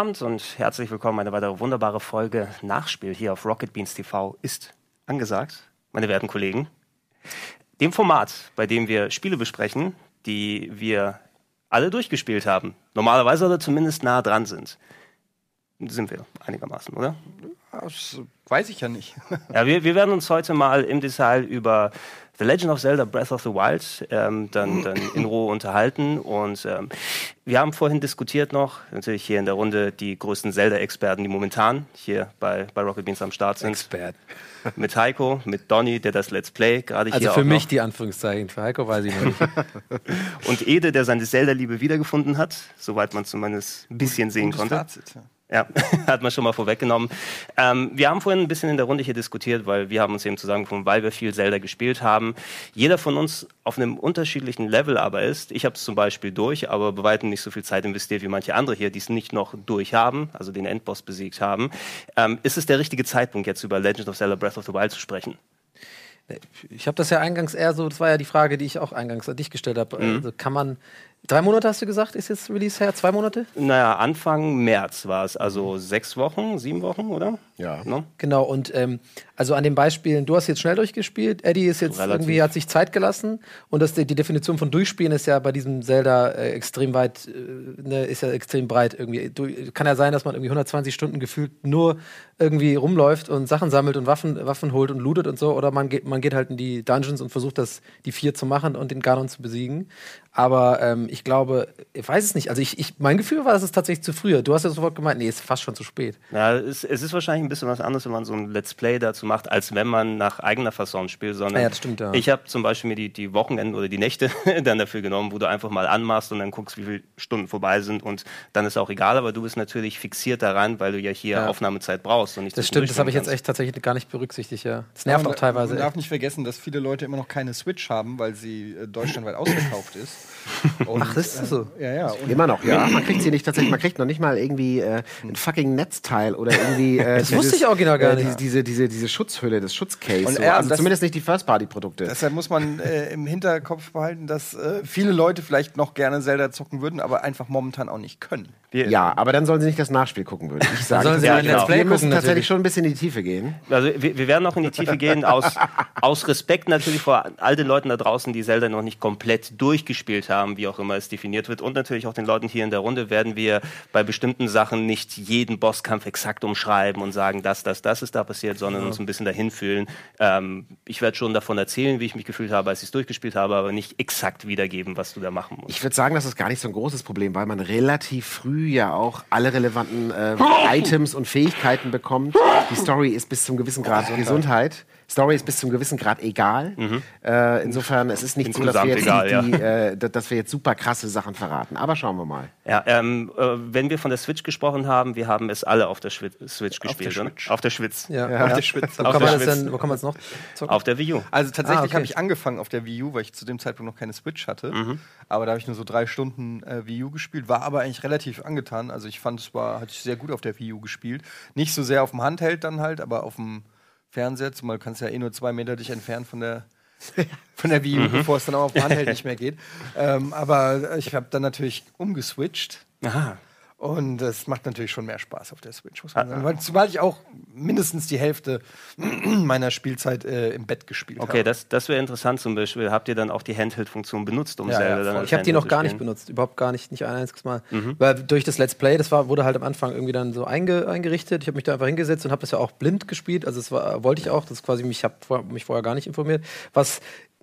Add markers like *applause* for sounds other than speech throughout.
Abend und herzlich willkommen. Eine weitere wunderbare Folge Nachspiel hier auf Rocket Beans TV ist angesagt, meine werten Kollegen. Dem Format, bei dem wir Spiele besprechen, die wir alle durchgespielt haben. Normalerweise oder zumindest nah dran sind. Sind wir einigermaßen, oder? Das weiß ich ja nicht. ja, wir, wir werden uns heute mal im Detail über The Legend of Zelda Breath of the Wild ähm, dann, dann in Ruhe unterhalten. Und ähm, wir haben vorhin diskutiert noch, natürlich hier in der Runde, die größten Zelda-Experten, die momentan hier bei, bei Rocket Beans am Start sind. Expert. Mit Heiko, mit Donny, der das Let's Play gerade also hier für auch mich noch. die Anführungszeichen, für Heiko weiß ich noch nicht. *laughs* Und Ede, der seine Zelda-Liebe wiedergefunden hat, soweit man zumindest ein bisschen sehen Gutes konnte. Fazit, ja. Ja, *laughs* hat man schon mal vorweggenommen. Ähm, wir haben vorhin ein bisschen in der Runde hier diskutiert, weil wir haben uns eben zusammengefunden, weil wir viel Zelda gespielt haben. Jeder von uns auf einem unterschiedlichen Level aber ist. Ich habe es zum Beispiel durch, aber bei weitem nicht so viel Zeit investiert wie manche andere hier, die es nicht noch durch haben, also den Endboss besiegt haben. Ähm, ist es der richtige Zeitpunkt, jetzt über Legend of Zelda Breath of the Wild zu sprechen? Ich habe das ja eingangs eher so, das war ja die Frage, die ich auch eingangs an dich gestellt habe. Mhm. Also kann man, drei Monate hast du gesagt, ist jetzt Release her? Zwei Monate? Naja, Anfang März war es, also sechs Wochen, sieben Wochen, oder? Ja. No? Genau, und ähm, also an den Beispielen, du hast jetzt schnell durchgespielt, Eddie ist jetzt Relativ. irgendwie, hat sich Zeit gelassen und das, die Definition von Durchspielen ist ja bei diesem Zelda äh, extrem weit, äh, ne, ist ja extrem breit irgendwie. Du, kann ja sein, dass man irgendwie 120 Stunden gefühlt nur irgendwie rumläuft und Sachen sammelt und Waffen, Waffen holt und lootet und so, oder man geht, man geht halt in die Dungeons und versucht das, die vier zu machen und den Ganon zu besiegen. Aber ähm, ich glaube, ich weiß es nicht. Also ich, ich, mein Gefühl war, es ist tatsächlich zu früh. Du hast ja sofort gemeint, nee, ist fast schon zu spät. Ja, es, es ist wahrscheinlich ein bisschen was anderes, wenn man so ein Let's Play dazu macht, als wenn man nach eigener Fasson spielt. Sondern Ah ja, das stimmt, ja. Ich habe zum Beispiel mir die, die Wochenenden oder die Nächte *laughs* dann dafür genommen, wo du einfach mal anmachst und dann guckst, wie viele Stunden vorbei sind und dann ist auch egal, aber du bist natürlich fixiert daran, weil du ja hier Ja. Aufnahmezeit brauchst. Und nicht Das stimmt, das habe ich jetzt echt tatsächlich gar nicht berücksichtigt, ja. Das nervt Man- auch teilweise. Man darf echt. nicht vergessen, dass viele Leute immer noch keine Switch haben, weil sie äh, deutschlandweit ausverkauft ist. *laughs* Und, Ach, ist das so? Äh, ja, ja. Und Immer noch, ja. Man kriegt sie nicht tatsächlich, man kriegt noch nicht mal irgendwie äh, ein fucking Netzteil oder irgendwie. Äh, Das wusste ich original gar äh, nicht. Diese, diese, diese Schutzhülle, das Schutzcase. Und So. ja, also das- zumindest nicht die First-Party-Produkte. deshalb muss man äh, im Hinterkopf behalten, dass äh, viele Leute vielleicht noch gerne Zelda zocken würden, aber einfach momentan auch nicht können. Wir- Ja, aber dann sollen sie nicht das Nachspiel gucken, würde ich sagen. sollen sie Ja, mal ein genau. Let's Play wir müssen tatsächlich natürlich. schon ein bisschen in die Tiefe gehen. Also wir, wir werden auch in die Tiefe gehen, aus, aus Respekt natürlich vor all den Leuten da draußen, die Zelda noch nicht komplett durchgespielt haben, wie auch immer es definiert wird. Und natürlich auch den Leuten hier in der Runde werden wir bei bestimmten Sachen nicht jeden Bosskampf exakt umschreiben und sagen, das, das, das ist da passiert, sondern uns ein bisschen dahin fühlen. Ähm, ich werde schon davon erzählen, wie ich mich gefühlt habe, als ich es durchgespielt habe, aber nicht exakt wiedergeben, was du da machen musst. Ich würde sagen, das ist gar nicht so ein großes Problem, weil man relativ früh ja auch alle relevanten äh, Items und Fähigkeiten bekommt. Die Story ist bis zum gewissen Grad Gesundheit. Story ist bis zum gewissen Grad egal. Äh, insofern, es ist nicht so, dass wir, jetzt egal, die, die, äh, dass wir jetzt super krasse Sachen verraten. Aber schauen wir mal. Ja, ähm, äh, wenn wir von der Switch gesprochen haben, wir haben es alle auf der Schwi Switch gespielt. Auf der Schwitz. Ja. Auf der Schwitz. Wo Auf kann der Schwitz. wo kann man es noch zocken? Auf der Wii U. Also tatsächlich Ah, okay. habe ich angefangen auf der Wii U, weil ich zu dem Zeitpunkt noch keine Switch hatte. Aber da habe ich nur so drei Stunden äh, Wii U gespielt, war aber eigentlich relativ angetan. Also ich fand, es war, hatte ich sehr gut auf der Wii U gespielt. Nicht so sehr auf dem Handheld dann halt, aber auf dem Fernseher, zumal du kannst ja eh nur zwei Meter dich entfernen von der *laughs* von der Wii U, bevor es dann auch auf Handheld *laughs* nicht mehr geht. Ähm, aber ich habe dann natürlich umgeswitcht. Aha. Und es macht natürlich schon mehr Spaß auf der Switch, muss man sagen. Weil, zumal ich auch mindestens die Hälfte *clears throat* meiner Spielzeit äh, im Bett gespielt Okay, habe. das, das wäre interessant zum Beispiel. Habt ihr dann auch die Handheld-Funktion benutzt, um Ja, Zelda ja, dann Ich habe die noch gar nicht benutzt, überhaupt gar nicht, nicht ein einziges Mal. Mhm. Weil durch das Let's Play, das war, wurde halt am Anfang irgendwie dann so einge, eingerichtet. Ich habe mich da einfach hingesetzt und habe das ja auch blind gespielt. Also das war, wollte ich auch. Das ist quasi mich habe vor, mich vorher gar nicht informiert. Was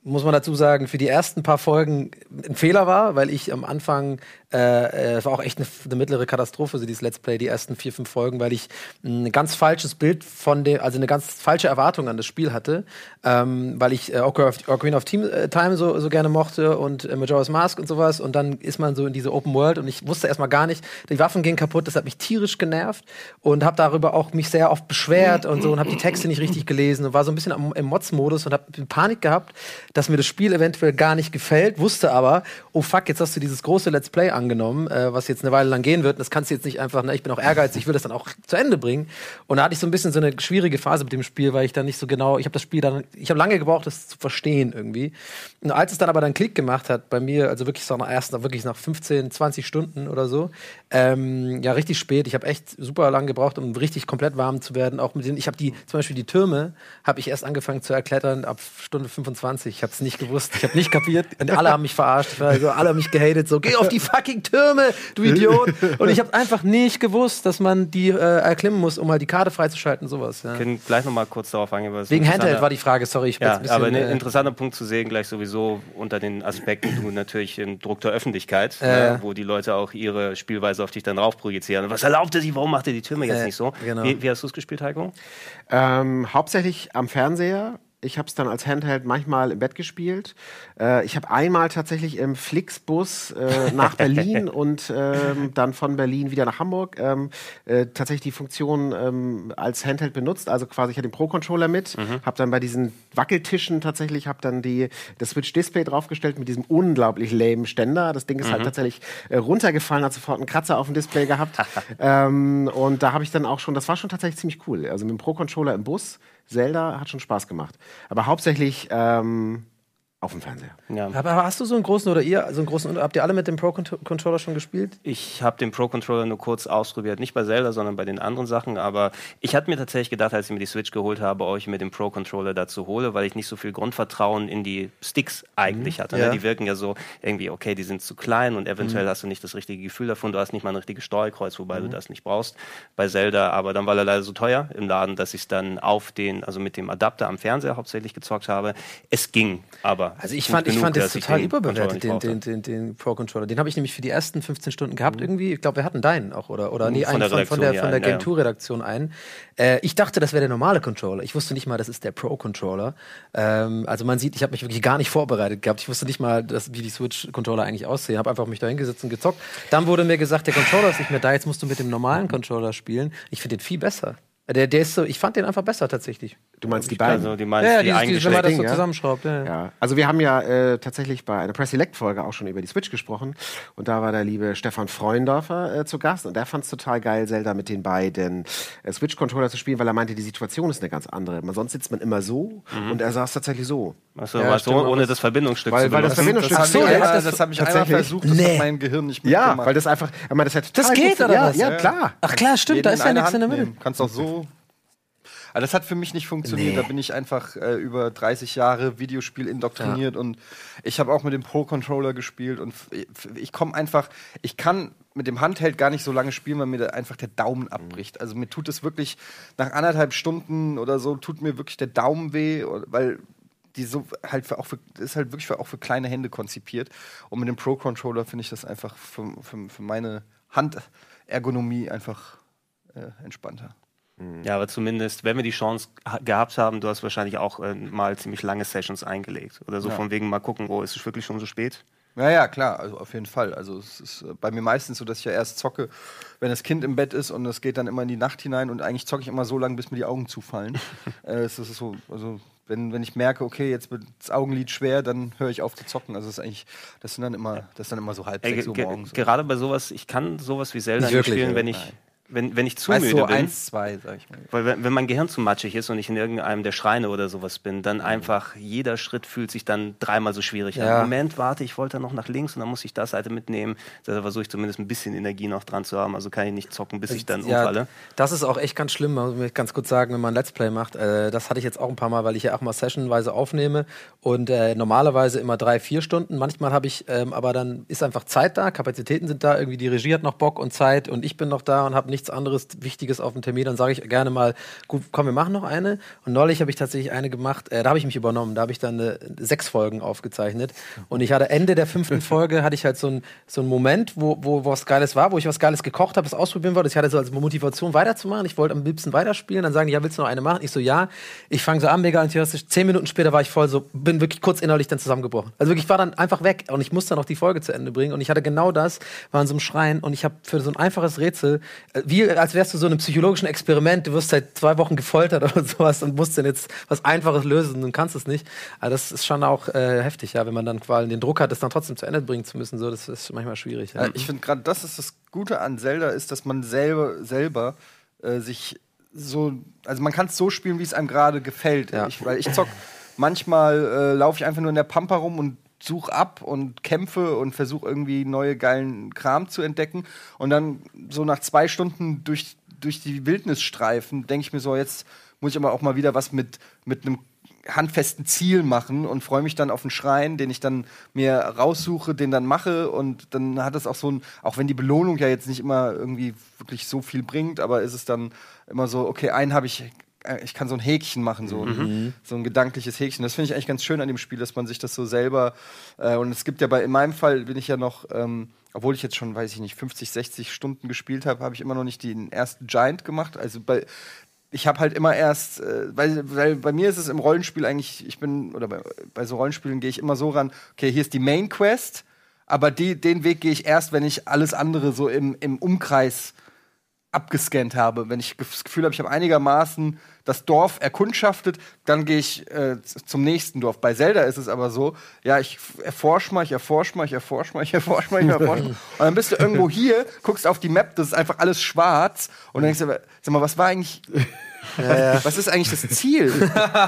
muss man dazu sagen, für die ersten paar Folgen ein Fehler war, weil ich am Anfang, äh, äh, war auch echt eine, eine mittlere Katastrophe, so dieses Let's Play, die ersten vier, fünf Folgen, weil ich ein ganz falsches Bild von dem, also eine ganz falsche Erwartung an das Spiel hatte, ähm, weil ich äh, Ocar- Ocarina of Team, äh, Time so, so gerne mochte und äh, Majora's Mask und sowas. Und dann ist man so in diese Open World und ich wusste erstmal gar nicht, die Waffen gehen kaputt, das hat mich tierisch genervt und habe darüber auch mich sehr oft beschwert und so und habe die Texte nicht richtig gelesen und war so ein bisschen am, im Mods-Modus und habe Panik gehabt, dass mir das Spiel eventuell gar nicht gefällt, wusste aber, oh fuck, jetzt hast du dieses große Let's Play angenommen, äh, was jetzt eine Weile lang gehen wird. Das kannst du jetzt nicht einfach, ne, ich bin auch ehrgeizig, ich will das dann auch zu Ende bringen. Und da hatte ich so ein bisschen so eine schwierige Phase mit dem Spiel, weil ich dann nicht so genau, ich habe das Spiel dann, ich habe lange gebraucht, das zu verstehen irgendwie. Und als es dann aber dann Klick gemacht hat bei mir, also wirklich so nach erst, wirklich nach 15, 20 Stunden oder so, ähm, ja richtig spät. Ich habe echt super lang gebraucht, um richtig komplett warm zu werden. Auch mit den, ich habe die, zum Beispiel die Türme, habe ich erst angefangen zu erklettern ab Stunde 25. Ich habe es nicht gewusst, ich habe nicht kapiert. Und alle haben mich verarscht, ich war so, alle haben mich gehatet, so geh auf die fucking Türme, du Idiot. Und ich habe einfach nicht gewusst, dass man die äh, erklimmen muss, um mal die Karte freizuschalten, sowas. Ja. Wir können gleich noch mal kurz darauf eingehen. Wegen Handheld war die Frage, sorry, ich bin Ja, ein bisschen, aber ein äh, interessanter Punkt zu sehen, gleich sowieso unter den Aspekten, du natürlich im Druck der Öffentlichkeit, Äh. ne, wo die Leute auch ihre Spielweise auf dich dann rauf projizieren. Was erlaubt er sich? Warum macht er die Türme jetzt Äh, nicht so? genau. Wie, wie hast du es gespielt, Heiko? Ähm, hauptsächlich am Fernseher. Ich habe es dann als Handheld manchmal im Bett gespielt. Äh, ich habe einmal tatsächlich im Flixbus äh, nach Berlin *laughs* und ähm, dann von Berlin wieder nach Hamburg ähm, äh, tatsächlich die Funktion ähm, als Handheld benutzt. Also quasi ich hatte den Pro-Controller mit, habe dann bei diesen Wackeltischen tatsächlich habe dann die das Switch Display draufgestellt mit diesem unglaublich lame Ständer. Das Ding ist halt tatsächlich äh, runtergefallen, hat sofort einen Kratzer auf dem Display gehabt. *laughs* ähm, und da habe ich dann auch schon, das war schon tatsächlich ziemlich cool. Also mit dem Pro-Controller im Bus, Zelda hat schon Spaß gemacht. Aber hauptsächlich ähm, auf dem Fernseher. Ja. aber hast du so einen großen oder ihr so einen großen habt ihr alle mit dem Pro Controller schon gespielt? Ich habe den Pro-Controller nur kurz ausprobiert, nicht bei Zelda, sondern bei den anderen Sachen. Aber ich hatte mir tatsächlich gedacht, als ich mir die Switch geholt habe, ob ich mir den Pro-Controller dazu hole, weil ich nicht so viel Grundvertrauen in die Sticks eigentlich hatte. Ja. Ne? Die wirken ja so irgendwie, okay, die sind zu klein und eventuell hast du nicht das richtige Gefühl davon. Du hast nicht mal ein richtiges Steuerkreuz, wobei du das nicht brauchst bei Zelda. Aber dann war er leider so teuer im Laden, dass ich es dann auf den, also mit dem Adapter am Fernseher hauptsächlich gezockt habe. Es ging, aber Also ich fand, ich fand das total Controller überbewertet, den, den, den, den Pro-Controller. Den habe ich nämlich für die ersten 15 Stunden gehabt irgendwie. Ich glaube, wir hatten deinen auch, oder? Oder nee, Von einen von, der, Redaktion, von der. Game Tour-Redaktion einen. Äh, ich dachte, das wäre der normale Controller. Ich wusste nicht mal, das ist der Pro-Controller. Ähm, also man sieht, ich habe mich wirklich gar nicht vorbereitet gehabt. Ich wusste nicht mal, dass, wie die Switch-Controller eigentlich aussehen. Habe einfach mich da hingesetzt und gezockt. Dann wurde mir gesagt, der Controller ist nicht mehr da, jetzt musst du mit dem normalen Controller spielen. Ich finde den viel besser. Der, der ist so, ich fand den einfach besser tatsächlich. Du meinst die beiden? Also die meinst Ja, die ja, dieses, dieses, wenn man das so ja? zusammenschraubt. Ja. ja. Ja, also wir haben ja äh, tatsächlich bei einer Press Select Folge auch schon über die Switch gesprochen und da war der liebe Stefan Freundorfer äh, zu Gast und der fand es total geil, Zelda mit den beiden äh, Switch Controller zu spielen, weil er meinte, die Situation ist eine ganz andere. Man, sonst sitzt man immer so und er saß tatsächlich so. Achso, Ja, stimmt, ohne das Verbindungsstück Weil- zu weil das benutzen. Verbindungsstück- Das so, habe einmal- das das hab ich einmal tatsächlich- versucht, das Nee. hat mein Gehirn nicht Ja, mitgemacht. weil das einfach, ich meine, das hat Das geht, oder ja, was? Ja, Ja. klar. Ach klar, stimmt, da ist ja nichts in der Mitte. Kannst auch so. Aber das hat für mich nicht funktioniert. Nee. Da bin ich einfach äh, über 30 Jahre Videospiel indoktriniert und ich habe auch mit dem Pro-Controller gespielt und ich komme einfach, ich kann mit dem Handheld gar nicht so lange spielen, weil mir da einfach der Daumen abbricht. Also mir tut es wirklich nach anderthalb Stunden oder so tut mir wirklich der Daumen weh, weil die so halt für, auch für, das ist halt wirklich für, auch für kleine Hände konzipiert. Und mit dem Pro-Controller finde ich das einfach für, für, für meine Handergonomie einfach äh, entspannter. Ja, aber zumindest, wenn wir die Chance ha- gehabt haben, du hast wahrscheinlich auch äh, mal ziemlich lange Sessions eingelegt. Oder so Ja. von wegen mal gucken, oh, ist es wirklich schon so spät? Ja, ja, klar, also auf jeden Fall. Also es ist äh, bei mir meistens so, dass ich ja erst zocke, wenn das Kind im Bett ist und es geht dann immer in die Nacht hinein und eigentlich zocke ich immer so lange, bis mir die Augen zufallen. *laughs* äh, es ist so, also wenn, wenn ich merke, okay, jetzt wird das Augenlid schwer, dann höre ich auf zu zocken. Also es ist eigentlich, das sind dann immer, das ist dann immer so halb Ey, sechs Uhr ge morgens. gerade bei sowas, ich kann sowas wie Zelda Nicht nicht spielen, wenn ich, Nein. Wenn, wenn ich zu Weißt müde du, bin. eins, zwei, sag ich mal. Weil wenn, wenn mein Gehirn zu matschig ist und ich in irgendeinem der Schreine oder sowas bin, Mhm. dann einfach jeder Schritt fühlt sich dann dreimal so schwierig Ja. an. Moment, warte, ich wollte noch nach links und dann muss ich das Seite mitnehmen. Da versuche ich zumindest ein bisschen Energie noch dran zu haben. Also kann ich nicht zocken, bis ich dann umfalle. Das ist auch echt ganz schlimm, muss ich ganz kurz sagen, wenn man ein Let's Play macht. Äh, das hatte ich jetzt auch ein paar Mal, weil ich ja auch mal sessionweise aufnehme und äh, normalerweise immer drei, vier Stunden. Manchmal habe ich, ähm, aber dann ist einfach Zeit da, Kapazitäten sind da, irgendwie die Regie hat noch Bock und Zeit und ich bin noch da und habe nichts anderes Wichtiges auf dem Termin. Dann sage ich gerne mal, gut, komm, wir machen noch eine. Und neulich habe ich tatsächlich eine gemacht, äh, da habe ich mich übernommen, da habe ich dann äh, sechs Folgen aufgezeichnet und ich hatte Ende der fünften *laughs* Folge hatte ich halt so einen so einen Moment, wo, wo, was Geiles war, wo ich was Geiles gekocht habe, das ausprobieren wollte. Ich hatte so als Motivation weiterzumachen. Ich wollte am liebsten weiterspielen. Dann sagen die, ja, willst du noch eine machen? Ich so, ja. Ich fange so an, mega enthusiastisch. Zehn Minuten später war ich voll so, bin wirklich kurz innerlich dann zusammengebrochen. Also wirklich, ich war dann einfach weg und ich musste dann noch die Folge zu Ende bringen. Und ich hatte genau das, war in so einem Schrein und ich habe für so ein einfaches Rätsel, äh, wie als wärst du so einem psychologischen Experiment, du wirst seit zwei Wochen gefoltert *laughs* oder sowas und musst dann jetzt was Einfaches lösen und kannst es nicht. Aber das ist schon auch äh, heftig, ja, wenn man dann quasi den Druck hat, das dann trotzdem zu Ende bringen zu müssen. So, das ist manchmal schwierig. Ja. Ja, ich finde gerade, das ist das Gute an Zelda, ist, dass man selber, selber äh, sich so, also man kann es so spielen, wie es einem gerade gefällt. Ja. Ich, weil ich zock, manchmal äh, laufe ich einfach nur in der Pampa rum und suche ab und kämpfe und versuche irgendwie neue geilen Kram zu entdecken. Und dann so nach zwei Stunden durch, durch die Wildnis streifen, denke ich mir so, jetzt muss ich aber auch mal wieder was mit, mit einem handfesten Ziel machen und freue mich dann auf einen Schrein, den ich dann mir raussuche, den dann mache und dann hat es auch so ein, auch wenn die Belohnung ja jetzt nicht immer irgendwie wirklich so viel bringt, aber ist es dann immer so, okay, einen habe ich, ich kann so ein Häkchen machen, so, ein, so ein gedankliches Häkchen. Das finde ich eigentlich ganz schön an dem Spiel, dass man sich das so selber, äh, und es gibt ja bei, in meinem Fall bin ich ja noch, ähm, obwohl ich jetzt schon, weiß ich nicht, 50, 60 Stunden gespielt habe, habe ich immer noch nicht den ersten Giant gemacht. Also bei, ich habe halt immer erst, äh, weil, weil bei mir ist es im Rollenspiel eigentlich, ich bin, oder bei, bei so Rollenspielen gehe ich immer so ran, okay, hier ist die Main Quest, aber die, den Weg gehe ich erst, wenn ich alles andere so im, im Umkreis abgescannt habe. Wenn ich das Gefühl habe, ich habe einigermaßen das Dorf erkundschaftet, dann gehe ich äh, zum nächsten Dorf. Bei Zelda ist es aber so, ja, ich f- erforsch mal, ich erforsch mal, ich erforsch mal, ich erforsch mal, ich erforsch mal. Und dann bist du irgendwo *laughs* hier, guckst auf die Map, das ist einfach alles schwarz und dann denkst du, sag mal, was war eigentlich was, was ist eigentlich das Ziel?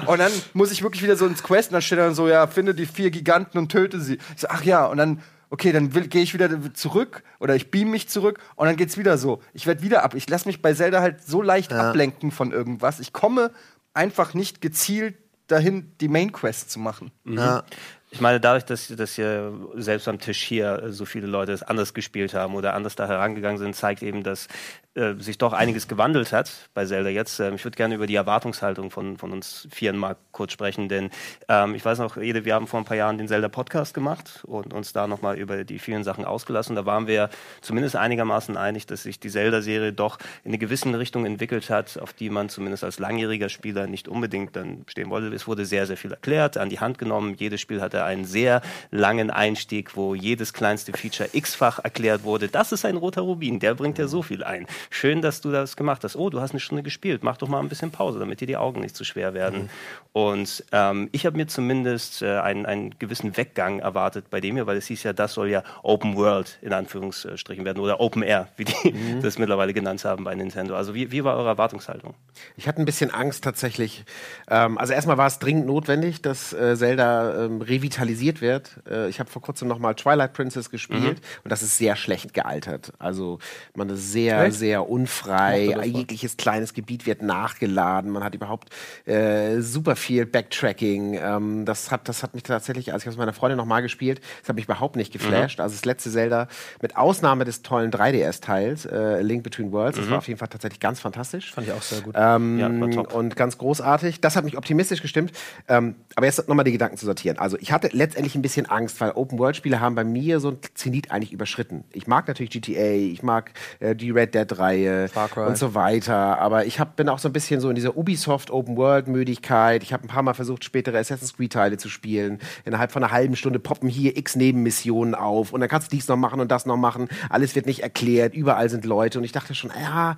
und dann muss ich wirklich wieder so ins Quest und dann steht dann so, ja, finde die vier Giganten und töte sie. Ich so, ach ja, und dann, okay, dann gehe ich wieder zurück oder ich beam mich zurück und dann geht's wieder so. Ich werde wieder ab. Ich lasse mich bei Zelda halt so leicht ablenken von irgendwas. Ich komme einfach nicht gezielt dahin, die Main Quest zu machen. Ja. Ich meine, dadurch, dass, dass hier selbst am Tisch hier so viele Leute es anders gespielt haben oder anders da herangegangen sind, zeigt eben, dass äh, sich doch einiges gewandelt hat bei Zelda jetzt. Ähm, ich würde gerne über die Erwartungshaltung von, von uns Vieren mal kurz sprechen, denn ähm, ich weiß noch, Ede, wir haben vor ein paar Jahren den Zelda-Podcast gemacht und uns da nochmal über die vielen Sachen ausgelassen. Da waren wir zumindest einigermaßen einig, dass sich die Zelda-Serie doch in eine gewisse Richtung entwickelt hat, auf die man zumindest als langjähriger Spieler nicht unbedingt dann stehen wollte. Es wurde sehr, sehr viel erklärt, an die Hand genommen. Jedes Spiel hatte einen sehr langen Einstieg, wo jedes kleinste Feature x-fach erklärt wurde. Das ist ein roter Rubin, der bringt ja so viel ein. Schön, dass du das gemacht hast. Oh, du hast eine Stunde gespielt. Mach doch mal ein bisschen Pause, damit dir die Augen nicht zu schwer werden. Und ähm, ich habe mir zumindest äh, einen, einen gewissen Weggang erwartet bei dem hier, weil es hieß ja, das soll ja Open World in Anführungsstrichen werden oder Open Air, wie die *laughs* das mittlerweile genannt haben bei Nintendo. Also wie, wie war eure Erwartungshaltung? Ich hatte ein bisschen Angst tatsächlich. Ähm, also erstmal war es dringend notwendig, dass äh, Zelda ähm, revitalisiert wird. Äh, ich habe vor kurzem noch mal Twilight Princess gespielt und das ist sehr schlecht gealtert. Also man ist sehr, Echt? sehr unfrei. Das mal. Jegliches kleines Gebiet wird nachgeladen. Man hat überhaupt äh, super viel Backtracking. Ähm, das, hat, das hat mich tatsächlich, als ich aus meiner Freundin noch mal gespielt, das hat mich überhaupt nicht geflasht. Also das letzte Zelda, mit Ausnahme des tollen 3DS-Teils, äh, Link Between Worlds, das war auf jeden Fall tatsächlich ganz fantastisch. Fand ich auch sehr gut. Ähm, Ja, und ganz großartig. Das hat mich optimistisch gestimmt. Ähm, aber jetzt nochmal die Gedanken zu sortieren. Also ich hatte letztendlich ein bisschen Angst, weil Open-World-Spiele haben bei mir so ein Zenit eigentlich überschritten. Ich mag natürlich GTA, ich mag äh, die Red Dead-Reihe Cry. und so weiter. Aber ich hab, bin auch so ein bisschen so in dieser Ubisoft Open-World-Müdigkeit. Ich habe ein paar Mal versucht, spätere Assassin's Creed-Teile zu spielen. Innerhalb von einer halben Stunde poppen hier x Nebenmissionen auf und dann kannst du dies noch machen und das noch machen. Alles wird nicht erklärt, überall sind Leute. Und ich dachte schon, ja,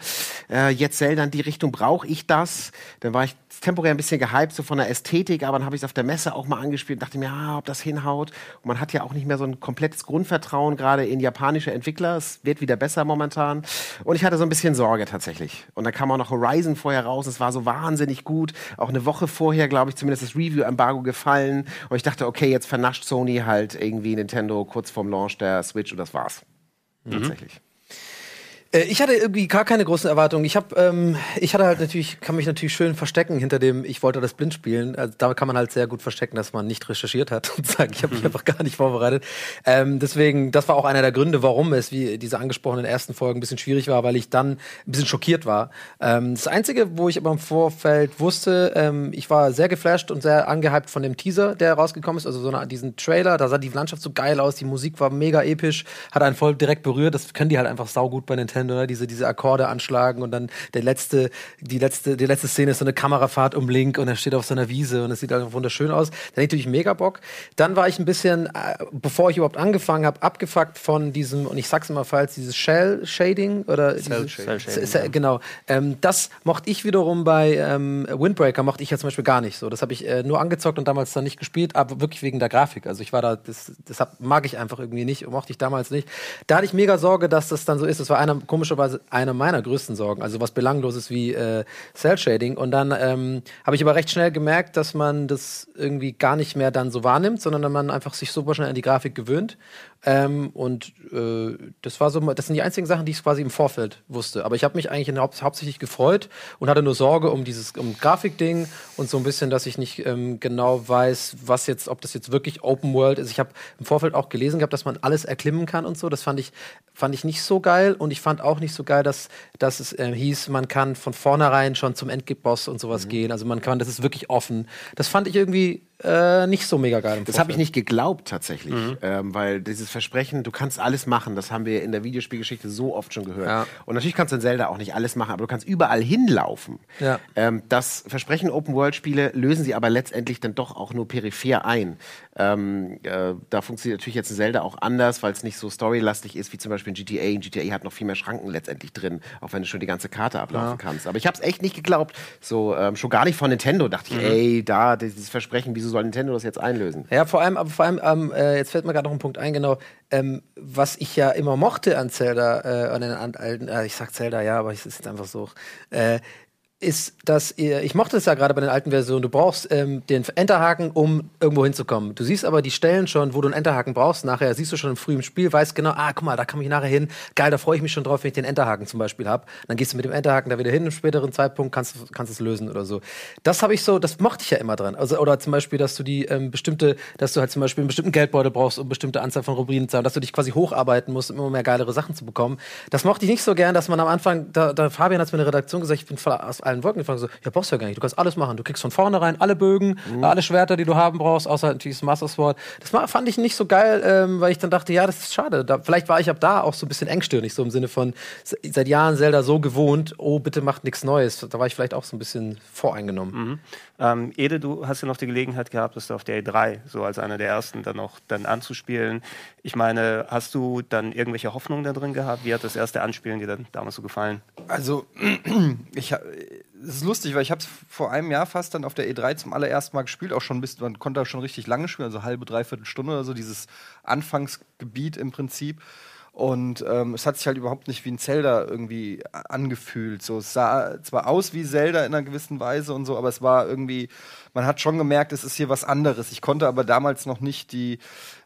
äh, jetzt Zelda in die Richtung brauche ich das. Dann war ich temporär ein bisschen gehypt, so von der Ästhetik, aber dann habe ich es auf der Messe auch mal angespielt und dachte mir, ja, ob das hinhaut. Und man hat ja auch nicht mehr so ein komplettes Grundvertrauen, gerade in japanische Entwickler. Es wird wieder besser momentan. Und ich hatte so ein bisschen Sorge tatsächlich. Und dann kam auch noch Horizon vorher raus. Es war so wahnsinnig gut. Auch eine Woche vorher, glaube ich, zumindest das Review-Embargo gefallen. Und ich dachte, okay, jetzt vernascht Sony halt irgendwie Nintendo kurz vorm Launch der Switch und das war's. Tatsächlich. Äh, Ich hatte irgendwie gar keine großen Erwartungen. Ich habe, ähm, ich hatte halt natürlich, kann mich natürlich schön verstecken hinter dem, ich wollte das blind spielen. Also da kann man halt sehr gut verstecken, dass man nicht recherchiert hat *laughs* und sagen, ich habe mich einfach gar nicht vorbereitet. Ähm, deswegen, das war auch einer der Gründe, warum es, wie diese angesprochenen ersten Folgen, ein bisschen schwierig war, weil ich dann ein bisschen schockiert war. Ähm, das Einzige, wo ich aber im Vorfeld wusste, ähm, ich war sehr geflasht und sehr angehypt von dem Teaser, der rausgekommen ist, also so eine, diesen Trailer, da sah die Landschaft so geil aus, die Musik war mega episch, hat einen voll direkt berührt, das können die halt einfach saugut bei Nintendo. Nintendo, ne? diese, diese Akkorde anschlagen und dann der letzte, die letzte, die letzte Szene ist so eine Kamerafahrt um Link und er steht auf so einer Wiese und es sieht einfach wunderschön aus. Da natürlich mega Bock. Dann war ich ein bisschen, äh, bevor ich überhaupt angefangen habe, abgefuckt von diesem, und ich sag's immer falsch, dieses Shell Shading oder Cell Shading, Cell Shading, genau. Ähm, das mochte ich wiederum bei ähm, Windbreaker mochte ich ja zum Beispiel gar nicht so. Das habe ich äh, nur angezockt und damals dann nicht gespielt, aber wirklich wegen der Grafik. Also ich war da, das, das hab, mag ich einfach irgendwie nicht, mochte ich damals nicht. Da hatte ich mega Sorge, dass das dann so ist. Das war einer, komischerweise einer meiner größten Sorgen. Also was Belangloses wie äh, Cell Shading. Und dann ähm, habe ich aber recht schnell gemerkt, dass man das irgendwie gar nicht mehr dann so wahrnimmt, sondern man einfach sich super schnell an die Grafik gewöhnt. Ähm, und äh, das war so, das sind die einzigen Sachen, die ich quasi im Vorfeld wusste. Aber ich habe mich eigentlich haupt, hauptsächlich gefreut und hatte nur Sorge um dieses um Grafikding und so ein bisschen, dass ich nicht ähm, genau weiß, was jetzt, ob das jetzt wirklich Open World ist. Ich habe im Vorfeld auch gelesen gehabt, dass man alles erklimmen kann und so. Das fand ich fand ich nicht so geil und ich fand auch nicht so geil, dass, dass es äh, hieß, man kann von vornherein schon zum Endboss und sowas gehen. Also man kann, das ist wirklich offen. Das fand ich irgendwie äh, nicht so mega geil. Im Das habe ich nicht geglaubt tatsächlich, ähm, weil dieses Versprechen, du kannst alles machen, das haben wir in der Videospielgeschichte so oft schon gehört. Ja. Und natürlich kannst du in Zelda auch nicht alles machen, aber du kannst überall hinlaufen. Ja. Ähm, das Versprechen Open-World-Spiele lösen sie aber letztendlich dann doch auch nur peripher ein. Ähm, äh, da funktioniert natürlich jetzt in Zelda auch anders, weil es nicht so storylastig ist wie zum Beispiel in GTA. In GTA hat noch viel mehr Schranken letztendlich drin, auch wenn du schon die ganze Karte ablaufen kannst. Aber ich habe es echt nicht geglaubt. So ähm, schon gar nicht von Nintendo. Dachte ich, ey, da dieses Versprechen, wieso soll Nintendo das jetzt einlösen? Ja, vor allem, aber vor allem, ähm, äh, jetzt fällt mir gerade noch ein Punkt ein, genau, ähm, was ich ja immer mochte an Zelda, äh, an den alten, äh, ich sag Zelda, ja, aber es ist einfach so, äh, ist, dass ihr, ich mochte es ja gerade bei den alten Versionen, du brauchst ähm, den Enterhaken, um irgendwo hinzukommen. Du siehst aber die Stellen schon, wo du einen Enterhaken brauchst. Nachher siehst du schon im frühen Spiel, weißt genau, ah, guck mal, da komme ich nachher hin. Geil, da freue ich mich schon drauf, wenn ich den Enterhaken zum Beispiel habe. Dann gehst du mit dem Enterhaken da wieder hin, im späteren Zeitpunkt kannst du kannst es lösen oder so. Das habe ich so, das mochte ich ja immer dran. Also, oder zum Beispiel, dass du die ähm, bestimmte, dass du halt zum Beispiel einen bestimmten Geldbeutel brauchst, um bestimmte Anzahl von Rubinen zu haben, dass du dich quasi hocharbeiten musst, um immer mehr geilere Sachen zu bekommen. Das mochte ich nicht so gern, dass man am Anfang, da, da Fabian hat mir in der Redaktion gesagt, ich bin voll aus allen Wolken gefallen, so, ja, brauchst du ja gar nicht, du kannst alles machen. Du kriegst von vornherein alle Bögen, alle Schwerter, die du haben brauchst, außer natürlich das Master Sword. Das fand ich nicht so geil, ähm, weil ich dann dachte, ja, das ist schade. Da, vielleicht war ich ab da auch so ein bisschen engstirnig, so im Sinne von se- seit Jahren Zelda so gewohnt, oh, bitte macht nichts Neues. Da war ich vielleicht auch so ein bisschen voreingenommen. Ähm, Ede, du hast ja noch die Gelegenheit gehabt, das auf der E3 so als einer der ersten dann auch dann anzuspielen. Ich meine, hast du dann irgendwelche Hoffnungen da drin gehabt? Wie hat das erste Anspielen dir dann damals so gefallen? Also, *clears throat* ich, es ist lustig, weil ich habe es vor einem Jahr fast dann auf der E3 zum allerersten Mal gespielt, auch schon bis, man konnte da schon richtig lange spielen, also halbe, dreiviertel Stunde oder so, dieses Anfangsgebiet im Prinzip. Und ähm, es hat sich halt überhaupt nicht wie ein Zelda irgendwie angefühlt. So, es sah zwar aus wie Zelda in einer gewissen Weise und so, aber es war irgendwie, man hat schon gemerkt, es ist hier was anderes. Ich konnte aber damals noch nicht die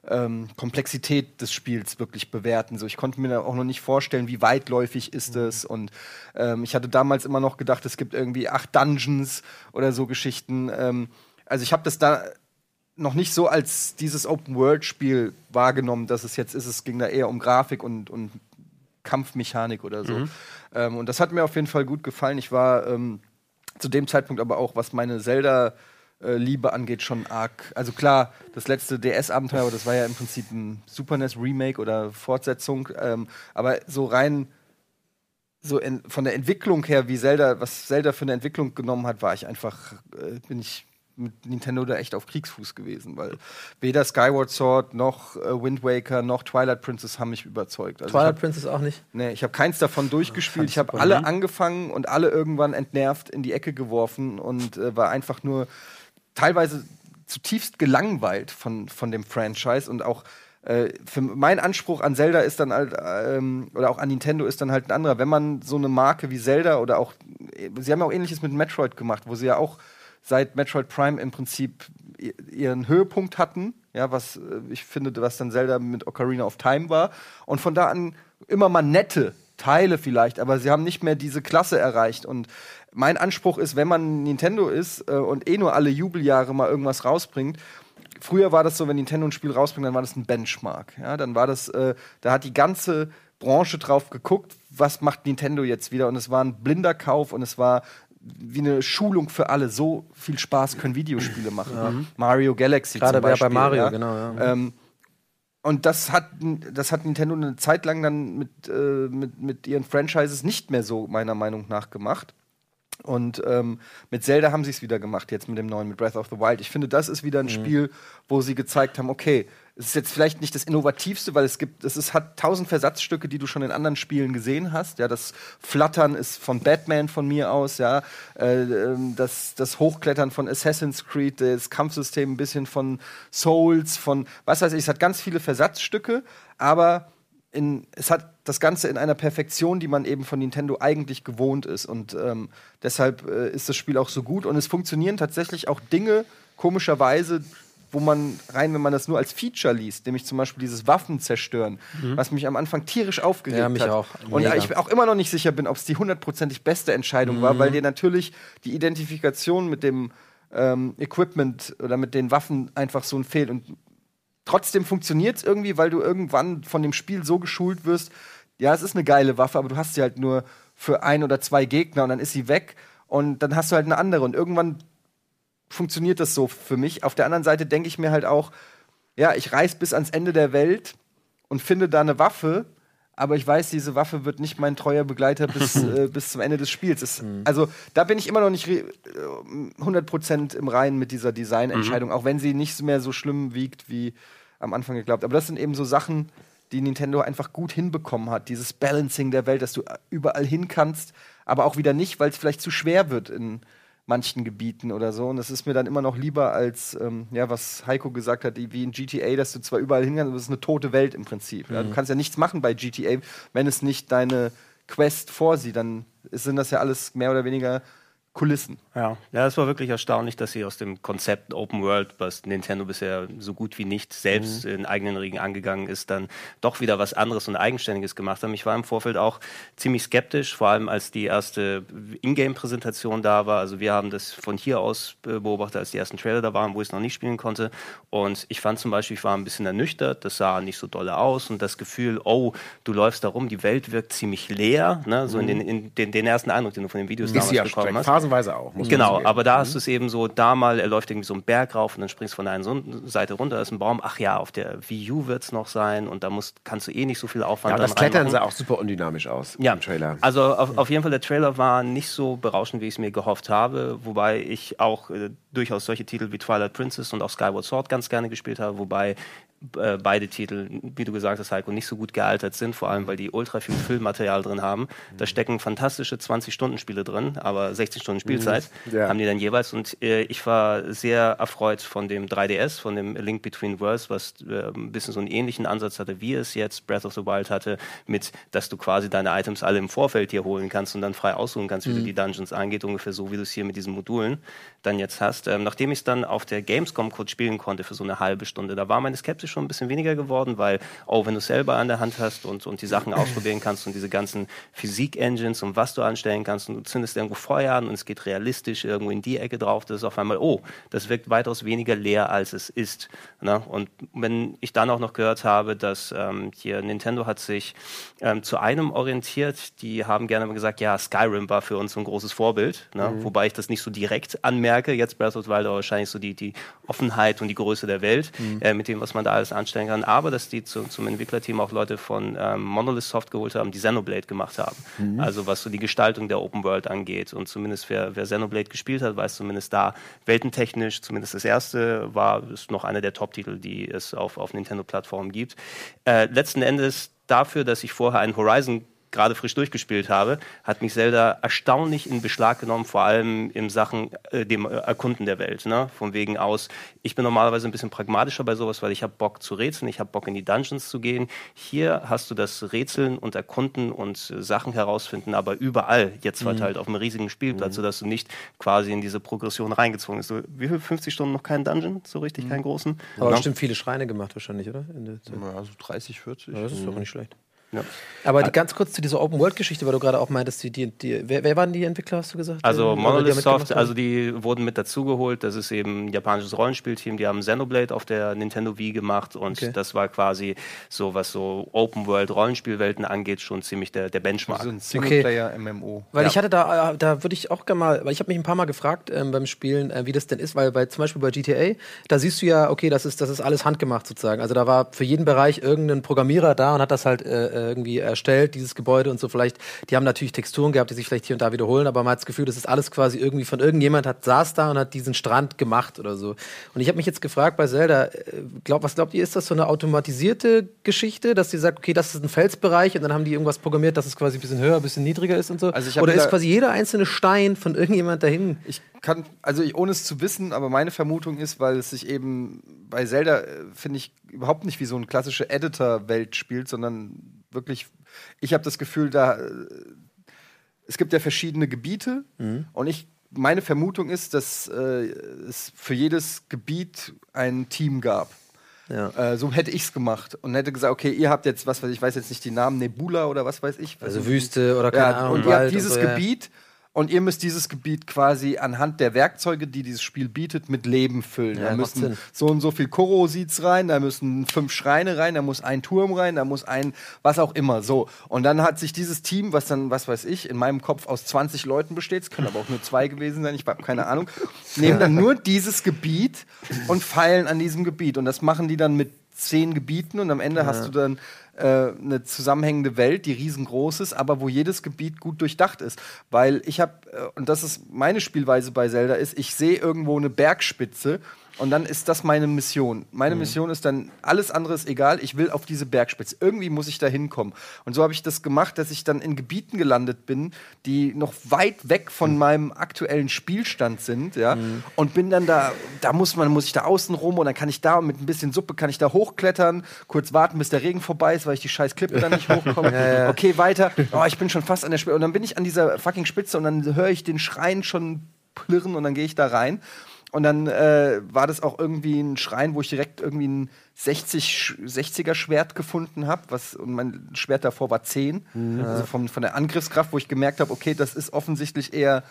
ähm, Komplexität des Spiels wirklich bewerten. So, ich konnte mir auch noch nicht vorstellen, wie weitläufig ist es. Und ähm, ich hatte damals immer noch gedacht, es gibt irgendwie acht Dungeons oder so Geschichten. Ähm, also ich habe das da noch nicht so als dieses Open-World-Spiel wahrgenommen, dass es jetzt ist. Es ging da eher um Grafik und, und Kampfmechanik oder so. Ähm, und das hat mir auf jeden Fall gut gefallen. Ich war ähm, zu dem Zeitpunkt aber auch, was meine Zelda Liebe angeht, schon arg. Also klar, das letzte DS-Abenteuer, aber das war ja im Prinzip ein Super NES Remake oder Fortsetzung. Ähm, aber so rein so in, von der Entwicklung her, wie Zelda, was Zelda für eine Entwicklung genommen hat, war ich einfach, äh, bin ich mit Nintendo da echt auf Kriegsfuß gewesen, weil weder Skyward Sword noch äh, Wind Waker noch Twilight Princess haben mich überzeugt. Also Twilight hab- Princess auch nicht. Nee, ich habe keins davon durchgespielt. Ich habe alle angefangen und alle irgendwann entnervt in die Ecke geworfen und äh, war einfach nur teilweise zutiefst gelangweilt von, von dem Franchise und auch äh, für mein Anspruch an Zelda ist dann halt, ähm, oder auch an Nintendo ist dann halt ein anderer. Wenn man so eine Marke wie Zelda oder auch, äh, sie haben ja auch ähnliches mit Metroid gemacht, wo sie ja auch seit Metroid Prime im Prinzip ihren Höhepunkt hatten, ja, was äh, ich finde, was dann Zelda mit Ocarina of Time war. Und von da an immer mal nette Teile vielleicht, aber sie haben nicht mehr diese Klasse erreicht. Und mein Anspruch ist, wenn man Nintendo ist äh, und eh nur alle Jubeljahre mal irgendwas rausbringt, früher war das so, wenn Nintendo ein Spiel rausbringt, dann war das ein Benchmark. Ja, dann war das, äh, da hat die ganze Branche drauf geguckt, was macht Nintendo jetzt wieder. Und es war ein blinder Kauf und es war wie eine Schulung für alle. So viel Spaß können Videospiele machen. Mario Galaxy Gerade zum bei- Beispiel. bei Mario, ja. genau, ja. Ähm, und das hat, das hat Nintendo eine Zeit lang dann mit, äh, mit, mit ihren Franchises nicht mehr so, meiner Meinung nach, gemacht. Und ähm, mit Zelda haben sie es wieder gemacht, jetzt mit dem neuen, mit Breath of the Wild. Ich finde, das ist wieder ein Spiel, wo sie gezeigt haben, okay, es ist jetzt vielleicht nicht das Innovativste, weil es gibt, es ist, hat tausend Versatzstücke, die du schon in anderen Spielen gesehen hast. Ja, das Flattern ist von Batman von mir aus, ja. Äh, ähm, das, das Hochklettern von Assassin's Creed, das Kampfsystem ein bisschen von Souls, von was weiß ich, es hat ganz viele Versatzstücke, aber in, es hat das Ganze in einer Perfektion, die man eben von Nintendo eigentlich gewohnt ist. Und ähm, deshalb äh, ist das Spiel auch so gut. Und es funktionieren tatsächlich auch Dinge, komischerweise, wo man rein, wenn man das nur als Feature liest, nämlich zum Beispiel dieses Waffen zerstören, was mich am Anfang tierisch aufgeregt Ja, mich hat. auch. Und Mega. ich auch immer noch nicht sicher bin, ob es die hundertprozentig beste Entscheidung war, weil dir natürlich die Identifikation mit dem ähm, Equipment oder mit den Waffen einfach so ein fehlt. Und trotzdem funktioniert es irgendwie, weil du irgendwann von dem Spiel so geschult wirst, ja, es ist eine geile Waffe, aber du hast sie halt nur für ein oder zwei Gegner und dann ist sie weg und dann hast du halt eine andere und irgendwann funktioniert das so für mich. Auf der anderen Seite denke ich mir halt auch, ja, ich reise bis ans Ende der Welt und finde da eine Waffe, aber ich weiß, diese Waffe wird nicht mein treuer Begleiter bis, *laughs* äh, bis zum Ende des Spiels. Es, Also da bin ich immer noch nicht re- äh, 100% im Reinen mit dieser Designentscheidung, auch wenn sie nicht mehr so schlimm wiegt wie am Anfang geglaubt. Aber das sind eben so Sachen, die Nintendo einfach gut hinbekommen hat. Dieses Balancing der Welt, dass du überall hin kannst, aber auch wieder nicht, weil es vielleicht zu schwer wird in manchen Gebieten oder so. Und das ist mir dann immer noch lieber als, ähm, ja, was Heiko gesagt hat, wie in GTA, dass du zwar überall hin kannst, aber es ist eine tote Welt im Prinzip. Ja? Du kannst ja nichts machen bei GTA, wenn es nicht deine Quest vorsieht. Dann sind das ja alles mehr oder weniger Kulissen. Ja. ja, es war wirklich erstaunlich, dass sie aus dem Konzept Open World, was Nintendo bisher so gut wie nicht selbst in eigenen Regeln angegangen ist, dann doch wieder was anderes und Eigenständiges gemacht haben. Ich war im Vorfeld auch ziemlich skeptisch, vor allem als die erste Ingame-Präsentation da war. Also wir haben das von hier aus äh, beobachtet, als die ersten Trailer da waren, wo ich es noch nicht spielen konnte. Und ich fand zum Beispiel, ich war ein bisschen ernüchtert, das sah nicht so dolle aus und das Gefühl, oh, du läufst da rum, die Welt wirkt ziemlich leer, ne? so in, den, in den, den ersten Eindruck, den du von den Videos Ist damals bekommen hast. Phasenweise auch. Genau, aber da hast du es eben so, da mal, er läuft irgendwie so einen Berg rauf und dann springst du von der einen so- Seite runter, da ist ein Baum, ach ja, auf der Wii U wird es noch sein und da musst, kannst du eh nicht so viel Aufwand Ja, und das Klettern sah auch super undynamisch aus Ja, im Trailer. also auf, auf jeden Fall, der Trailer war nicht so berauschend, wie ich es mir gehofft habe, wobei ich auch äh, durchaus solche Titel wie Twilight Princess und auch Skyward Sword ganz gerne gespielt habe, wobei äh, beide Titel, wie du gesagt hast, Heiko, nicht so gut gealtert sind, vor allem, weil die ultra viel Füllmaterial drin haben. Da stecken fantastische 20-Stunden-Spiele drin, aber 16 Stunden Spielzeit Ja. haben die dann jeweils. Und äh, ich war sehr erfreut von dem 3DS, von dem Link Between Worlds, was äh, ein bisschen so einen ähnlichen Ansatz hatte, wie es jetzt Breath of the Wild hatte, mit, dass du quasi deine Items alle im Vorfeld hier holen kannst und dann frei aussuchen kannst, wie du die Dungeons angeht, ungefähr so, wie du es hier mit diesen Modulen dann jetzt hast. Ähm, nachdem ich es dann auf der Gamescom kurz spielen konnte für so eine halbe Stunde, da war meine Skepsis schon ein bisschen weniger geworden, weil, oh, wenn du es selber an der Hand hast und, und die Sachen ausprobieren kannst und diese ganzen Physik-Engines und was du anstellen kannst und du zündest irgendwo Feuer an und es geht realistisch irgendwo in die Ecke drauf, das ist auf einmal, oh, das wirkt weitaus weniger leer, als es ist. Ne? Und wenn ich dann auch noch gehört habe, dass ähm, hier Nintendo hat sich ähm, zu einem orientiert, die haben gerne mal gesagt, ja, Skyrim war für uns ein großes Vorbild, ne? wobei ich das nicht so direkt anmerke, jetzt Breath of the Wild, aber wahrscheinlich so die, die Offenheit und die Größe der Welt, äh, mit dem, was man da alles anstellen kann, aber dass die zu, zum Entwicklerteam auch Leute von ähm, Monolith Soft geholt haben, die Xenoblade gemacht haben. Also was so die Gestaltung der Open World angeht und zumindest wer, wer Xenoblade gespielt hat, weiß zumindest da, weltentechnisch, zumindest das erste war, ist noch einer der Top-Titel, die es auf, auf Nintendo-Plattformen gibt. Äh, letzten Endes dafür, dass ich vorher einen Horizon gerade frisch durchgespielt habe, hat mich Zelda erstaunlich in Beschlag genommen, vor allem in Sachen äh, dem äh, Erkunden der Welt. Ne? Von wegen aus, ich bin normalerweise ein bisschen pragmatischer bei sowas, weil ich habe Bock zu rätseln, ich habe Bock in die Dungeons zu gehen. Hier hast du das Rätseln und Erkunden und äh, Sachen herausfinden, aber überall jetzt verteilt auf einem riesigen Spielplatz, sodass du nicht quasi in diese Progression reingezwungen bist. So, wie viel? 50 Stunden noch keinen Dungeon? So richtig keinen großen? Aber Ja. bestimmt viele Schreine gemacht wahrscheinlich, oder? In der Zeit. Ja, so 30, 40. Ja, das ist doch nicht schlecht. Aber die, ganz kurz zu dieser Open-World-Geschichte, weil du gerade auch meintest, die, die, die, wer, wer waren die Entwickler, hast du gesagt? Also Monolith Soft, also die wurden mit dazugeholt. Das ist eben ein japanisches Rollenspielteam. Die haben Xenoblade auf der Nintendo Wii gemacht und Okay. das war quasi so, was so Open World Rollenspielwelten angeht, schon ziemlich der, der Benchmark. So ein Singleplayer-MMO. Weil Ja. ich hatte da, äh, da würde ich auch gerne mal, weil ich habe mich ein paar Mal gefragt ähm, beim Spielen, äh, wie das denn ist, weil bei zum Beispiel bei GTA, da siehst du ja, okay, das ist, das ist alles handgemacht sozusagen. Also da war für jeden Bereich irgendein Programmierer da und hat das halt äh, irgendwie erstellt, dieses Gebäude und so. Vielleicht, die haben natürlich Texturen gehabt, die sich vielleicht hier und da wiederholen, aber man hat das Gefühl, das ist alles quasi irgendwie von irgendjemand hat saß da und hat diesen Strand gemacht oder so. Und ich habe mich jetzt gefragt bei Zelda, äh, glaub, was glaubt ihr, ist das so eine automatisierte Geschichte, dass die sagt, okay, das ist ein Felsbereich und dann haben die irgendwas programmiert, dass es quasi ein bisschen höher, ein bisschen niedriger ist und so? Also oder ist quasi jeder einzelne Stein von irgendjemand dahin? Ich kann, also ich, ohne es zu wissen, aber meine Vermutung ist, weil es sich eben bei Zelda, äh, finde ich, überhaupt nicht wie so eine klassische Editor-Welt spielt, sondern wirklich, ich habe das Gefühl, da äh, es gibt ja verschiedene Gebiete und ich meine Vermutung ist, dass äh, es für jedes Gebiet ein Team gab. Ja. Äh, so hätte ich es gemacht und hätte gesagt, okay, ihr habt jetzt, was weiß ich, ich weiß jetzt nicht die Namen, Nebula oder was weiß ich. Also Wüste oder keine ja, Ahnung. und ihr habt dieses so, ja. Gebiet und ihr müsst dieses Gebiet quasi anhand der Werkzeuge, die dieses Spiel bietet, mit Leben füllen. Ja, da müssen Sinn. so und so viel Korosits rein, da müssen fünf Schreine rein, da muss ein Turm rein, da muss ein was auch immer. So. Und dann hat sich dieses Team, was dann, was weiß ich, in meinem Kopf aus 20 Leuten besteht, es können aber auch nur zwei gewesen sein, ich habe keine Ahnung, nehmen dann nur dieses Gebiet und feilen an diesem Gebiet. Und das machen die dann mit zehn Gebieten und am Ende hast du dann äh, eine zusammenhängende Welt, die riesengroß ist, aber wo jedes Gebiet gut durchdacht ist. Weil ich habe, äh, und das ist meine Spielweise bei Zelda, ist, ich sehe irgendwo eine Bergspitze und dann ist das meine Mission. Meine Mission ist dann, alles andere ist egal, ich will auf diese Bergspitze. Irgendwie muss ich da hinkommen. Und so habe ich das gemacht, dass ich dann in Gebieten gelandet bin, die noch weit weg von meinem aktuellen Spielstand sind, ja. Und bin dann da, da muss man, muss ich da außen rum und dann kann ich da mit ein bisschen Suppe kann ich da hochklettern, kurz warten, bis der Regen vorbei ist, weil ich die scheiß Klippe dann nicht hochkomme. *laughs* Okay, weiter. Oh, ich bin schon fast an der Spitze. Und dann bin ich an dieser fucking Spitze und dann höre ich den Schrein schon plirren und dann gehe ich da rein. Und dann äh, war das auch irgendwie ein Schrein, wo ich direkt irgendwie ein 60, Sch- 60er Schwert gefunden habe, was und mein Schwert davor war 10. Also vom, von der Angriffskraft, wo ich gemerkt habe, okay, das ist offensichtlich eher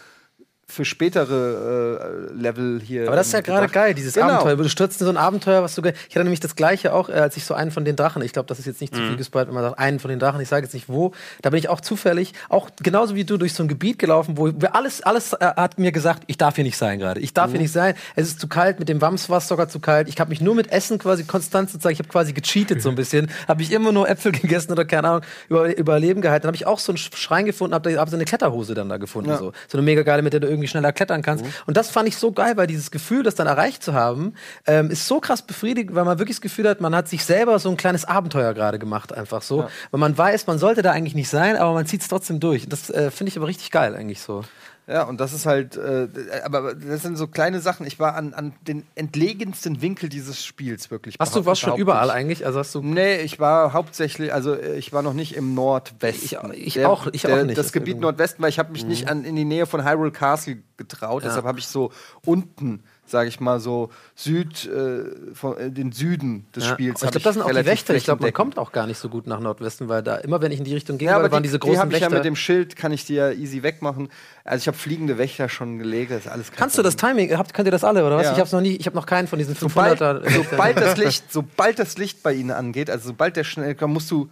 für spätere äh, Level hier. Aber das ist ja gerade geil, dieses Genau. Abenteuer. Du stürzt in so ein Abenteuer, was du. Ich hatte nämlich das gleiche auch, äh, als ich so einen von den Drachen, ich glaube, das ist jetzt nicht zu viel gespoilt, wenn man sagt, einen von den Drachen, ich sage jetzt nicht wo, da bin ich auch zufällig, auch genauso wie du durch so ein Gebiet gelaufen, wo wir alles, alles äh, hat mir gesagt, ich darf hier nicht sein gerade. Ich darf hier nicht sein. Es ist zu kalt, mit dem Wams war es sogar zu kalt. Ich habe mich nur mit Essen quasi konstant sozusagen, ich habe quasi gecheatet so ein bisschen, habe ich immer nur Äpfel *laughs* gegessen oder keine Ahnung, über, Überleben gehalten. Dann habe ich auch so einen Schrein gefunden, habe hab so eine Kletterhose dann da gefunden, Ja. so. So eine mega geile, mit der du irgendwie schneller klettern kannst. Und das fand ich so geil, weil dieses Gefühl, das dann erreicht zu haben, ähm, ist so krass befriedigend, weil man wirklich das Gefühl hat, man hat sich selber so ein kleines Abenteuer gerade gemacht, einfach so. Weil man weiß, man sollte da eigentlich nicht sein, aber man zieht es trotzdem durch. Das äh, finde ich aber richtig geil, eigentlich so. Ja, und das ist halt, äh, aber das sind so kleine Sachen. Ich war an, an den entlegensten Winkel dieses Spiels wirklich. Hast du was schon überall ich. eigentlich? Also hast du. Nee, ich war hauptsächlich, also äh, ich war noch nicht im Nordwesten. Ich- ich auch- ich auch nicht. Das Gebiet. Nordwesten, weil ich habe mich nicht an, in die Nähe von Hyrule Castle getraut, Ja. deshalb habe ich so unten, sage ich mal, so Süd, äh, von, äh, den Süden des Ja. Spiels. ich glaube, das sind auch die Wächter. Ich glaube, man kommt auch gar nicht so gut nach Nordwesten, weil da immer, wenn ich in die Richtung ging, Ja, aber waren die, diese die großen habe ich ja Wächter. mit dem Schild, kann ich die ja easy wegmachen. Also ich habe fliegende Wächter schon gelegt, das ist alles Kannst du das Problem. Timing? Habt, könnt ihr das alle oder was? Ja. Ich habe noch nie, ich habe noch keinen von diesen Sobald, 500er. sobald, das Licht, sobald das Licht bei ihnen angeht, also sobald der schnell kommt, musst du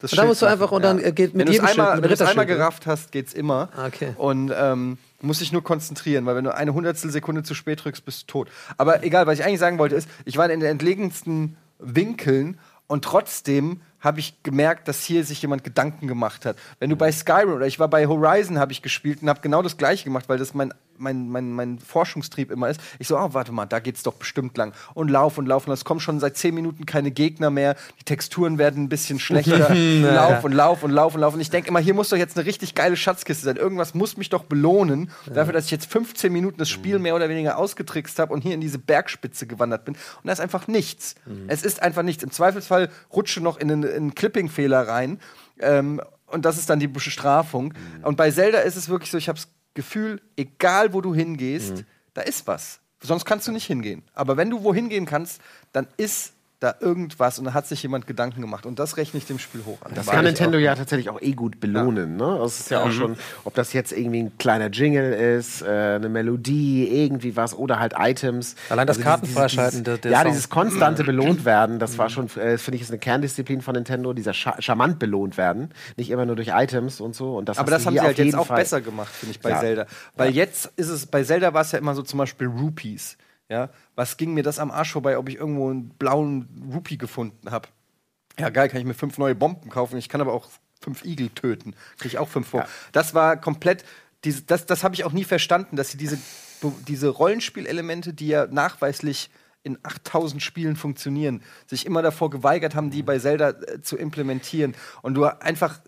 das Und dann musst du einfach- und dann, äh, geht mit wenn es jedem Schild, einmal, mit wenn du es einmal gerafft hast, geht's immer. Ah, okay. Und ähm, musst dich nur konzentrieren, weil wenn du eine Hundertstel Sekunde zu spät drückst, bist du tot. Aber egal, was ich eigentlich sagen wollte, ist, ich war in den entlegensten Winkeln und trotzdem habe ich gemerkt, dass hier sich jemand Gedanken gemacht hat. Wenn du bei Skyrim oder ich war bei Horizon, habe ich gespielt und habe genau das gleiche gemacht, weil das mein, mein, mein, mein Forschungstrieb immer ist. Ich so, oh, warte mal, da geht's doch bestimmt lang. Und lauf und lauf und es kommen schon seit zehn Minuten keine Gegner mehr. Die Texturen werden ein bisschen schlechter. *laughs* lauf und lauf und lauf und lauf. Und ich denke immer, hier muss doch jetzt eine richtig geile Schatzkiste sein. Irgendwas muss mich doch belohnen, dafür, dass ich jetzt 15 Minuten das Spiel mehr oder weniger ausgetrickst habe und hier in diese Bergspitze gewandert bin. Und da ist einfach nichts. Es ist einfach nichts. Im Zweifelsfall rutsche noch in einen, in einen Clipping-Fehler rein. Ähm, und das ist dann die Bestrafung. Und bei Zelda ist es wirklich so, ich habe das Gefühl, egal wo du hingehst, da ist was. Sonst kannst du nicht hingehen. Aber wenn du wohin gehen kannst, dann ist da irgendwas und da hat sich jemand Gedanken gemacht. Und das rechne ich dem Spiel hoch an. Das War kann Nintendo auch. ja tatsächlich auch eh gut belohnen. Ne? Das ist ja Mhm. auch schon, ob das jetzt irgendwie ein kleiner Jingle ist, äh, eine Melodie, irgendwie was oder halt Items. Allein das Also Karten dieses- dieses- ja, Song. dieses konstante belohnt werden, das war schon, äh, finde ich, ist eine Kerndisziplin von Nintendo, dieser Scha charmant belohnt werden. Nicht immer nur durch Items und so. Und das Aber das haben sie halt jetzt jeden auch Fall. besser gemacht, finde ich, bei Ja. Zelda. Weil jetzt ist es, bei Zelda war es ja immer so zum Beispiel Rupees. Ja, was ging mir das am Arsch vorbei, ob ich irgendwo einen blauen Rupee gefunden habe? Ja, geil, kann ich mir fünf neue Bomben kaufen. Ich kann aber auch fünf Igel töten. Krieg ich auch fünf vor. Das war komplett, diese, das, das habe ich auch nie verstanden, dass sie diese, diese Rollenspielelemente, die ja nachweislich in 8000 Spielen funktionieren, sich immer davor geweigert haben, die bei Zelda äh, zu implementieren. Und du einfach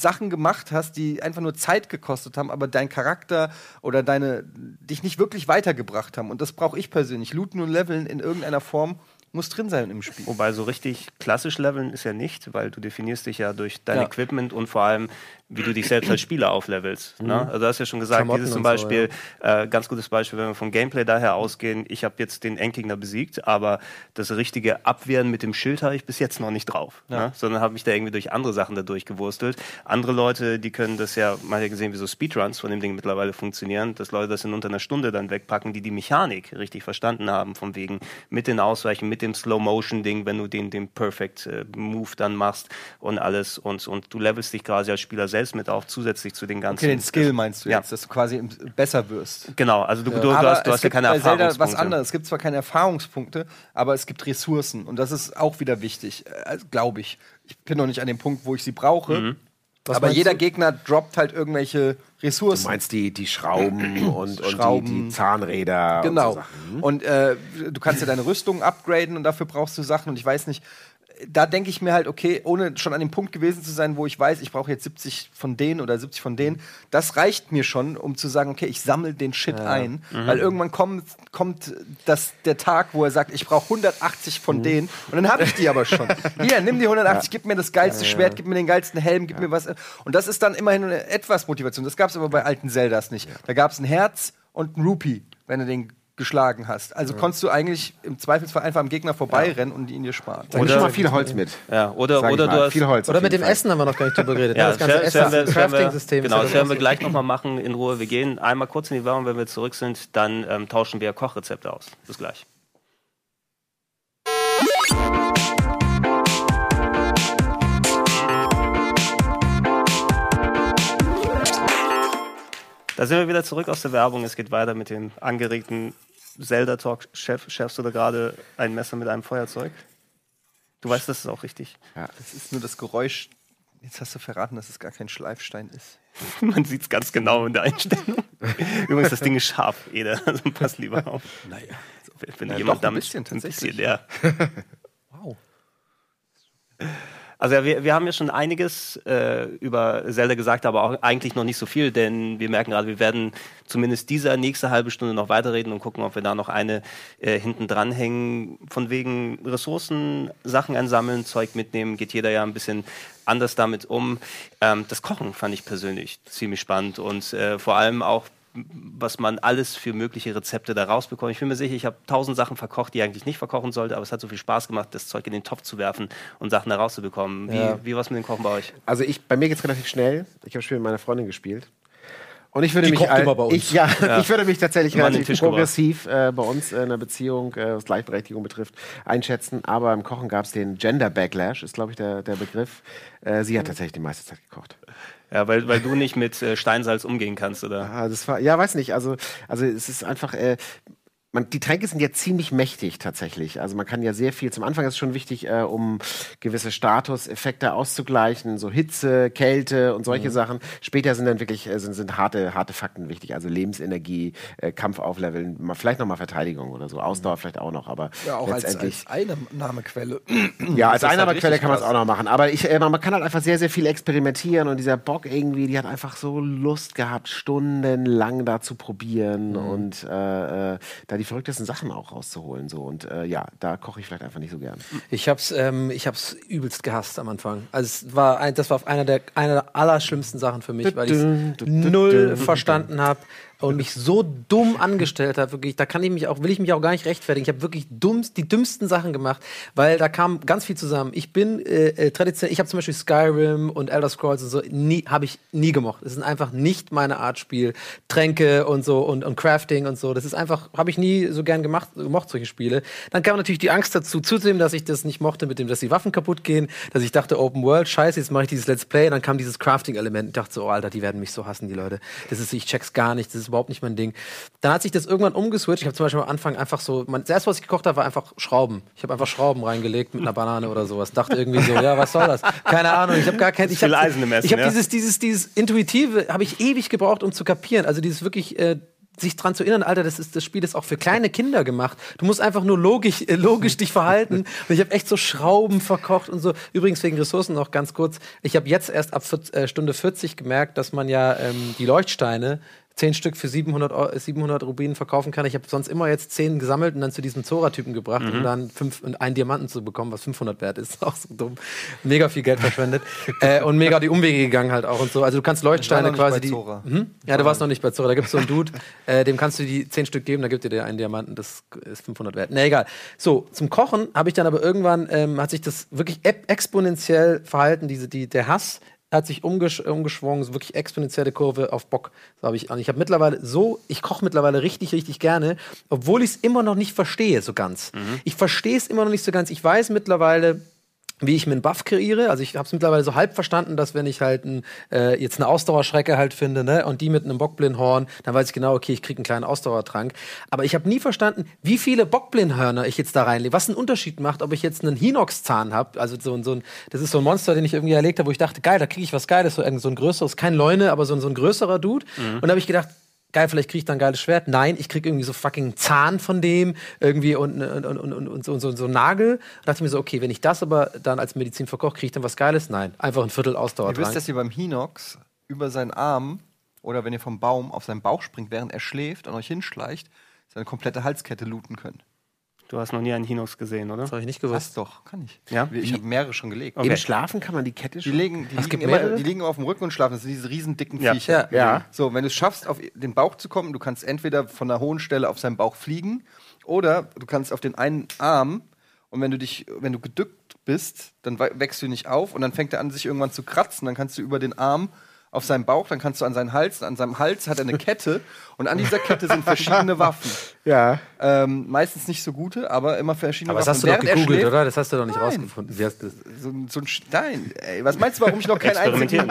Sachen gemacht hast, die einfach nur Zeit gekostet haben, aber dein Charakter oder deine dich nicht wirklich weitergebracht haben. Und das brauche ich persönlich. Looten und Leveln in irgendeiner Form muss drin sein im Spiel. Wobei so richtig klassisch leveln ist ja nicht, weil du definierst dich ja durch dein Ja. Equipment und vor allem, wie du dich selbst als Spieler auflevelst. Ne? Also du hast ja schon gesagt, Klamotten dieses zum und so, Beispiel, äh, ganz gutes Beispiel, wenn wir vom Gameplay daher ausgehen, ich habe jetzt den Endgegner besiegt, aber das richtige Abwehren mit dem Schild habe ich bis jetzt noch nicht drauf. Ne? Sondern habe mich da irgendwie durch andere Sachen dadurch gewurstelt. Andere Leute, die können das ja, man hat ja gesehen, wie so Speedruns von dem Ding mittlerweile funktionieren, dass Leute das in unter einer Stunde dann wegpacken, die die Mechanik richtig verstanden haben, von wegen mit den Ausweichen, mit dem Slow-Motion-Ding, wenn du den, den Perfect äh, Move dann machst und alles und, und du levelst dich quasi als Spieler selbst mit auf, zusätzlich zu den ganzen. Okay, den Skill meinst du Ja. jetzt, dass du quasi besser wirst. Genau, also du, du, du Aber hast, du hast ja keine bei Zelda Erfahrungspunkte. was anderes. Es gibt zwar keine Erfahrungspunkte, aber es gibt Ressourcen. Und das ist auch wieder wichtig, äh, glaube ich. Ich bin noch nicht an dem Punkt, wo ich sie brauche. Mhm. Was aber jeder du? Gegner droppt halt irgendwelche Du Ressourcen. meinst die, die Schrauben *clears throat* und, und Schrauben. Die, die Zahnräder Genau. und so Sachen. Und äh, du kannst ja deine Rüstung upgraden und dafür brauchst du Sachen. Und ich weiß nicht, da denke ich mir halt, okay, ohne schon an dem Punkt gewesen zu sein, wo ich weiß, ich brauche jetzt 70 von denen oder 70 von denen, das reicht mir schon, um zu sagen, okay, ich sammle den Shit ein. Weil irgendwann kommt, kommt das, der Tag, wo er sagt, ich brauche 180 von denen. Und dann habe ich die aber schon. *laughs* Hier, nimm die 180, gib mir das geilste Schwert, gib mir den geilsten Helm, gib mir was. Und das ist dann immerhin eine etwas Motivation. Das gab es aber bei alten Zeldas nicht. Da gab es ein Herz und ein Rupee, wenn du den geschlagen hast. Also konntest du eigentlich im Zweifelsfall einfach am Gegner vorbeirennen und ihn dir sparen. Da oder schon mal viel Holz mit. Ja, oder, sag oder du hast viel Holz. Oder mit dem Fall. Essen haben wir noch gar nicht drüber geredet. Ja, das ganze das Essen, das werden wir, Crafting-System. genau, das werden wir gleich nochmal machen in Ruhe. Wir gehen einmal kurz in die Werbung, wenn wir zurück sind, dann ähm, tauschen wir Kochrezepte aus. Bis gleich. Da sind wir wieder zurück aus der Werbung. Es geht weiter mit dem angeregten Zelda-Talk. Chef, schärfst du da gerade ein Messer mit einem Feuerzeug? Du weißt, das ist auch richtig. Das ist nur das Geräusch. Jetzt hast du verraten, dass es gar kein Schleifstein ist. *laughs* Man sieht es ganz genau in der Einstellung. Übrigens, das Ding ist scharf, Eder. *laughs* Also pass lieber auf. Naja. Wenn Ja, jemand doch, ein damit bisschen, tatsächlich. ja. *laughs* Wow. Also ja, wir, wir haben ja schon einiges äh, über Zelda gesagt, aber auch eigentlich noch nicht so viel, denn wir merken gerade, wir werden zumindest diese nächste halbe Stunde noch weiterreden und gucken, ob wir da noch eine äh, hinten dranhängen. Von wegen Ressourcen, Sachen einsammeln, Zeug mitnehmen, geht jeder ja ein bisschen anders damit um. Ähm, das Kochen fand ich persönlich ziemlich spannend und äh, vor allem auch was man alles für mögliche Rezepte da rausbekommt. Ich bin mir sicher, ich habe tausend Sachen verkocht, die ich eigentlich nicht verkochen sollte, aber es hat so viel Spaß gemacht, das Zeug in den Topf zu werfen und Sachen da rauszubekommen. Wie, Ja. wie war es mit dem Kochen bei euch? Also ich, bei mir geht's relativ schnell. Ich habe Spiel mit meiner Freundin gespielt. Und ich würde Die mich kocht all- immer bei uns. Ich, ja, *laughs* ich würde mich tatsächlich relativ progressiv äh, bei uns äh, in der Beziehung, äh, was Gleichberechtigung betrifft, einschätzen. Aber im Kochen gab's den Gender Backlash, ist glaube ich der, der Begriff. Äh, sie hat tatsächlich die meiste Zeit gekocht. Ja, weil, weil du nicht mit äh, Steinsalz umgehen kannst, oder? Ah, das war, ja, weiß nicht. Also, also es ist einfach. Äh, man, die Tränke sind ja ziemlich mächtig tatsächlich. Also man kann ja sehr viel. Zum Anfang ist es schon wichtig, äh, um gewisse Statuseffekte auszugleichen, so Hitze, Kälte und solche Sachen. Später sind dann wirklich äh, sind, sind harte, harte Fakten wichtig. Also Lebensenergie, äh, Kampf aufleveln, mal, vielleicht noch mal Verteidigung oder so, Ausdauer vielleicht auch noch. Aber Ja, auch als, letztendlich als Einnahmequelle. *clears throat* ja, als halt Einnahmequelle richtig kann man es auch noch machen. Aber ich, äh, man kann halt einfach sehr, sehr viel experimentieren und dieser Bock irgendwie, die hat einfach so Lust gehabt, stundenlang da zu probieren und äh, äh, da die verrücktesten Sachen auch rauszuholen. So. Und äh, ja, da koche ich vielleicht einfach nicht so gern. Ich hab's, ähm, ich hab's übelst gehasst am Anfang. Also es war ein, das war einer der, einer der allerschlimmsten Sachen für mich, weil ich null verstanden habe. Und mich so dumm angestellt habe, wirklich, da kann ich mich auch, will ich mich auch gar nicht rechtfertigen. Ich habe wirklich dumm, die dümmsten Sachen gemacht, weil da kam ganz viel zusammen. Ich bin äh, äh, traditionell, ich habe zum Beispiel Skyrim und Elder Scrolls und so, nie, habe ich nie gemocht. Das ist einfach nicht meine Art Spiel. Tränke und so und, und Crafting und so, das ist einfach, habe ich nie so gern gemacht, gemocht, solche Spiele. Dann kam natürlich die Angst dazu, zuzusehen, dass ich das nicht mochte, mit dem, dass die Waffen kaputt gehen, dass ich dachte, Open World, scheiße, jetzt mache ich dieses Let's Play, und dann kam dieses Crafting-Element. Ich dachte so, oh, Alter, die werden mich so hassen, die Leute. Das ist, ich check's gar nicht, das ist überhaupt nicht mein Ding. Dann hat sich das irgendwann umgeswitcht. Ich habe zum Beispiel am Anfang einfach so, mein, das erste, was ich gekocht habe, war einfach Schrauben. Ich habe einfach Schrauben reingelegt mit einer Banane oder sowas. Dachte irgendwie so, ja, was soll das? Keine Ahnung. Ich habe gar kein, ich habe habe ja? dieses, dieses, dieses intuitive, habe ich ewig gebraucht, um zu kapieren. Also dieses wirklich äh, sich dran zu erinnern, Alter, das, ist, das Spiel ist auch für kleine Kinder gemacht. Du musst einfach nur logisch, äh, logisch dich verhalten. Und ich habe echt so Schrauben verkocht und so. Übrigens wegen Ressourcen noch ganz kurz. Ich habe jetzt erst ab 40, äh, Stunde 40 gemerkt, dass man ja ähm, die Leuchtsteine zehn Stück für 700, Eu- 700 Rubinen verkaufen kann. Ich habe sonst immer jetzt zehn gesammelt und dann zu diesem Zora-Typen gebracht, Mhm. um dann fünf, und einen Diamanten zu bekommen, was 500 wert ist. *laughs* Auch so dumm. Mega viel Geld verschwendet. *laughs* äh, und mega die Umwege gegangen halt auch und so. Also du kannst Leuchtsteine Ich war noch quasi nicht die. bei Zora. Mhm. Ja, du warst noch nicht bei Zora. Da gibt es so einen Dude, *laughs* äh, dem kannst du die zehn Stück geben, da gibt er dir einen Diamanten, das ist 500 wert. Na egal. So, zum Kochen habe ich dann aber irgendwann, ähm, hat sich das wirklich ep- exponentiell verhalten, diese, die, der Hass hat sich umgesch umgeschwungen, so wirklich exponentielle Kurve auf Bock. So hab ich, und ich habe mittlerweile so, ich koche mittlerweile richtig, richtig gerne, obwohl ich es immer noch nicht verstehe so ganz. Ich verstehe es immer noch nicht so ganz. Ich weiß mittlerweile, wie ich mir einen Buff kreiere. Also ich habe es mittlerweile so halb verstanden, dass wenn ich halt ein, äh, jetzt eine Ausdauerschrecke halt finde, ne, und die mit einem Bockblindhorn, dann weiß ich genau, okay, ich kriege einen kleinen Ausdauertrank. Aber ich habe nie verstanden, wie viele Bockblindhörner ich jetzt da reinlege. Was einen Unterschied macht, ob ich jetzt einen Hinox-Zahn habe, also so, ein- so ein, das ist so ein Monster, den ich irgendwie erlegt habe, wo ich dachte, geil, da kriege ich was Geiles, so, so ein größeres, kein Leune, aber so, ein- so ein größerer Dude. Und da habe ich gedacht, geil, vielleicht kriege ich dann ein geiles Schwert. Nein, ich kriege irgendwie so fucking Zahn von dem irgendwie und, und, und, und, und so, so, so einen Nagel. Da dachte ich mir so, okay, wenn ich das aber dann als Medizin verkoche, kriege ich dann was Geiles? Nein, einfach ein Viertel Ihr Ausdauer wisst, dass ihr beim Hinox über seinen Arm oder wenn ihr vom Baum auf seinen Bauch springt, während er schläft und euch hinschleicht, seine komplette Halskette looten könnt. Du hast noch nie einen Hinox gesehen, oder? Das habe ich nicht Was gewusst. doch, kann ich. Ja? Ich habe mehrere schon gelegt. Okay. Im Schlafen kann man die Kette Die schon. liegen, die, liegen immer, die liegen auf dem Rücken und schlafen. Das sind diese riesen dicken Ja. Viecher. Ja. Ja. So, wenn du es schaffst, auf den Bauch zu kommen, du kannst entweder von einer hohen Stelle auf seinen Bauch fliegen oder du kannst auf den einen Arm und wenn du dich, wenn du gedückt bist, dann wächst du nicht auf und dann fängt er an, sich irgendwann zu kratzen. Dann kannst du über den Arm auf seinen Bauch, dann kannst du an seinen Hals, an seinem Hals hat er eine Kette und an dieser Kette sind verschiedene Waffen. Ja. Ähm, meistens nicht so gute, aber immer verschiedene Aber das Waffen. hast du doch Während gegoogelt, oder? Das hast du doch nicht Nein. rausgefunden. Wie hast du das? So, ein- so ein Stein. Ey, was meinst du, warum ich noch keinen einzigen... Experimentieren.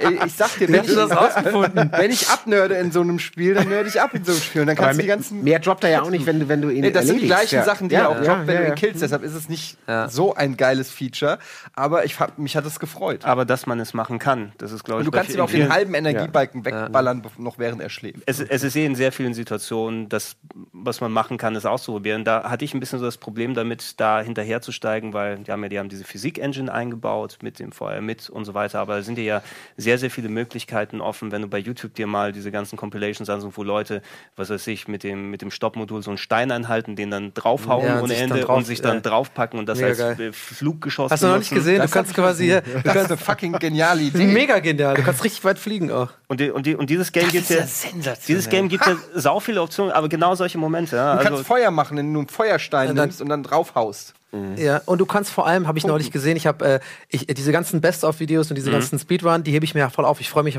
*laughs* Ey, ich sag dir, wenn du das *laughs* rausgefunden? wenn ich abnörde in so einem Spiel, dann nörde ich ab in so einem Spiel. Und dann Aber kannst du die mehr, ganzen... mehr droppt er ja auch nicht, wenn du, wenn du ihn Nee, das sind die erledigst. gleichen ja. Sachen, die ja, er auch ja, droppt, wenn ja, du ihn killst. Deshalb ist es nicht Ja. so ein geiles Feature. Aber ich hab, mich hat es gefreut. Aber dass man es machen kann, das ist, glaube Und ich, du kannst ihn auf den halben Energiebalken wegballern, noch während er schläft. es, es ist eh in sehr vielen Situationen, das, was man machen kann, ist auszuprobieren. Da hatte ich ein bisschen so das Problem damit, da hinterherzusteigen, weil die haben ja, die haben diese Physik-Engine eingebaut mit dem Feuer mit und so weiter. Aber da sind ja sehr, sehr viele Möglichkeiten offen, wenn du bei YouTube dir mal diese ganzen Compilations ansuchst, wo Leute, was weiß ich, mit dem, mit dem Stoppmodul so einen Stein einhalten, den dann draufhauen Ja, und ohne sich dann Ende drauf- und sich dann ja. draufpacken und das als geil. äh, Fluggeschoss Hast du noch nicht gesehen? Du Das kannst hab ich quasi hier. *laughs* Das ist eine fucking geniale *laughs* Idee. Mega genial. Du kannst *laughs* richtig weit fliegen auch. Und, die, und, die, und dieses Game gibt ja ja, dieses Game gibt ja sau viele Optionen, aber genau solche Momente. Ja. Du Also, kannst Feuer machen, wenn du einen Feuerstein dann- nimmst und dann draufhaust. Ja, und du kannst vor allem, habe ich neulich gesehen, ich habe äh, äh, diese ganzen Best-of-Videos und diese ganzen Speedrun, die hebe ich mir ja voll auf. Ich freue mich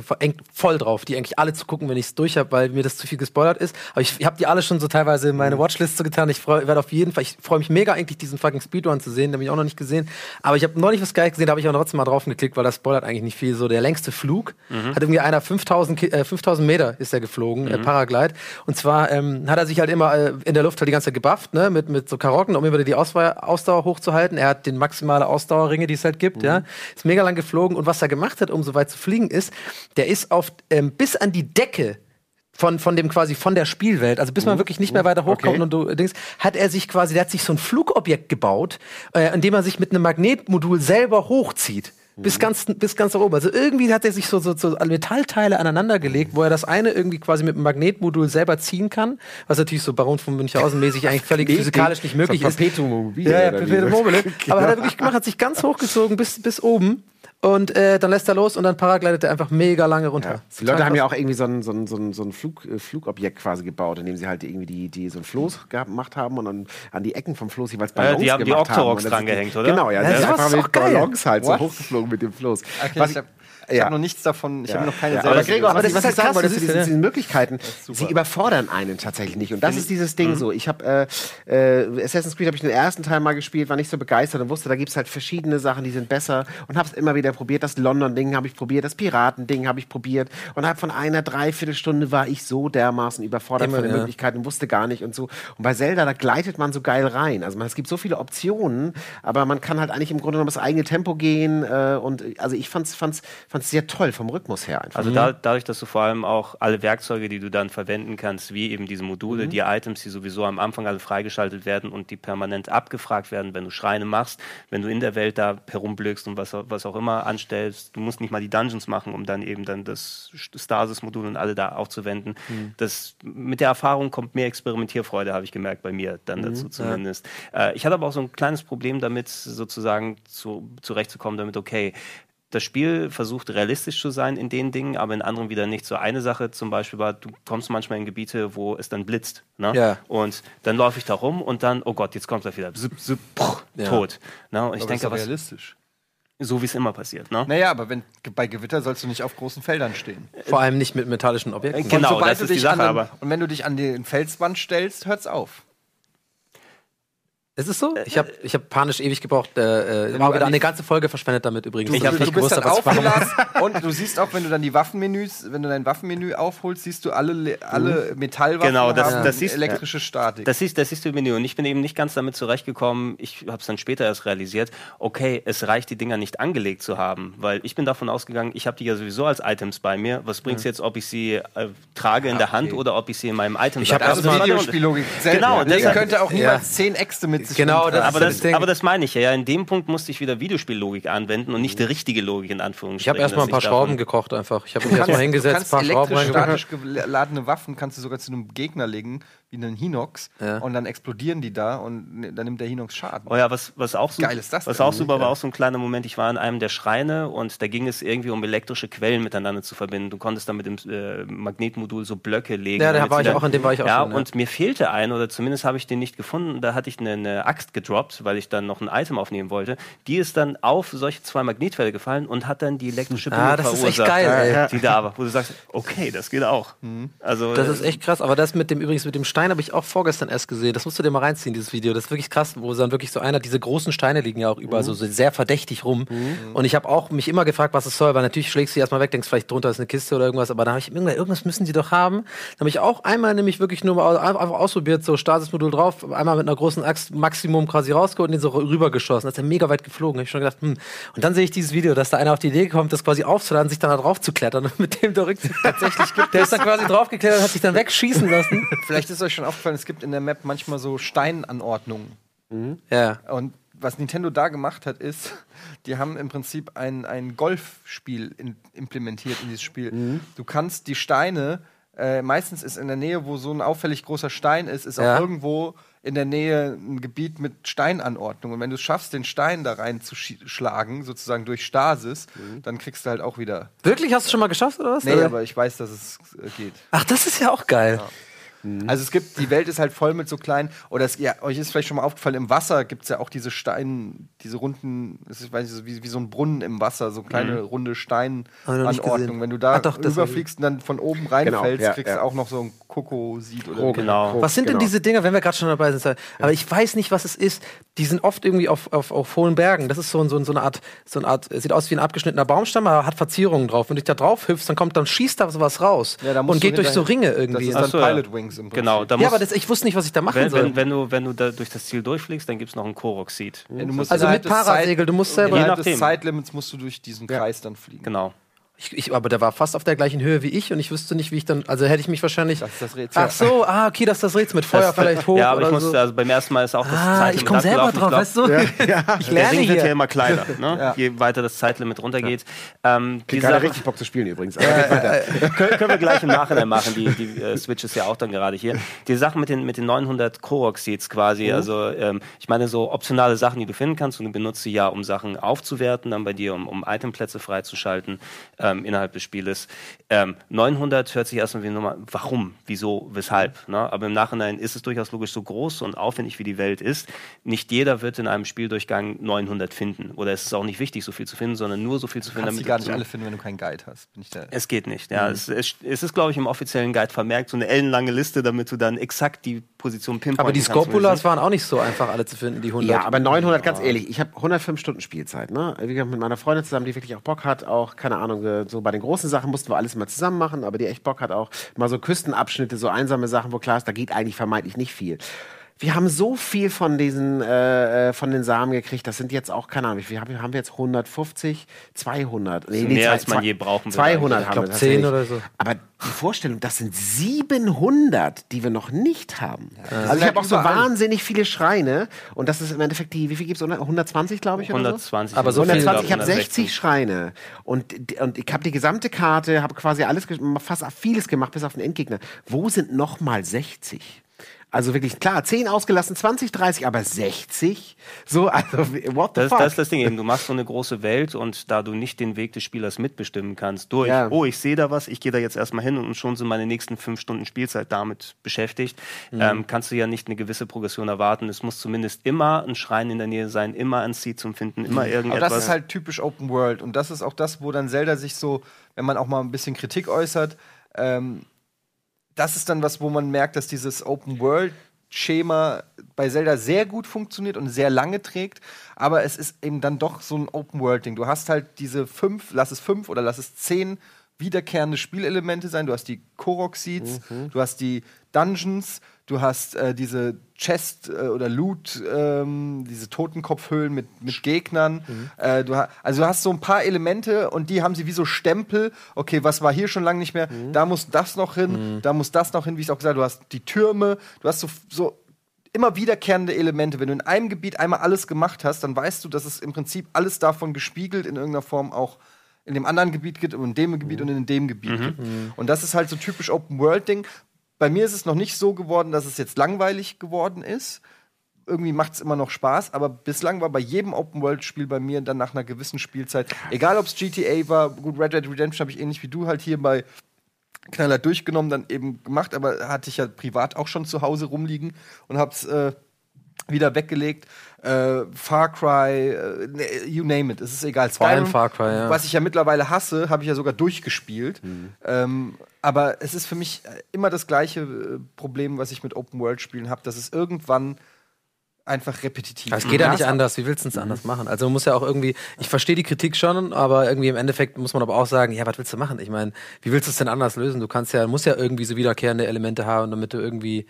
voll, drauf, die eigentlich alle zu gucken, wenn ich es durch habe, weil mir das zu viel gespoilert ist. Aber ich, ich habe die alle schon so teilweise in meine Watchlist so getan. Ich freu- werde auf jeden Fall, ich freue mich mega eigentlich, diesen fucking Speedrun zu sehen, den habe ich auch noch nicht gesehen. Aber ich habe neulich was geil gesehen, da habe ich auch trotzdem mal drauf geklickt, weil das spoilert eigentlich nicht viel. So der längste Flug hat irgendwie einer 5000, Ki- äh, 5000 Meter ist er geflogen, äh, Paraglide. Und zwar ähm, hat er sich halt immer äh, in der Luft halt die ganze Zeit gebufft, ne, mit, mit so Karotten, um immer wieder die Auswahl, Ausdauer hochzuhalten. Er hat den maximale Ausdauerringe, die es halt gibt, ja. Ist mega lang geflogen. Und was er gemacht hat, um so weit zu fliegen, ist, der ist auf ähm, bis an die Decke von, von dem quasi von der Spielwelt, also bis man wirklich nicht mehr weiter hochkommt okay. und du denkst, hat er sich quasi, der hat sich so ein Flugobjekt gebaut, äh, in dem er sich mit einem Magnetmodul selber hochzieht. Bis ganz, bis ganz nach oben. Also irgendwie hat er sich so, so, so Metallteile aneinander gelegt, wo er das eine irgendwie quasi mit einem Magnetmodul selber ziehen kann, was natürlich so Baron von Münchhausen mäßig eigentlich völlig physikalisch nicht möglich ist. Perpetuum mobile. Ja, ja, Perpetuum mobile. *laughs* Aber Genau. hat er wirklich gemacht, hat sich ganz hochgezogen bis, bis oben Und äh, dann lässt er los und dann paraglidet er einfach mega lange runter. Die Leute haben ja auch irgendwie so ein, so ein, so ein, so ein Flug, äh, Flugobjekt quasi gebaut, indem sie halt irgendwie die, die so ein Floß gemacht haben und dann an die Ecken vom Floß jeweils Ja, Ballons die haben die gemacht Octoroks Und das dran ist- gehängt, oder? Genau, ja. Ja, die sind sowas einfach ist mit auch geil. Ballons halt so What? hochgeflogen mit dem Floß. Okay, Was ich habe ja. hab noch nichts davon, ich habe noch keine Ja, selber aber Gregor, aber das, was ich ist halt sagen wollte, zu das diesen, diesen Möglichkeiten, sie überfordern einen tatsächlich nicht. Und das ist dieses Ding so. Ich habe äh, äh, Assassin's Creed habe ich den ersten Teil mal gespielt, war nicht so begeistert und wusste, da gibt es halt verschiedene Sachen, die sind besser und habe es immer wieder probiert. Das London-Ding habe ich probiert, das Piratending habe ich probiert und habe von einer Dreiviertelstunde war ich so dermaßen überfordert Immer, von den ja. Möglichkeiten und wusste gar nicht und so. Und bei Zelda, da gleitet man so geil rein. Also man, es gibt so viele Optionen, aber man kann halt eigentlich im Grunde genommen das eigene Tempo gehen äh, und also ich fand's, fand's, fand's sehr toll vom Rhythmus her einfach. Also da, dadurch, dass du vor allem auch alle Werkzeuge, die du dann verwenden kannst, wie eben diese Module, die Items, die sowieso am Anfang alle freigeschaltet werden und die permanent abgefragt werden, wenn du Schreine machst, wenn du in der Welt da herumblökst und was, was auch immer anstellst. Du musst nicht mal die Dungeons machen, um dann eben dann das Stasis-Modul und alle da aufzuwenden. Das, mit der Erfahrung kommt mehr Experimentierfreude, habe ich gemerkt bei mir dann dazu zumindest. Äh, ich hatte aber auch so ein kleines Problem damit, sozusagen zu, zurechtzukommen, damit, okay, das Spiel versucht realistisch zu sein in den Dingen, aber in anderen wieder nicht. So eine Sache zum Beispiel war, du kommst manchmal in Gebiete, wo es dann blitzt. Ne? Ja. Und dann laufe ich da rum und dann, oh Gott, jetzt kommt er wieder. Zip, zip, puh, Ja. Tot. Ne? Und ich aber denke, ist was, realistisch. so wie es immer passiert. Ne? Naja, aber wenn, bei Gewitter sollst du nicht auf großen Feldern stehen. Vor allem nicht mit metallischen Objekten. Genau, das du ist die Sache, den, aber- Und wenn du dich an den Felswand stellst, hört's auf. Ist es so? Ich habe ich hab panisch ewig gebraucht. Äh, äh, war wieder eine ganze Folge verschwendet damit übrigens. Du, dass du, nicht gewusst dann habe, ich aufgeladen *laughs* und du siehst auch, wenn du dann die Waffenmenüs, wenn du dein Waffenmenü aufholst, siehst du alle, Le- alle Metallwaffen Genau, das- haben das siehst- elektrische Statik. Das siehst, das siehst du im Menü. Und ich bin eben nicht ganz damit zurechtgekommen. Ich habe es dann später erst realisiert. Okay, es reicht, die Dinger nicht angelegt zu haben. Weil ich bin davon ausgegangen, ich habe die ja sowieso als Items bei mir. Was bringt es jetzt, ob ich sie äh, trage in der Hand oder ob ich sie in meinem Item Ich hab das ist erstmal- Videospiellogik. Genau, der deshalb- könnte auch Ja. niemals zehn Äxte mit sich Genau, das aber, ist das, das Ding. aber das meine ich ja. ja. In dem Punkt musste ich wieder Videospiellogik anwenden und nicht die richtige Logik in Ich Anführungsstrichen. habe erstmal ein paar ich Schrauben gekocht einfach. Ich habe Du mich erstmal hingesetzt, ein paar Schrauben statisch geladene Waffen kannst du sogar zu einem Gegner legen, wie einen Hinox, Ja. und dann explodieren die da und ne- dann nimmt der Hinox Schaden. Oh ja, was, was auch, super, Geil ist das was auch super war, auch so ein kleiner Moment. Ich war in einem der Schreine und da ging es irgendwie um elektrische Quellen miteinander zu verbinden. Du konntest dann mit dem äh, Magnetmodul so Blöcke legen. Ja, da war ich dann- auch, in dem war ich auch ja, schon, ja. und mir fehlte ein, oder zumindest habe ich den nicht gefunden. Da hatte ich eine, eine Axt gedroppt, weil ich dann noch ein Item aufnehmen wollte. Die ist dann auf solche zwei Magnetfälle gefallen und hat dann die elektrische Ah, Bindung das ist echt verursacht, geil, ey. die da war. Wo du sagst, okay, das geht auch. Also, Das ist echt krass, aber das mit dem übrigens mit dem Stein habe ich auch vorgestern erst gesehen. Das musst du dir mal reinziehen, dieses Video. Das ist wirklich krass, wo dann wirklich so einer, diese großen Steine liegen ja auch überall so sehr verdächtig rum. Und ich habe auch mich immer gefragt, was es soll, weil natürlich schlägst du die erstmal weg, denkst vielleicht drunter ist eine Kiste oder irgendwas, aber da habe ich irgendwann, irgendwas müssen die doch haben. Da habe ich auch einmal nämlich wirklich nur mal einfach ausprobiert, so Stasis-Modul drauf, einmal mit einer großen Axt Maximum quasi rausgeholt und den so rübergeschossen. Das ist ja mega weit geflogen. Hab ich schon gedacht, hm. Und dann sehe ich dieses Video, dass da einer auf die Idee kommt, das quasi aufzuladen, sich dann da drauf zu klettern und mit dem da rück *laughs* tatsächlich gibt. Der ist dann quasi draufgeklettert und hat sich dann wegschießen lassen. *laughs* Vielleicht ist euch schon aufgefallen, es gibt in der Map manchmal so Steinanordnungen. Ja. Und was Nintendo da gemacht hat, ist, *laughs* die haben im Prinzip ein, ein Golfspiel in, implementiert in dieses Spiel. Du kannst die Steine, äh, meistens ist in der Nähe, wo so ein auffällig großer Stein ist, ist Ja. auch irgendwo in der Nähe ein Gebiet mit Steinanordnung. Und wenn du es schaffst, den Stein da rein zu schi- schlagen, sozusagen durch Stasis, dann kriegst du halt auch wieder. Wirklich? Hast du schon mal geschafft oder was? Nee, Oder? aber ich weiß, dass es äh, geht. Ach, das ist ja auch geil. Also es gibt, die Welt ist halt voll mit so kleinen, oder es, ja, euch ist vielleicht schon mal aufgefallen, im Wasser gibt es ja auch diese Steine, diese runden, das ist, weiß ich, so wie, wie so ein Brunnen im Wasser, so kleine runde noch nicht Steinanordnung. gesehen. Wenn du da Ah, doch, das rüberfliegst und dann von oben reinfällst, Genau, ja, kriegst ja. du auch noch so ein Kokosid oder Krog. Genau. Was sind denn Genau. diese Dinger, wenn wir gerade schon dabei sind? Aber ich weiß nicht, was es ist. Die sind oft irgendwie auf, auf, auf hohen Bergen. Das ist so, ein- so, so eine Art, so eine Art, sieht aus wie ein abgeschnittener Baumstamm, aber hat Verzierungen drauf. Wenn du dich da drauf hüpfst, dann kommt, dann schießt da sowas raus Ja, da und geht durch so Ringe irgendwie. Das ist dann so, ja. Pilot Wings im Prinzip. Genau, da ja, muss, aber das, ich wusste nicht, was ich da machen wenn, soll. wenn, wenn du, wenn du da durch das Ziel durchfliegst, dann gibt es noch ein Korok-Seed. Ja, du musst Also mit des Parasegel, du musst selber- Innerhalb Je des nachdem. Zeitlimits musst du durch diesen Kreis dann fliegen. Genau. Ich, ich, aber der war fast auf der gleichen Höhe wie ich und ich wüsste nicht, wie ich dann. Also hätte ich mich wahrscheinlich. Das ist das Rätsel. Ach so, ah, okay, das ist das Rätsel mit Feuer Das- vielleicht *laughs* hoch. Ja, aber ich oder musste, so. also beim ersten Mal ist auch das Ah, Zeitlimit ich komme selber drauf, Ich glaub, weißt du? *laughs* Ich Der lerne Ring wird ja hier. immer kleiner, *laughs* ne? je weiter das Zeitlimit runtergeht. Ähm, die Ich Sache- richtig Bock zu spielen übrigens. Aber geht weiter. können, können wir gleich im Nachhinein machen. Die, die äh, Switch ist ja auch dann gerade hier. Die Sache mit den, mit den 900 Korok-Seeds quasi. Also, ähm, ich meine, so optionale Sachen, die du finden kannst und du benutzt sie ja, um Sachen aufzuwerten, dann bei dir, um, um Itemplätze freizuschalten ähm, innerhalb des Spieles. Ähm, 900 hört sich erstmal wie eine Nummer. Warum? Wieso? Weshalb? Ne? Aber im Nachhinein ist es durchaus logisch so groß und aufwendig, wie die Welt ist. Nicht jeder wird in einem Spieldurchgang 900 finden. Oder es ist auch nicht wichtig, so viel zu finden, sondern nur so viel zu finden, Kannst die damit gar du nicht alle finden, wenn du keinen Guide hast. Bin ich da. es geht nicht. Ja, es, es, es ist, glaube ich, im offiziellen Guide vermerkt, so eine ellenlange Liste, damit du dann exakt die Position pinpointen Aber die kannst, Scopulas waren auch nicht so einfach alle zu finden, die 100. Ja, aber 900, ganz ehrlich, ich habe 105 Stunden Spielzeit. Ne? Wie gesagt, mit meiner Freundin zusammen, die wirklich auch Bock hat, auch, keine Ahnung, so bei den großen Sachen mussten wir alles mal zusammen machen, aber die echt Bock hat auch, mal so Küstenabschnitte, so einsame Sachen, wo klar ist, da geht eigentlich vermeintlich nicht viel. Wir haben so viel von diesen, äh, äh, von den Samen gekriegt, das sind jetzt auch, keine Ahnung, wie viel haben wir, haben wir jetzt 150, 200? Nee, mehr, zwei- als man zwei- je brauchen würde 200 eigentlich. haben Ich glaub, wir 10 tatsächlich. oder so. Aber die Vorstellung, das sind 700, die wir noch nicht haben. also ich halt habe auch so wahnsinnig viele Schreine und das ist im Endeffekt die, wie viel gibt es? 120, glaube ich, oder so? 120. Aber so viel- 120, ich habe 160. 60 Schreine und, und ich habe die gesamte Karte, habe quasi alles, fast vieles gemacht, bis auf den Endgegner. Wo sind noch mal 60? Also wirklich, klar, 10 ausgelassen, 20, 30, aber 60? So, also, what the Das, fuck? das ist das Ding eben. Du machst so eine große Welt und da du nicht den Weg des Spielers mitbestimmen kannst, durch, Ja. oh, ich sehe da was, ich gehe da jetzt erstmal hin und schon sind meine nächsten fünf Stunden Spielzeit damit beschäftigt, Mhm. ähm, kannst du ja nicht eine gewisse Progression erwarten. Es muss zumindest immer ein Schrein in der Nähe sein, immer ein Seed zum Finden, immer Aber irgendetwas. das ist halt typisch Open World. Und das ist auch das, wo dann Zelda sich so, wenn man auch mal ein bisschen Kritik äußert, ähm, das ist dann was, wo man merkt, dass dieses Open World Schema bei Zelda sehr gut funktioniert und sehr lange trägt, aber es ist eben dann doch so ein Open World Ding. Du hast halt diese fünf, lass es fünf oder lass es zehn wiederkehrende Spielelemente sein. Du hast die Korok Seeds, du hast die Dungeons, du hast äh, diese Chest äh, oder Loot, ähm, diese Totenkopfhöhlen mit, mit Gegnern. Äh, du also du hast so ein paar Elemente und die haben sie wie so Stempel. Okay, was war hier schon lange nicht mehr? Da muss das noch hin, da muss das noch hin, wie ich auch gesagt habe. Du hast die Türme, du hast so, so immer wiederkehrende Elemente. Wenn du in einem Gebiet einmal alles gemacht hast, dann weißt du, dass es im Prinzip alles davon gespiegelt in irgendeiner Form auch in dem anderen Gebiet gibt und in dem Gebiet und in dem Gebiet gibt. Und das ist halt so typisch Open World Ding. Bei mir ist es noch nicht so geworden, dass es jetzt langweilig geworden ist. Irgendwie macht es immer noch Spaß, aber bislang war bei jedem Open World Spiel bei mir dann nach einer gewissen Spielzeit, egal ob es GTA war, gut Red Dead Redemption habe ich ähnlich wie du halt hier bei Knaller durchgenommen, dann eben gemacht, aber hatte ich ja privat auch schon zu Hause rumliegen und hab's äh, wieder weggelegt. Äh, Far Cry, äh, ne, you name it, es ist egal. Vor allem Far Cry, ja. Was ich ja mittlerweile hasse, habe ich ja sogar durchgespielt. Ähm, aber es ist für mich äh, immer das gleiche äh, Problem, was ich mit Open World Spielen habe, dass es irgendwann einfach repetitiv Es geht ja nicht Das- anders. Wie willst du es anders machen? Also man muss ja auch irgendwie, ich verstehe die Kritik schon, aber irgendwie im Endeffekt muss man aber auch sagen, ja, was willst du machen? Ich meine, wie willst du es denn anders lösen? Du kannst ja, musst ja irgendwie so wiederkehrende Elemente haben, damit du irgendwie,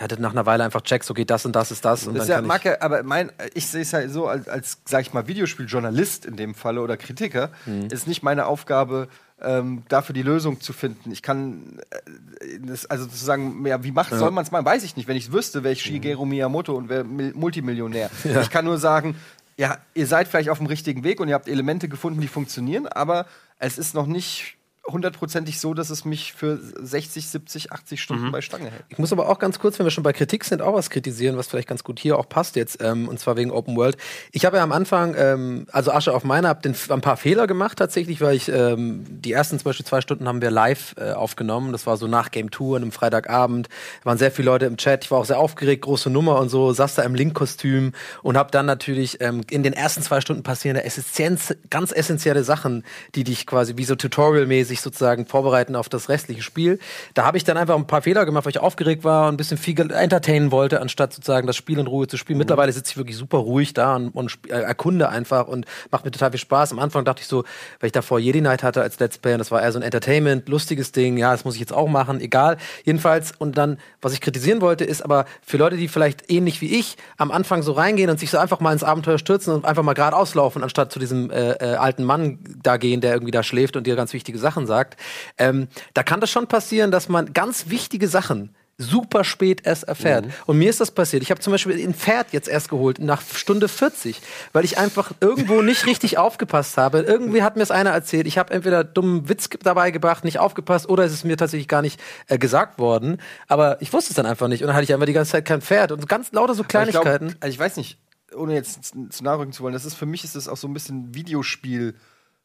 ja, das nach einer Weile einfach checkst, okay, das und das ist das und Das dann ist ja, ich, ja, aber mein, ich sehe es halt so, als, als sag ich mal, Videospieljournalist in dem Falle oder Kritiker, Mhm. ist nicht meine Aufgabe, ähm, dafür die Lösung zu finden. Ich kann, äh, das, also sozusagen, ja, wie macht, soll man es machen, weiß ich nicht. Wenn ich es wüsste, wäre ich Shigeru Miyamoto und wäre Mil Multimillionär. *laughs* Ich kann nur sagen, ja, ihr seid vielleicht auf dem richtigen Weg und ihr habt Elemente gefunden, die funktionieren, aber es ist noch nicht hundertprozentig so, dass es mich für 60, 70, 80 Stunden bei Stange hält. Ich muss aber auch ganz kurz, wenn wir schon bei Kritik sind, auch was kritisieren, was vielleicht ganz gut hier auch passt jetzt, ähm, und zwar wegen Open World. Ich habe ja am Anfang, ähm, also Asche auf meiner, habe ein paar Fehler gemacht tatsächlich, weil ich ähm, die ersten zum Beispiel zwei Stunden haben wir live äh, aufgenommen. Das war so nach Game Tour an einem Freitagabend. Da waren sehr viele Leute im Chat. Ich war auch sehr aufgeregt, große Nummer und so, saß da im Link-Kostüm und habe dann natürlich ähm, in den ersten zwei Stunden passierende Essenz, ganz essentielle Sachen, die dich quasi wie so Tutorial-mäßig sich sozusagen vorbereiten auf das restliche Spiel. Da habe ich dann einfach ein paar Fehler gemacht, weil ich aufgeregt war und ein bisschen viel entertainen wollte, anstatt sozusagen das Spiel in Ruhe zu spielen. Mhm. Mittlerweile sitze ich wirklich super ruhig da und, und äh, erkunde einfach und macht mir total viel Spaß. Am Anfang dachte ich so, weil ich davor Jedi Night hatte als Let's Play und das war eher so ein Entertainment, lustiges Ding, ja, das muss ich jetzt auch machen, egal. Jedenfalls, und dann, was ich kritisieren wollte, ist aber für Leute, die vielleicht ähnlich wie ich am Anfang so reingehen und sich so einfach mal ins Abenteuer stürzen und einfach mal geradeaus laufen, anstatt zu diesem äh, äh, alten Mann da gehen, der irgendwie da schläft und dir ganz wichtige Sachen sagt, ähm, da kann das schon passieren, dass man ganz wichtige Sachen super spät erst erfährt. Mhm. Und mir ist das passiert. Ich habe zum Beispiel ein Pferd jetzt erst geholt nach Stunde 40, weil ich einfach irgendwo nicht richtig aufgepasst habe. Irgendwie hat mir es einer erzählt. Ich habe entweder dummen Witz dabei gebracht, nicht aufgepasst, oder es ist mir tatsächlich gar nicht äh, gesagt worden. Aber ich wusste es dann einfach nicht. Und dann hatte ich einfach die ganze Zeit kein Pferd. Und ganz lauter so Kleinigkeiten. Ich, glaub, also ich weiß nicht, ohne jetzt zu nachrücken zu wollen, das ist für mich ist das auch so ein bisschen Videospiel.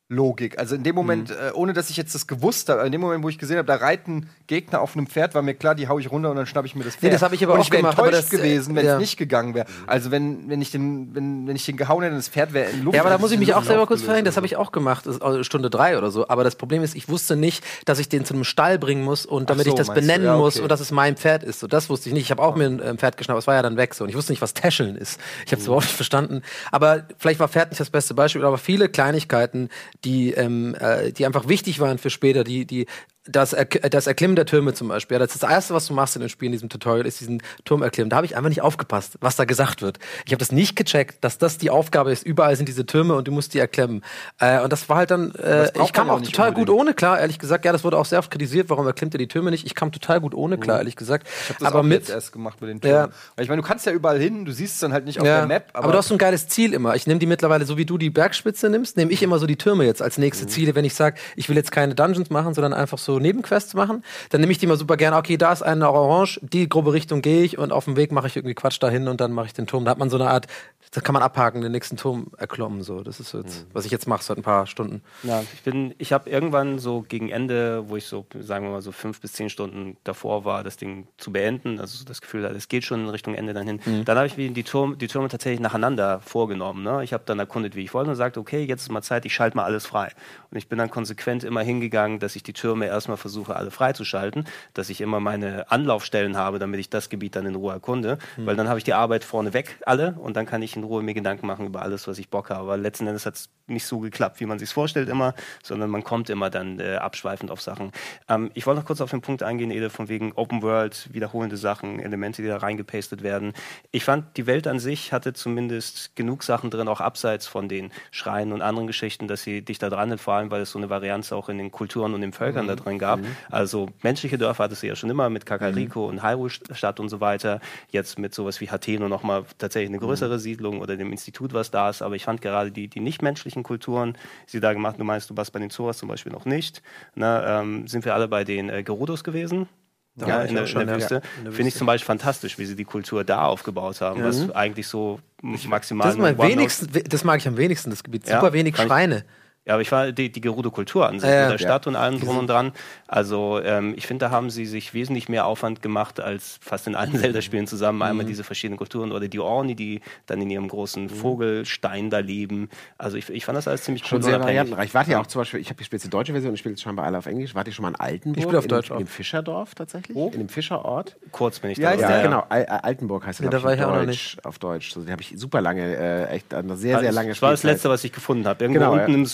Logik. Also in dem Moment, mhm. äh, ohne dass ich jetzt das gewusst habe, in dem Moment, wo ich gesehen habe, da reiten Gegner auf einem Pferd, war mir klar, die hau ich runter und dann schnapp ich mir das Pferd. Nee, das habe ich aber und auch ich gemacht, enttäuscht das, gewesen, wenn es ja. nicht gegangen wäre. Also wenn, wenn ich den, wenn, wenn ich den gehauen hätte, das Pferd wäre in Luft. Ja, aber da muss ich mich auch selber kurz verhängen, das habe ich auch gemacht, also Stunde drei oder so. Aber das Problem ist, ich wusste nicht, dass ich den zu einem Stall bringen muss und damit so, ich das benennen ja, okay. muss und dass es mein Pferd ist. So, das wusste ich nicht. Ich habe auch mir ein äh, Pferd geschnappt, es war ja dann weg so. Und ich wusste nicht, was Täscheln ist. Ich habe es mhm. überhaupt nicht verstanden. Aber vielleicht war Pferd nicht das beste Beispiel, aber viele Kleinigkeiten, die ähm, äh, die einfach wichtig waren für später, die, die das, er das Erklimmen der Türme zum Beispiel. Ja, das ist das Erste, was du machst in dem Spiel, in diesem Tutorial, ist diesen Turm erklimmen. Da habe ich einfach nicht aufgepasst, was da gesagt wird. Ich habe das nicht gecheckt, dass das die Aufgabe ist. Überall sind diese Türme und du musst die erklemmen. Äh, und das war halt dann, äh, ich kam auch total unbedingt. gut ohne klar, ehrlich gesagt. Ja, das wurde auch sehr oft kritisiert, warum erklimmt er die Türme nicht. Ich kam total gut ohne klar, mhm. ehrlich gesagt. Ich habe das aber auch mit, erst gemacht mit den Türmen. Ja. Weil ich meine, du kannst ja überall hin, du siehst es dann halt nicht auf ja. der Map. Aber, aber, du hast so ein geiles Ziel immer. Ich nehme die mittlerweile, so wie du die Bergspitze nimmst, nehme ich immer so die Türme jetzt als nächste mhm. Ziele, wenn ich sage, ich will jetzt keine Dungeons machen, sondern einfach so Nebenquests machen. Dann nehme ich die mal super gerne. Okay, da ist eine Orange, die grobe Richtung gehe ich und auf dem Weg mache ich irgendwie Quatsch dahin und dann mache ich den Turm. Da hat man so eine Art, da kann man abhaken, den nächsten Turm erklommen. So, das ist jetzt, mhm. was ich jetzt mache seit ein paar Stunden. Ja, ich bin, ich habe irgendwann so gegen Ende, wo ich so, sagen wir mal so fünf bis zehn Stunden davor war, das Ding zu beenden, also das Gefühl, es geht schon in Richtung Ende dann hin. Mhm. Dann habe ich die, Turm, die Türme tatsächlich nacheinander vorgenommen. Ne? Ich habe dann erkundet, wie ich wollte und sagte, okay, jetzt ist mal Zeit, ich schalte mal alles frei. Und ich bin dann konsequent immer hingegangen, dass ich die Türme erstmal versuche, alle freizuschalten, dass ich immer meine Anlaufstellen habe, damit ich das Gebiet dann in Ruhe erkunde. Mhm. Weil dann habe ich die Arbeit vorne weg, alle, und dann kann ich in Ruhe mir Gedanken machen über alles, was ich Bock habe. Aber letzten Endes hat es nicht so geklappt, wie man sich vorstellt immer, sondern man kommt immer dann äh, abschweifend auf Sachen. Ähm, ich wollte noch kurz auf den Punkt eingehen, Ede, von wegen Open World, wiederholende Sachen, Elemente, die da reingepastet werden. Ich fand, die Welt an sich hatte zumindest genug Sachen drin, auch abseits von den Schreien und anderen Geschichten, dass sie dich da dran hält, vor allem, weil es so eine Varianz auch in den Kulturen und den Völkern mhm. da drin gab. Mhm. Also menschliche Dörfer hattest du ja schon immer mit Kakariko mhm. und Hyrule-Stadt und so weiter. Jetzt mit sowas wie Hateno nochmal tatsächlich eine größere mhm. Siedlung oder dem Institut, was da ist. Aber ich fand gerade die, die nichtmenschlichen Kulturen, die sie da gemacht Du meinst, du warst bei den Zoras zum Beispiel noch nicht. Na, ähm, sind wir alle bei den äh, Gerudos gewesen? Ja, ja, in, der, schon, in, der Wüste. Ja, Finde ich zum Beispiel fantastisch, wie sie die Kultur da aufgebaut haben, was mhm. eigentlich so maximal. Das, mein wenigsten, das mag ich am wenigsten, das Gebiet. Super wenig Schweine. Ja, aber ich war die, die Gerudo-Kultur an sich, ja, mit der Stadt und allem drum und dran. Also ähm, ich finde, da haben sie sich wesentlich mehr Aufwand gemacht als fast in allen *laughs* Zelda-Spielen zusammen. Einmal mhm. diese verschiedenen Kulturen oder die Orni, die dann in ihrem großen mhm. Vogelstein da leben. Also ich, ich fand das alles ziemlich cool. Schon sehr variantenreich. Warte ja auch zum Beispiel, ich habe gespielt die deutsche Version und spiele jetzt scheinbar alle auf Englisch. Warte ich schon mal in Altenburg? Ich spiele auf Deutsch in, in dem Fischerdorf tatsächlich. Oh. In dem Fischerort. Kurz bin ich ja, da. Ja, ja, genau. Altenburg heißt ja, da war ich auch noch nicht. Auf Deutsch. So, die habe ich super lange, äh, echt eine sehr, sehr lange Das war das letzte, was ich gefunden habe. Irgendwo genau, unten im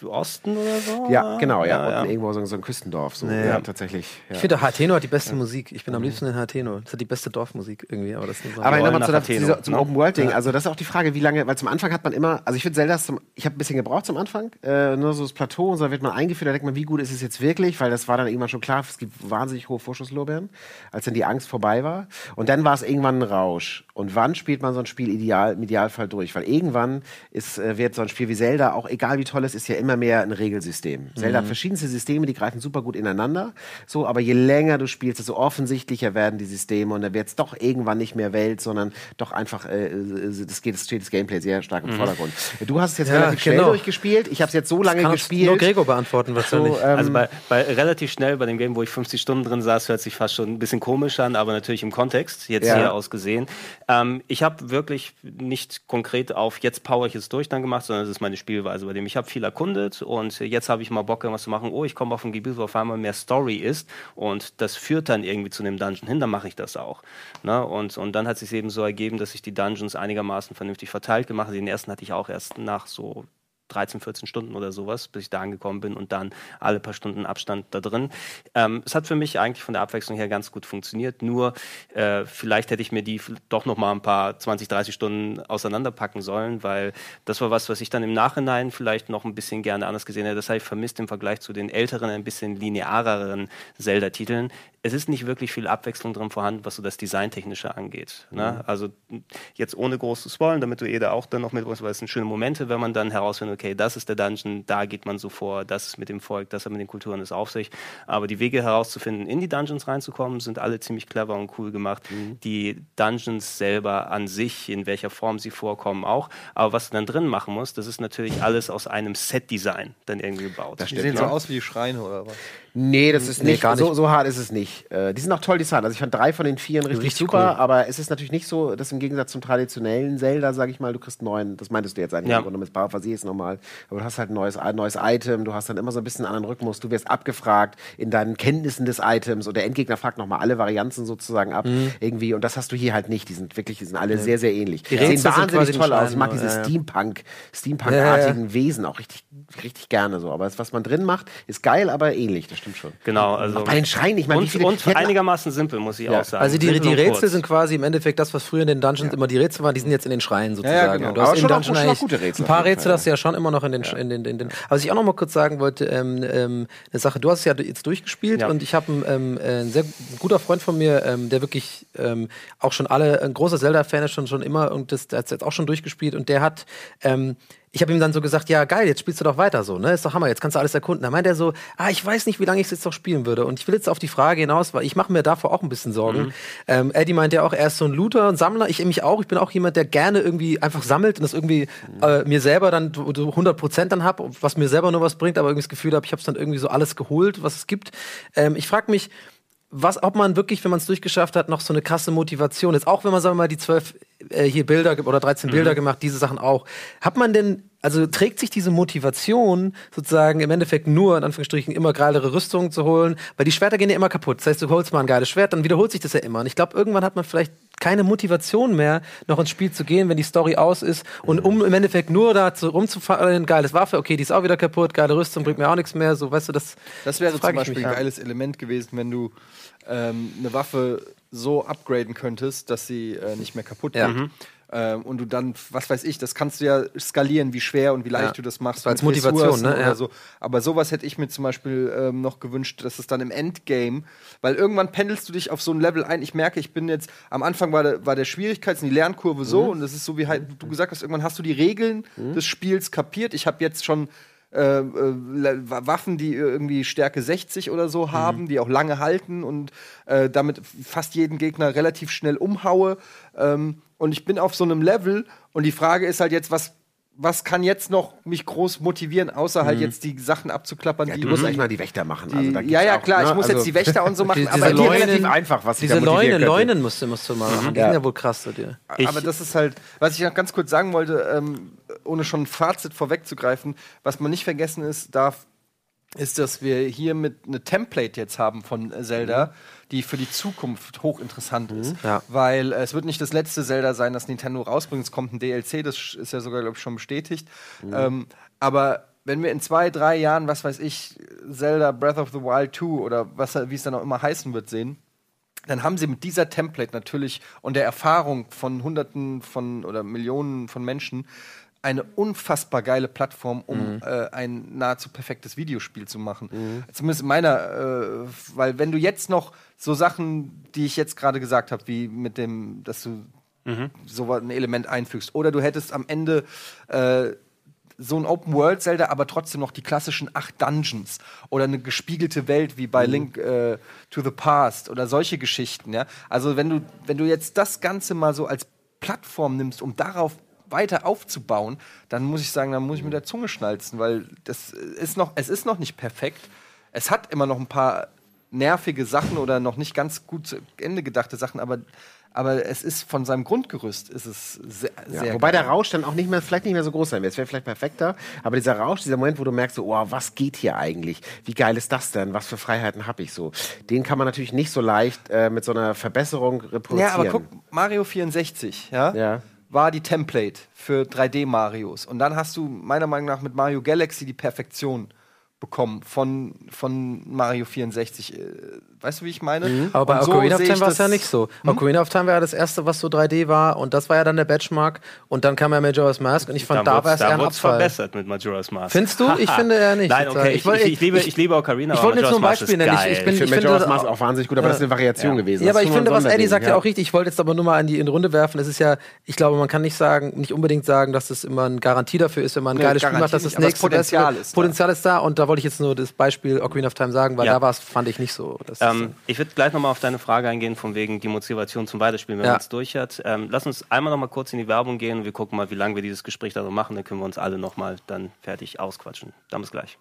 Südosten oder so? Ja, genau, ja. ja, ja. irgendwo so, so, ein Küstendorf. So. Ja, tatsächlich. Ich finde, Hateno hat die beste Musik. Ich bin am liebsten in Hateno. Das hat die beste Dorfmusik irgendwie. Aber, das so aber nochmal zu der, dieser, zum Open World Ding. Also, das ist auch die Frage, wie lange, weil zum Anfang hat man immer, also ich finde Zelda, zum, ich habe ein bisschen gebraucht zum Anfang, äh, nur so das Plateau und so wird man eingeführt, da denkt man, wie gut ist es jetzt wirklich, weil das war dann irgendwann schon klar, es gibt wahnsinnig hohe Vorschusslorbeeren, als dann die Angst vorbei war. Und dann war es irgendwann ein Rausch. Und wann spielt man so ein Spiel ideal, im Idealfall durch? Weil irgendwann ist, äh, wird so ein Spiel wie Zelda, auch egal wie toll es ist, ja immer mehr ein Regelsystem. Zelda hat mhm. verschiedenste Systeme, die greifen super gut ineinander. So, aber je länger du spielst, desto offensichtlicher werden die Systeme und dann wird es doch irgendwann nicht mehr Welt, sondern doch einfach, äh, das, geht, das steht das Gameplay sehr stark im mhm. Vordergrund. Du hast es jetzt ja, relativ genau. schnell durchgespielt. Ich habe es jetzt so lange gespielt. Nur Gregor beantworten wahrscheinlich. So, ähm, also bei, bei, relativ schnell bei dem Game, wo ich 50 Stunden drin saß, hört sich fast schon ein bisschen komisch an, aber natürlich im Kontext jetzt ja. hier ausgesehen. Ähm, ich habe wirklich nicht konkret auf jetzt power ich es durch dann gemacht, sondern es ist meine Spielweise, bei dem ich habe viel erkundet und jetzt habe ich mal Bock, irgendwas zu machen. Oh, ich komme auf ein Gebiet, wo auf einmal mehr Story ist und das führt dann irgendwie zu einem Dungeon hin, dann mache ich das auch. Ne? Und, und dann hat sich eben so ergeben, dass ich die Dungeons einigermaßen vernünftig verteilt gemacht habe. Den ersten hatte ich auch erst nach so 13, 14 Stunden oder sowas, bis ich da angekommen bin und dann alle paar Stunden Abstand da drin. Ähm, es hat für mich eigentlich von der Abwechslung her ganz gut funktioniert, nur äh, vielleicht hätte ich mir die doch noch mal ein paar 20, 30 Stunden auseinanderpacken sollen, weil das war was, was ich dann im Nachhinein vielleicht noch ein bisschen gerne anders gesehen hätte. Das habe ich vermisst im Vergleich zu den älteren, ein bisschen lineareren Zelda-Titeln es ist nicht wirklich viel Abwechslung drin vorhanden, was so das Designtechnische angeht. Ne? Mhm. Also jetzt ohne groß zu spoilen, damit du eh da auch dann noch mitbringst, weil es sind schöne Momente, wenn man dann herausfindet, okay, das ist der Dungeon, da geht man so vor, das ist mit dem Volk, das hat mit den Kulturen das auf sich. Aber die Wege herauszufinden, in die Dungeons reinzukommen, sind alle ziemlich clever und cool gemacht. Mhm. Die Dungeons selber an sich, in welcher Form sie vorkommen, auch. Aber was du dann drin machen musst, das ist natürlich alles aus einem Set-Design dann irgendwie gebaut. Das sehen so aus wie Schreine oder was? Nee, das ist nee, nicht, nicht. So, so, hart ist es nicht. Äh, die sind auch toll designt. Also ich fand drei von den vieren richtig, richtig super, cool. aber es ist natürlich nicht so, dass im Gegensatz zum traditionellen Zelda, sag ich mal, du kriegst neun, das meintest du jetzt eigentlich ja. im Grunde mit Paraphasie ist normal, aber du hast halt ein neues, ein neues Item, du hast dann immer so ein bisschen einen anderen Rhythmus, du wirst abgefragt in deinen Kenntnissen des Items und der Endgegner fragt nochmal alle Varianten sozusagen ab mhm. irgendwie und das hast du hier halt nicht. Die sind wirklich, die sind alle ja. sehr, sehr ähnlich. Die sehen wahnsinnig toll aus. Ich mag diese ja. Steampunk, Steampunk-artigen Wesen auch richtig, richtig gerne so. Aber das, was man drin macht, ist geil, aber ähnlich, das stimmt schon. Genau, also. Bei den Schreinen, ich meine, und, und einigermaßen simpel, muss ich ja. auch sagen. Also die, die Rätsel kurz. sind quasi im Endeffekt das, was früher in den Dungeons immer die Rätsel waren, die sind jetzt in den Schreinen sozusagen. Ja, genau. Du hast in Dungeon eigentlich gute Rätsel ein paar Rätsel hast du ja schon immer noch in den, in den, in den. Aber was ich auch noch mal kurz sagen wollte, ähm, ähm, eine Sache, du hast es ja jetzt durchgespielt und ich habe ähm, äh, ein sehr guter Freund von mir, ähm, der wirklich ähm, auch schon alle, ein großer Zelda-Fan ist schon, schon immer und das, der hat jetzt auch schon durchgespielt und der hat ähm, ich habe ihm dann so gesagt, ja geil, jetzt spielst du doch weiter so, ne? Ist doch Hammer, jetzt kannst du alles erkunden. Da meint er so, ah, ich weiß nicht, wie lange ich es jetzt noch spielen würde. Und ich will jetzt auf die Frage hinaus, weil ich mache mir davor auch ein bisschen Sorgen. Mhm. Ähm, Eddie meint ja auch, er ist so ein Looter und Sammler. Ich mich auch. Ich bin auch jemand, der gerne irgendwie einfach sammelt und das irgendwie mhm. äh, mir selber dann so 100 Prozent dann hab, was mir selber nur was bringt, aber irgendwie das Gefühl habe, ich habe es dann irgendwie so alles geholt, was es gibt. Ähm, ich frage mich, was, ob man wirklich, wenn man es durchgeschafft hat, noch so eine krasse Motivation ist. Auch wenn man, sagen wir mal, die zwölf äh, hier Bilder oder 13 mhm. Bilder gemacht, diese Sachen auch. Hat man denn, also trägt sich diese Motivation sozusagen im Endeffekt nur, in Anführungsstrichen, immer geilere Rüstungen zu holen? Weil die Schwerter gehen ja immer kaputt. Das heißt, du holst mal ein geiles Schwert, dann wiederholt sich das ja immer. Und ich glaube, irgendwann hat man vielleicht keine Motivation mehr, noch ins Spiel zu gehen, wenn die Story aus ist. Und um im Endeffekt nur da zu, rumzufahren, geiles Waffe, okay, die ist auch wieder kaputt, geile Rüstung bringt mir auch nichts mehr. So, weißt du, das. Das wäre zum Beispiel ein geiles Element gewesen, wenn du ähm, eine Waffe so upgraden könntest, dass sie äh, nicht mehr kaputt ja. geht. Mhm. Ähm, und du dann, was weiß ich, das kannst du ja skalieren, wie schwer und wie leicht ja. du das machst. als Motivation, ne? Ja. So. Aber sowas hätte ich mir zum Beispiel ähm, noch gewünscht, dass es dann im Endgame, weil irgendwann pendelst du dich auf so ein Level ein. Ich merke, ich bin jetzt, am Anfang war der, war der Schwierigkeits- und die Lernkurve so mhm. und das ist so, wie halt du gesagt hast, irgendwann hast du die Regeln mhm. des Spiels kapiert. Ich habe jetzt schon äh, äh, Waffen, die irgendwie Stärke 60 oder so haben, mhm. die auch lange halten und äh, damit fast jeden Gegner relativ schnell umhaue. Ähm, und ich bin auf so einem Level und die Frage ist halt jetzt, was was kann jetzt noch mich groß motivieren, außer halt mhm. jetzt die Sachen abzuklappern? Ja, die du musst eigentlich mal die Wächter machen. Die, also ja, ja, klar, auch, ne? ich muss also jetzt die Wächter und so *laughs* machen, die, aber die relativ einfach, was Diese Leune, Leunen musst du, musst du mal machen. Mhm. Die ja. sind ja wohl krass zu dir. aber das ist halt, was ich noch ganz kurz sagen wollte, ähm, ohne schon ein Fazit vorwegzugreifen, was man nicht vergessen ist, darf, ist, dass wir hier mit eine Template jetzt haben von Zelda. Mhm die für die Zukunft hochinteressant mhm. ist. Ja. Weil äh, es wird nicht das letzte Zelda sein, das Nintendo rausbringt. Es kommt ein DLC, das ist ja sogar, glaube ich, schon bestätigt. Mhm. Ähm, aber wenn wir in zwei, drei Jahren, was weiß ich, Zelda Breath of the Wild 2 oder was, wie es dann auch immer heißen wird, sehen, dann haben sie mit dieser Template natürlich und der Erfahrung von Hunderten von oder Millionen von Menschen eine unfassbar geile Plattform, um mhm. äh, ein nahezu perfektes Videospiel zu machen. Mhm. Zumindest in meiner, äh, weil wenn du jetzt noch so Sachen, die ich jetzt gerade gesagt habe, wie mit dem, dass du mhm. so ein Element einfügst, oder du hättest am Ende äh, so ein Open World Zelda, aber trotzdem noch die klassischen acht Dungeons oder eine gespiegelte Welt wie bei mhm. Link äh, to the Past oder solche Geschichten. Ja? Also wenn du wenn du jetzt das Ganze mal so als Plattform nimmst, um darauf weiter aufzubauen, dann muss ich sagen, dann muss ich mit der Zunge schnalzen, weil das ist noch, es ist noch nicht perfekt. Es hat immer noch ein paar nervige Sachen oder noch nicht ganz gut zu Ende gedachte Sachen, aber aber es ist von seinem Grundgerüst ist es sehr, Ja, sehr wobei der geil. Rausch dann auch nicht mehr, vielleicht nicht mehr so groß sein wird. Es wäre vielleicht perfekter, aber dieser Rausch, dieser Moment, wo du merkst, so, oh, was geht hier eigentlich? Wie geil ist das denn? Was für Freiheiten habe ich so? Den kann man natürlich nicht so leicht äh, mit so einer Verbesserung reproduzieren. Ja, aber guck, Mario 64, ja, Ja. War die Template für 3D-Marios. Und dann hast du meiner Meinung nach mit Mario Galaxy die Perfektion bekommen von, von Mario 64. Äh, Weißt du, wie ich meine? Aber bei Und so Ocarina of Time war es ja nicht so. Ocarina of Time war ja das erste, was so 3D war und das war ja dann der Benchmark und dann kam ja Majora's Mask und ich fand, da, war es eher ein Abfall. verbessert mit Majora's Mask. Findest du? Ich *laughs* finde eher nicht. Nein, Ich okay, ich, ich ich, ich, liebe, ich- ich liebe Ocarina, ich aber wollte jetzt nur Mask Beispiel nennen. Ich- ich bin- ich finde finde Majora's Mask auch- wahnsinnig gut, aber das ist eine Variation gewesen. Ja, aber ich finde, was Eddie sagt, ja ja auch richtig. Ich wollte jetzt aber nur mal in die, in die Runde werfen. Es ist ja, ich glaube, man kann nicht sagen, nicht unbedingt sagen, dass das immer eine Garantie dafür ist, wenn man ein geiles Spiel macht, dass das nächste Potenzial ist da. Potenzial ist da. Und da wollte ich jetzt nur das Beispiel Ocarina of Time sagen, weil Ja. da war es, fand ich nicht so. Ähm, ich würde gleich nochmal auf deine Frage eingehen, von wegen die Motivation zum Weiterspielen, wenn Ja. man es durch hat. Ähm, lass uns einmal nochmal kurz in die Werbung gehen. Wir gucken mal, wie lange wir dieses Gespräch da noch machen. Dann können wir uns alle nochmal dann fertig ausquatschen. Dann bis gleich.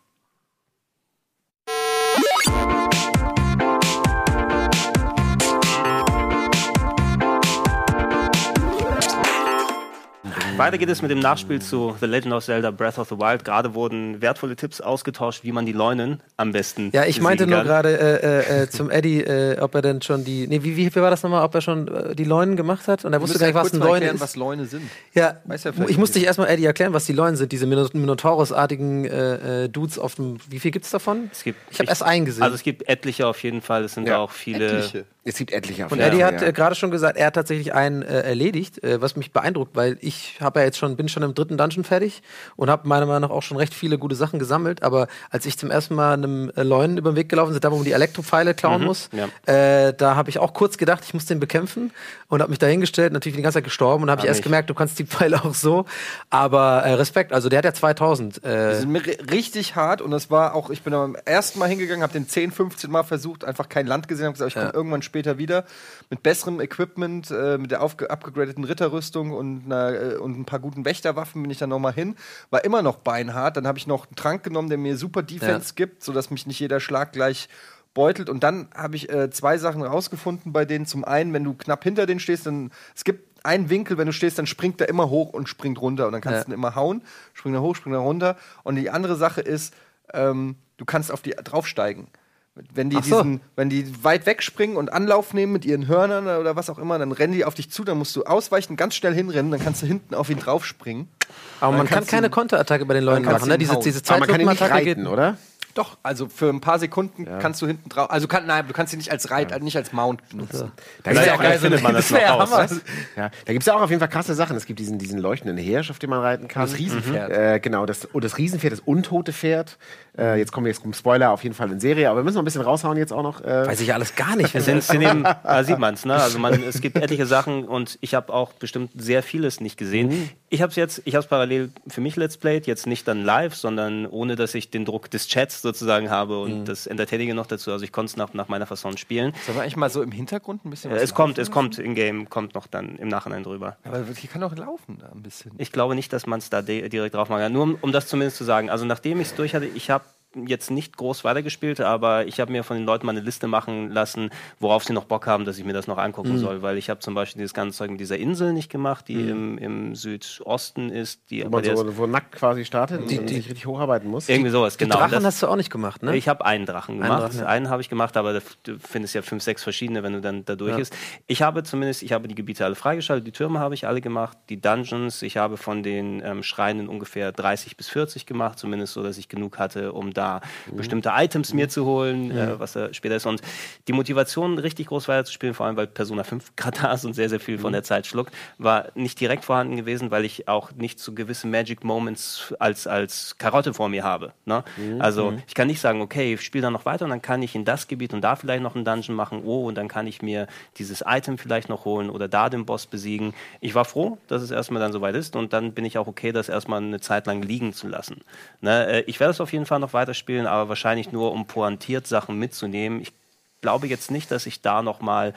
Weiter geht es mit dem Nachspiel zu The Legend of Zelda Breath of the Wild. Gerade wurden wertvolle Tipps ausgetauscht, wie man die Leunen am besten Ja, ich meinte nur gerade äh, äh, äh, zum Eddie, äh, ob er denn schon die. Nee, wie, wie, wie war das nochmal, ob er schon äh, die Leunen gemacht hat? Und er wusste gar nicht, was ein Leune erklären, ist. was Leune sind. Ja, ja ich musste dich erstmal Eddie erklären, was die Leuen sind. Diese Mino- Minotaurus-artigen äh, äh, Dudes auf dem. Wie viel gibt's davon? Es gibt, Ich habe erst einen gesehen. Also es gibt etliche auf jeden Fall. Es sind Ja, auch viele. Etliche. Es gibt etliche. auf Und Eddie hat ja. äh, gerade schon gesagt, er hat tatsächlich einen äh, erledigt, äh, was mich beeindruckt, weil ich habe ja jetzt schon bin schon im dritten Dungeon fertig und habe meiner Meinung nach auch schon recht viele gute Sachen gesammelt. Aber als ich zum ersten Mal einem äh, Leunen über den Weg gelaufen bin, da wo man die Elektropfeile klauen muss, ja. äh, da habe ich auch kurz gedacht, ich muss den bekämpfen und habe mich dahingestellt, natürlich bin die ganze Zeit gestorben und habe ich Hab erst ich. gemerkt, du kannst die Pfeile auch so. Aber äh, Respekt, also der hat ja 2000. Die sind mir ri- richtig hart und das war auch, ich bin am ersten Mal hingegangen, habe den 10, 15 Mal versucht, einfach kein Land gesehen, habe gesagt, ich komme irgendwann später wieder mit besserem Equipment, äh, mit der abgegradeten Ritterrüstung und, einer, äh, und ein paar guten Wächterwaffen bin ich dann nochmal hin. War immer noch beinhart, dann habe ich noch einen Trank genommen, der mir super Defense gibt, sodass mich nicht jeder Schlag gleich beutelt. Und dann habe ich äh, zwei Sachen rausgefunden bei denen. Zum einen, wenn du knapp hinter denen stehst, dann es gibt einen Winkel, wenn du stehst, dann springt er immer hoch und springt runter. Und dann kannst Ja. du ihn immer hauen, springt er hoch, springt er runter. Und die andere Sache ist, ähm, du kannst auf die draufsteigen. Wenn die, so. diesen, wenn die weit wegspringen und Anlauf nehmen mit ihren Hörnern oder was auch immer, dann rennen die auf dich zu, dann musst du ausweichen, ganz schnell hinrennen, dann kannst du hinten auf ihn draufspringen. aber man kann keine ihn- Konterattacke bei den kannst machen. Ne? Diese, diese Aber man kann ihn nicht reiten, geht- oder? Doch, also für ein paar Sekunden kannst du hinten drauf. Also kann, nein, du kannst ihn nicht als Reit, nicht als Mount benutzen. Da gibt's ja auch geil, findet man das noch wär raus. Ja, da gibt es ja auch auf jeden Fall krasse Sachen. Es gibt diesen, diesen leuchtenden Hirsch, auf dem man reiten kann. Das Riesenpferd. Äh, genau, das, und das Riesenpferd, das untote Pferd. Äh, jetzt kommen wir jetzt zum Spoiler auf jeden Fall in Serie, aber wir müssen noch ein bisschen raushauen jetzt auch noch. Äh, Weiß ich alles gar nicht. Es sind, eben, da sieht man es, ne? Also man, es gibt etliche Sachen und ich habe auch bestimmt sehr vieles nicht gesehen. Mhm. Ich habe es jetzt, ich habe es parallel für mich Let's Played, jetzt nicht dann live, sondern ohne, dass ich den Druck des Chats sozusagen habe und Mhm. das Entertaining noch dazu. Also ich konnte es nach, nach meiner Fasson spielen. Sollen wir eigentlich mal so im Hintergrund ein bisschen Äh, was es kommt, es kommt in Game, kommt noch dann im Nachhinein drüber. Aber hier kann doch laufen da ein bisschen. Ich glaube nicht, dass man es da direkt drauf machen kann. Nur um, um das zumindest zu sagen. Also nachdem ich es durch hatte, ich habe jetzt nicht groß weitergespielt, aber ich habe mir von den Leuten mal eine Liste machen lassen, worauf sie noch Bock haben, dass ich mir das noch angucken Mhm. soll, weil ich habe zum Beispiel dieses ganze Zeug mit dieser Insel nicht gemacht, die im, im Südosten ist, die wo man ist, so, wo nackt quasi startet und dann sich richtig hocharbeiten muss. irgendwie sowas, Die genau. Drachen Das- hast du auch nicht gemacht, ne? ich habe einen Drachen gemacht. Drachen, ja. Einen habe ich gemacht, aber du findest ja fünf, sechs verschiedene, wenn du dann da durch Ja. bist. Ich habe zumindest, ich habe die Gebiete alle freigeschaltet, die Türme habe ich alle gemacht, die Dungeons, ich habe von den ähm, Schreinen ungefähr 30 bis 40 gemacht, zumindest so, dass ich genug hatte, um da Mhm. bestimmte Items mir zu holen, äh, was da später ist. Und die Motivation, richtig groß weiterzuspielen, vor allem weil Persona 5 *laughs* gerade da ist und sehr, sehr viel Mhm. von der Zeit schluckt, war nicht direkt vorhanden gewesen, weil ich auch nicht so gewisse Magic Moments als, als Karotte vor mir habe. Ne? Mhm. Also ich kann nicht sagen, okay, ich spiele dann noch weiter und dann kann ich in das Gebiet und da vielleicht noch einen Dungeon machen, oh, und dann kann ich mir dieses Item vielleicht noch holen oder da den Boss besiegen. Ich war froh, dass es erstmal dann soweit ist und dann bin ich auch okay, das erstmal eine Zeit lang liegen zu lassen. Ne? äh, Ich werde es auf jeden Fall noch weiterspielen, aber wahrscheinlich nur, um pointiert Sachen mitzunehmen. Ich glaube jetzt nicht, dass ich da noch mal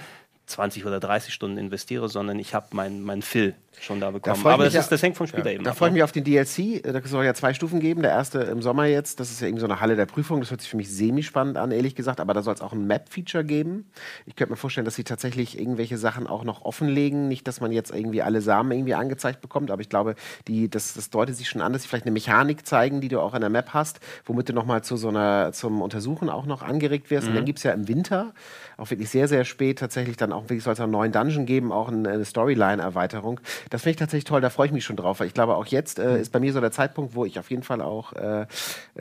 20 oder 30 Stunden investiere, sondern ich habe meinen mein Fill schon da bekommen. ich Aber das, ist, das hängt vom Spieler Ja, eben da ab. freue ich ne? mich auf den DLC. Da soll ja zwei Stufen geben. Der erste im Sommer jetzt. Das ist ja irgendwie so eine Halle der Prüfung. Das hört sich für mich semi-spannend an, ehrlich gesagt. Aber da soll es auch ein Map-Feature geben. Ich könnte mir vorstellen, dass sie tatsächlich irgendwelche Sachen auch noch offenlegen. Nicht, dass man jetzt irgendwie alle Samen irgendwie angezeigt bekommt. Aber ich glaube, die, das, das deutet sich schon an, dass sie vielleicht eine Mechanik zeigen, die du auch in der Map hast, womit du nochmal zu so einer, zum Untersuchen auch noch angeregt wirst. Und dann gibt es ja im Winter, auch wirklich sehr, sehr spät, tatsächlich dann auch wirklich soll es einen neuen Dungeon geben, auch eine, Storyline-Erweiterung. Das finde ich tatsächlich toll, da freue ich mich schon drauf, weil ich glaube, auch jetzt äh, ist bei mir so der Zeitpunkt, wo ich auf jeden Fall auch äh,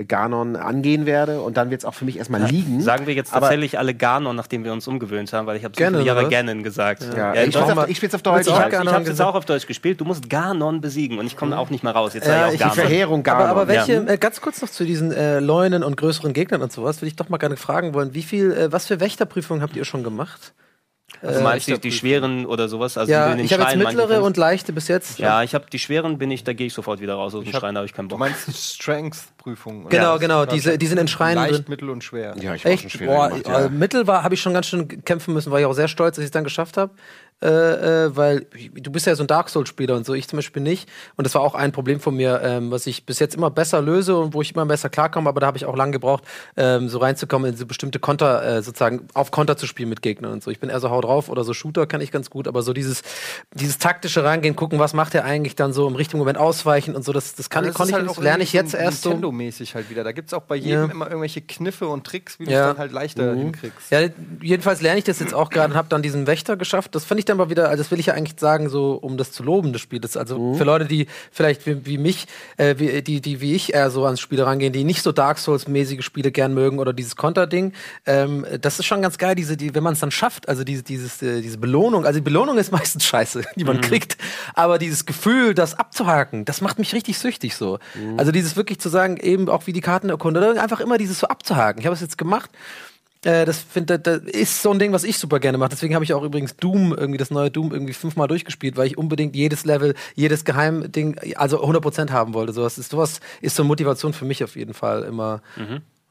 Ganon angehen werde und dann wird es auch für mich erstmal liegen. Sagen wir jetzt Aber- tatsächlich alle Ganon, nachdem wir uns umgewöhnt haben, weil ich habe so Ganon, viele Jahre? Ganon gesagt. Ja, in ich spiele Deutschland- auf, ich Deutsch. Ich habe es auch auf Deutsch gespielt. Du musst Ganon besiegen und ich komme auch nicht mehr raus. Jetzt Ja, sage ich ich auch Die Ganon. Verheerung Ganon. Aber, aber welche, ja. äh, ganz kurz noch zu diesen äh, Leunen und größeren Gegnern und sowas, würde ich doch mal gerne fragen wollen. Wie viel, äh, was für Wächterprüfungen habt ihr schon gemacht? Also meinst du die schweren oder sowas? Also ja, in den ich habe jetzt mittlere und leichte bis jetzt. Ja, ich habe die schweren, bin ich, da gehe ich sofort wieder raus aus dem Schrein, da habe ich keinen Du Bock. meinst Strength-Prüfung? Genau, Ja. genau, diese, die sind in Schreien Leicht, drin. mittel und schwer. ja, ich auch schon Echt? schwerer Boah, gemacht, äh, ja. Mittel war, habe ich schon ganz schön kämpfen müssen, war ich auch sehr stolz, dass ich es dann geschafft habe. Äh, äh, weil du bist ja so ein Dark Souls-Spieler und so, ich zum Beispiel nicht. Und das war auch ein Problem von mir, ähm, was ich bis jetzt immer besser löse und wo ich immer besser klarkomme, aber da habe ich auch lange gebraucht, ähm, so reinzukommen in so bestimmte Konter, äh, sozusagen auf Konter zu spielen mit Gegnern und so. Ich bin eher so hau drauf oder so Shooter kann ich ganz gut, aber so dieses, dieses taktische Rangehen, gucken, was macht er eigentlich, dann so im richtigen Moment ausweichen und so, das, das kann das ich halt nicht, lerne ich jetzt erst so. Nintendo-mäßig halt wieder. Da gibt es auch bei jedem Ja. immer irgendwelche Kniffe und Tricks, wie du Ja. es dann halt leichter hinkriegst. Ja, jedenfalls lerne ich das jetzt auch gerade und habe dann diesen Wächter geschafft. Das fand ich dann mal wieder, also das will ich ja eigentlich sagen, so um das zu loben des Spiels. Also für Leute, die vielleicht wie, wie mich, äh, wie, die, die wie ich eher so ans Spiel rangehen, die nicht so Dark Souls-mäßige Spiele gern mögen oder dieses Konter-Ding, ähm, das ist schon ganz geil, diese, die, wenn man es dann schafft, also diese, dieses, äh, diese Belohnung, also die Belohnung ist *laughs* meistens scheiße, die man kriegt, aber dieses Gefühl, das abzuhaken, das macht mich richtig süchtig so. Also dieses wirklich zu sagen, eben auch wie die Karten erkunde, oder einfach immer dieses so abzuhaken. Ich habe es jetzt gemacht. Äh, das finde das ist so ein Ding, was ich super gerne mache. Deswegen habe ich auch übrigens Doom, irgendwie das neue Doom, irgendwie fünfmal durchgespielt, weil ich unbedingt jedes Level, jedes Geheimding, also 100% haben wollte. Sowas ist, sowas ist so Motivation für mich auf jeden Fall immer.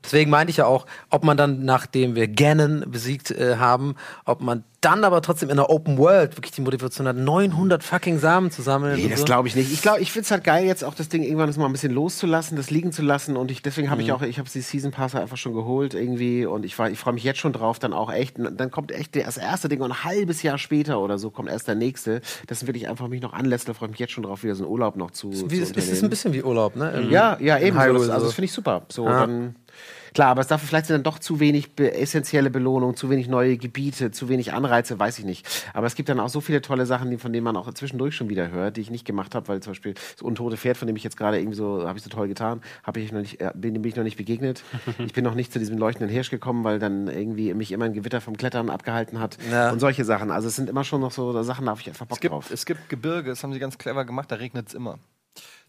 Deswegen meinte ich ja auch, ob man dann, nachdem wir Ganon besiegt äh, haben, ob man dann aber trotzdem in der Open World wirklich die Motivation hat, 900 fucking Samen zu sammeln. Nee, das glaube ich nicht. Ich glaube, ich finde es halt geil, jetzt auch das Ding irgendwann das mal ein bisschen loszulassen, das liegen zu lassen. Und ich, deswegen habe ich auch, ich habe die Season Pass einfach schon geholt irgendwie. Und ich, war- ich freue mich jetzt schon drauf, dann auch echt. Dann kommt echt das erste Ding und ein halbes Jahr später oder so kommt erst der nächste. Das sind wirklich einfach mich noch anlässt. Da freue ich mich jetzt schon drauf, wieder so einen Urlaub noch zu. Wie, zu ist, ist es ein bisschen wie Urlaub, ne? Irgendwie. Ja, ja, eben. So, das, also, so. das finde ich super. So, Ja. dann, klar, aber es dafür vielleicht sind dann doch zu wenig be essentielle Belohnung, zu wenig neue Gebiete, zu wenig Anreize, weiß ich nicht. Aber es gibt dann auch so viele tolle Sachen, die, von denen man auch zwischendurch schon wieder hört, die ich nicht gemacht habe, weil zum Beispiel das untote Pferd, von dem ich jetzt gerade irgendwie so, habe ich so toll getan, habe ich noch nicht, äh, bin, bin ich noch nicht begegnet. *laughs* ich bin noch nicht zu diesem leuchtenden Hirsch gekommen, weil dann irgendwie mich immer ein Gewitter vom Klettern abgehalten hat Ja. und solche Sachen. Also es sind immer schon noch so Sachen, da habe ich einfach Bock Es gibt, drauf. es gibt Gebirge, das haben sie ganz clever gemacht, da regnet es immer.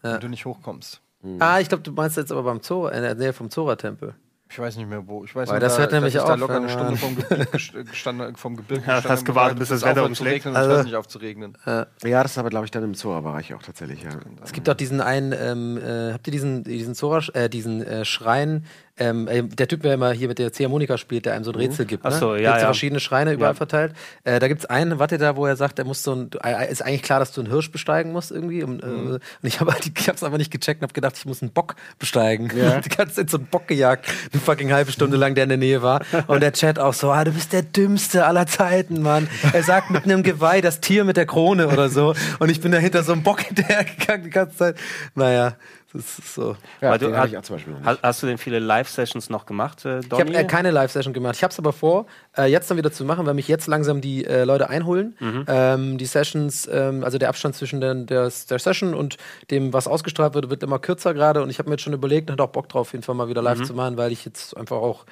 Wenn du nicht hochkommst. Ah, ich glaube, du meinst jetzt aber beim Zoo, in der Nähe vom Zora-Tempel. Ich weiß nicht mehr wo. Ich weiß Weil nur, das da, hört nämlich dass ich da auf, locker eine Stunde vom Gebirge *laughs* gest- gestanden, vom Gebirge Ja, hast gewartet, bis das es aufhört Wetter zu umschlägt. regnen und es Also- nicht auf zu regnen. Ja, das ist aber, glaube ich, dann im Zoo-Bereich auch tatsächlich, ja. Es gibt auch diesen einen, ähm, äh, habt ihr diesen, diesen Zora, äh, diesen äh, Schrein, ähm, äh, der Typ, der immer hier mit der Ziehharmonika spielt, der einem so ein Rätsel gibt. Ne? Ach so, ja, Gibt's ja. verschiedene Schreine überall Ja. verteilt. Äh, da gibt's einen, warte da, wo er sagt, er muss so ein, äh, ist eigentlich klar, dass du einen Hirsch besteigen musst irgendwie. Und, äh, und ich habe halt, ich hab's einfach nicht gecheckt und habe gedacht, ich muss einen Bock besteigen. Ja. *laughs* Die ganze Zeit so einen Bock gejagt, eine fucking halbe Stunde lang, der in der Nähe war. Und der Chat auch so, ah, du bist der dümmste aller Zeiten, Mann. Er sagt mit einem Geweih das Tier mit der Krone oder so. Und ich bin dahinter so einem Bock hinterhergegangen die ganze Zeit. Naja, das ist so. Ja, Weil den du, hast, ich auch zum Beispiel noch nicht. hast, du denn viele Live-Sessions noch gemacht, äh, Ich habe äh, keine Live-Session gemacht. Ich habe es aber vor, äh, jetzt dann wieder zu machen, weil mich jetzt langsam die äh, Leute einholen. Ähm, die Sessions, ähm, also der Abstand zwischen den, der, der Session und dem, was ausgestrahlt wird, wird immer kürzer gerade. Und ich habe mir jetzt schon überlegt und hatte auch Bock drauf, auf jeden Fall mal wieder live zu machen, weil ich jetzt einfach auch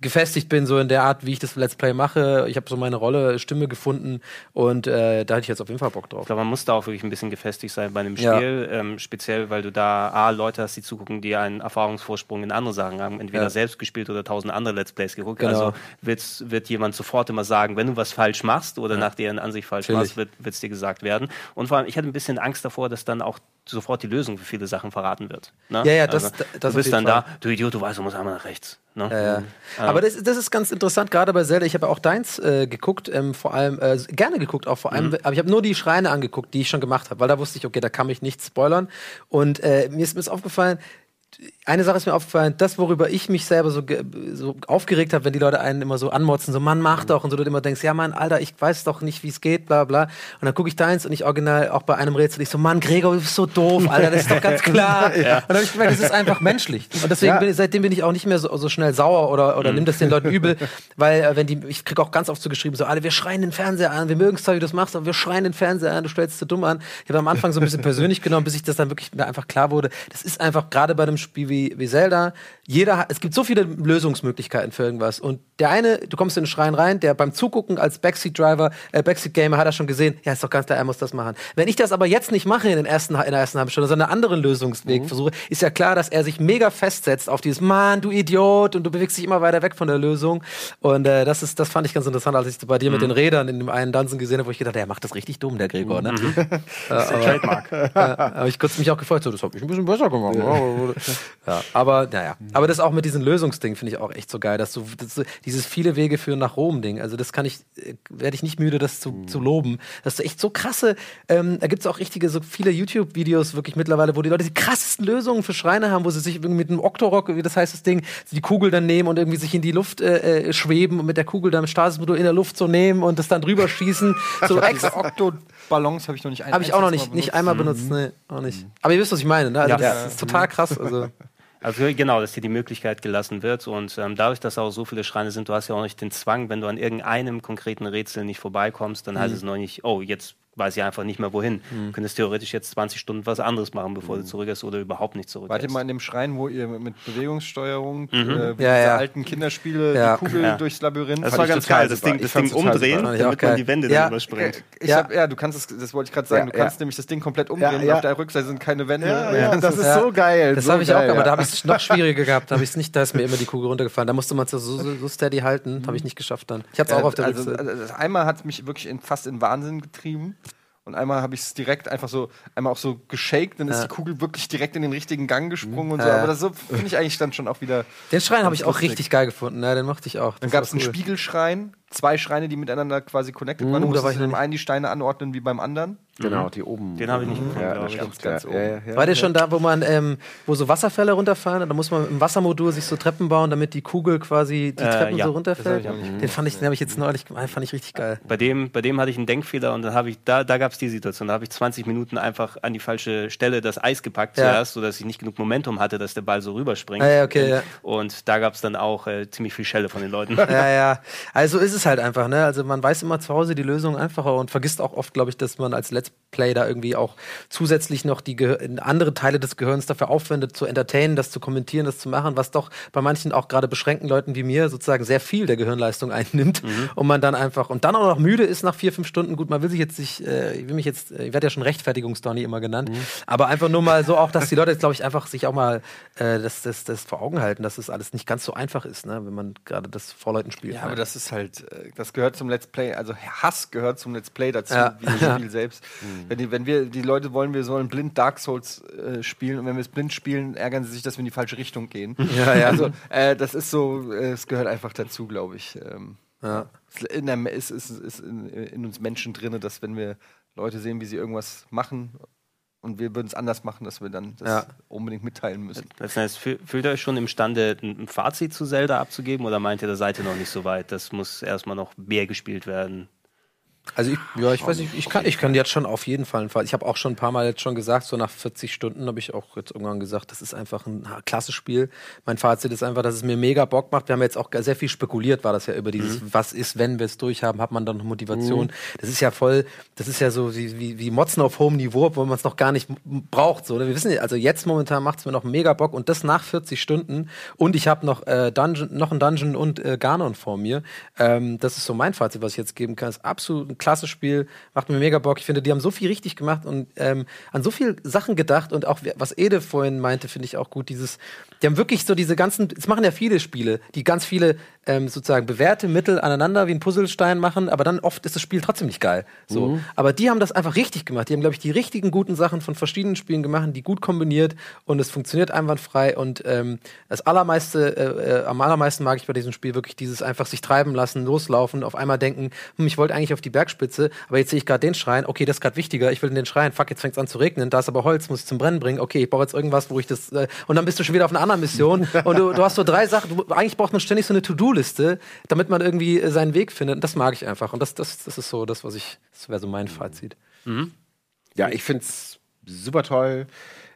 gefestigt bin, so in der Art, wie ich das Let's Play mache. Ich habe so meine Rolle, Stimme gefunden und äh, da hatte ich jetzt auf jeden Fall Bock drauf. Ich glaube, man muss da auch wirklich ein bisschen gefestigt sein bei einem Ja. Spiel, ähm, speziell, weil du da A, Leute hast, die zugucken, die einen Erfahrungsvorsprung in andere Sachen haben, entweder Ja. selbst gespielt oder tausend andere Let's Plays geguckt. Genau. Also wird's, wird jemand sofort immer sagen, wenn du was falsch machst oder nach deren Ansicht falsch Natürlich. machst, wird es dir gesagt werden. Und vor allem, ich hatte ein bisschen Angst davor, dass dann auch sofort die Lösung für viele Sachen verraten wird. Ne? Ja, ja, das- also, das du bist dann Fall. da, du Idiot, du weißt, du musst einmal nach rechts. Ne? Ja, ja. Aber das, das ist ganz interessant, gerade bei Zelda. Ich habe ja auch deins äh, geguckt, ähm, vor allem äh, gerne geguckt, auch vor allem. Aber ich habe nur die Schreine angeguckt, die ich schon gemacht habe, weil da wusste ich, okay, da kann mich nichts spoilern. Und äh, mir ist mir ist aufgefallen, eine Sache ist mir aufgefallen, das, worüber ich mich selber so, so aufgeregt habe, wenn die Leute einen immer so anmotzen, so Mann, mach doch, und so du immer denkst, ja Mann, Alter, ich weiß doch nicht, wie es geht, bla bla. Und dann gucke ich deins und ich original auch bei einem Rätsel, ich so, Mann, Gregor, du bist so doof, Alter, das ist doch ganz *laughs* klar. Und dann habe ich gemerkt, das ist einfach menschlich. Und deswegen Ja. bin seitdem bin ich auch nicht mehr so, so schnell sauer oder, oder nimm das den Leuten übel, weil äh, wenn die, ich krieg auch ganz oft so geschrieben, so, Alter, wir schreien den Fernseher an, wir mögen es zwar, wie du das machst, aber wir schreien den Fernseher an, du stellst es so dumm an. Ich habe am Anfang so ein bisschen persönlich genommen, bis ich das dann wirklich mir einfach klar wurde. Das ist einfach gerade bei einem Spiel wie, wie Zelda, jeder hat, es gibt so viele Lösungsmöglichkeiten für irgendwas. Und der eine, du kommst in den Schrein rein, der beim Zugucken als Backseat-Driver, äh, Backseat-Gamer hat er schon gesehen, ja, ist doch ganz klar, er muss das machen. Wenn ich das aber jetzt nicht mache in, den ersten, in der ersten halben Stunde, sondern einen anderen Lösungsweg versuche, ist ja klar, dass er sich mega festsetzt auf dieses Mann, du Idiot, und du bewegst dich immer weiter weg von der Lösung. Und äh, das ist, das fand ich ganz interessant, als ich bei dir mit den Rädern in dem einen Dungeon gesehen habe, wo ich gedacht, der macht das richtig dumm, der Gregor, ne? *laughs* Trademark. *laughs* Ja, habe ich kurz mich auch gefreut, so, das habe ich ein bisschen besser gemacht. Ja, aber naja, aber das auch mit diesem Lösungsding finde ich auch echt so geil, dass du das, so- dieses viele Wege führen nach Rom Ding. Also das kann ich, äh, werde ich nicht müde, das zu, zu loben. Dass du echt so krasse, ähm, da gibt es auch richtige, so viele YouTube-Videos wirklich mittlerweile, wo die Leute die krassesten Lösungen für Schreine haben, wo sie sich irgendwie mit einem Octorok, wie das heißt das Ding, die Kugel dann nehmen und irgendwie sich in die Luft äh, äh, schweben und mit der Kugel dann Stasismodul in der Luft so nehmen und das dann drüber schießen. *laughs* So extra Diese Octo-Ballons habe ich noch nicht ein habe ich auch noch nicht, nicht einmal benutzt, nee, auch nicht. Aber ihr wisst, was ich meine, ne? Also Ja. das Ja. ist total krass. Also, Also genau, dass dir die Möglichkeit gelassen wird. Und ähm, dadurch, dass auch so viele Schreine sind, du hast ja auch nicht den Zwang, wenn du an irgendeinem konkreten Rätsel nicht vorbeikommst, dann heißt es noch nicht, oh, jetzt weiß ich einfach nicht mehr wohin. Du könntest theoretisch jetzt 20 Stunden was anderes machen, bevor du zurückgehst oder überhaupt nicht zurück. Wart ihr mal in dem Schrein, wo ihr mit Bewegungssteuerung, äh, wie Ja, diese ja. alten Kinderspiele, Ja. die Kugel Ja. durchs Labyrinth? Das war ganz geil, das. Ding, das Ding umdrehen, damit man geil. die Wände Ja. dann überspringt. Ich Ja. hab, ja, du kannst es, das wollte ich gerade sagen, Ja, du kannst ja. nämlich das Ding komplett umdrehen Ja, und auf der Rückseite sind keine Wände. Ja, ja, *laughs* das ist Ja. so geil. das so habe ich auch, aber da habe ich es noch *laughs* schwieriger gehabt. Da habe ich es nicht, da ist mir immer die Kugel runtergefallen. Da musste man es so, so, steady halten. Habe ich nicht geschafft dann. Ich habe es auch auf der also, Rückseite. also, einmal hat es mich wirklich fast in Wahnsinn getrieben. Und einmal habe ich es direkt einfach so, einmal auch so geshakt, dann ist Ja. die Kugel wirklich direkt in den richtigen Gang gesprungen und so. Ja. Aber das so finde ich eigentlich dann schon auch wieder. Den Schrein habe ich auch richtig geil gefunden. Ja, den mochte ich auch. Dann Das gab es einen cool. Spiegelschrein, zwei Schreine, die miteinander quasi connected waren. da Du war musstest ich noch dem einen die Steine anordnen wie beim anderen. Genau, die oben. Den habe ich nicht gefunden, Ja, glaub das ich. Ganz ja, oben. ja, ja, War der schon da, wo man, ähm, wo so Wasserfälle runterfahren? Da muss man im Wassermodul sich so Treppen bauen, damit die Kugel quasi die Äh, Treppen ja, so runterfällt. ich Den fand ich, den habe ich jetzt neulich gemacht, fand ich richtig geil. Bei dem, bei dem hatte ich einen Denkfehler und dann habe ich, da, da gab es die Situation, da habe ich 20 Minuten einfach an die falsche Stelle das Eis gepackt Ja. zuerst, sodass ich nicht genug Momentum hatte, dass der Ball so rüberspringt. Ah, ja, okay, ja. Und da gab es dann auch äh, ziemlich viel Schelle von den Leuten. Ja, ja. Also ist es halt einfach, ne? Also man weiß immer zu Hause die Lösung einfacher und vergisst auch oft, glaube ich, dass man als Let's Play da irgendwie auch zusätzlich noch die Gehir andere Teile des Gehirns dafür aufwendet, zu entertainen, das zu kommentieren, das zu machen, was doch bei manchen auch gerade beschränkten Leuten wie mir sozusagen sehr viel der Gehirnleistung *laughs* einnimmt und man dann einfach und dann auch noch müde ist nach vier, fünf Stunden. Gut, man will sich jetzt nicht, äh, ich will mich jetzt, äh, ich werde ja schon Rechtfertigungsdonny immer genannt, aber einfach nur mal so auch, dass die Leute jetzt, glaube ich, einfach sich auch mal äh, das, das, das vor Augen halten, dass das alles nicht ganz so einfach ist, ne? wenn man gerade das vor Leuten spielt. Ja, aber das ist halt, das gehört zum Let's Play, also Hass gehört zum Let's Play dazu, Ja. wie das Spiel selbst. Wenn, die, wenn wir, die Leute wollen, wir sollen blind Dark Souls äh, spielen und wenn wir es blind spielen, ärgern sie sich, dass wir in die falsche Richtung gehen. *laughs* Ja, ja. Also, äh, das ist so, äh, es gehört einfach dazu, glaube ich. Ähm, Ja. es in der, ist, ist, ist in, in uns Menschen drin, dass wenn wir Leute sehen, wie sie irgendwas machen und wir würden es anders machen, dass wir dann das Ja. unbedingt mitteilen müssen. Das heißt, fühl- fühlt ihr euch schon imstande, ein ein Fazit zu Zelda abzugeben oder meint ihr, da seid ihr noch nicht so weit? Das muss erstmal noch mehr gespielt werden. Also ich, ja, ich weiß nicht, ich kann, ich kann jetzt schon auf jeden Fall einen Fall. Ich habe auch schon ein paar Mal jetzt schon gesagt, so nach 40 Stunden habe ich auch jetzt irgendwann gesagt, das ist einfach ein klasse Spiel. Mein Fazit ist einfach, dass es mir mega Bock macht. Wir haben jetzt auch sehr viel spekuliert, war das ja über dieses, was ist, wenn wir es durchhaben, hat man dann noch Motivation. Das ist ja voll, das ist ja so wie, wie, wie Motzen auf hohem Niveau, wo man es noch gar nicht braucht. So. ne? Wir wissen, ja, also jetzt momentan macht es mir noch mega Bock und das nach 40 Stunden. Und ich habe noch äh, Dungeon, noch ein Dungeon und äh, Ganon vor mir. Ähm, das ist so mein Fazit, was ich jetzt geben kann. Ist absolut ein klasse Spiel, macht mir mega Bock. Ich finde, die haben so viel richtig gemacht und ähm, an so viel Sachen gedacht und auch was Ede vorhin meinte, finde ich auch gut. Dieses, die haben wirklich so diese ganzen, es machen ja viele Spiele, die ganz viele ähm, sozusagen bewährte Mittel aneinander wie ein Puzzlestein machen, aber dann oft ist das Spiel trotzdem nicht geil. So, mhm. aber die haben das einfach richtig gemacht. Die haben, glaube ich, die richtigen guten Sachen von verschiedenen Spielen gemacht, die gut kombiniert und es funktioniert einwandfrei. Und ähm, das allermeiste, äh, äh, am allermeisten mag ich bei diesem Spiel wirklich dieses einfach sich treiben lassen, loslaufen, auf einmal denken, hm, ich wollte eigentlich auf die Bergspitze, aber jetzt sehe ich gerade den Schrein. Okay, das ist gerade wichtiger. Ich will in den Schrein. Fuck, jetzt fängt es an zu regnen. Da ist aber Holz, muss ich zum Brennen bringen. Okay, ich brauche jetzt irgendwas, wo ich das. Äh, und dann bist du schon wieder auf einer anderen Mission und du, du hast so drei Sachen. Du, eigentlich braucht man ständig so eine To-Do-Liste, damit man irgendwie äh, seinen Weg findet. Und das mag ich einfach. Und das, das, das ist so das, was ich. Das wäre so mein Fazit. Mhm. Ja, ich finde es super toll.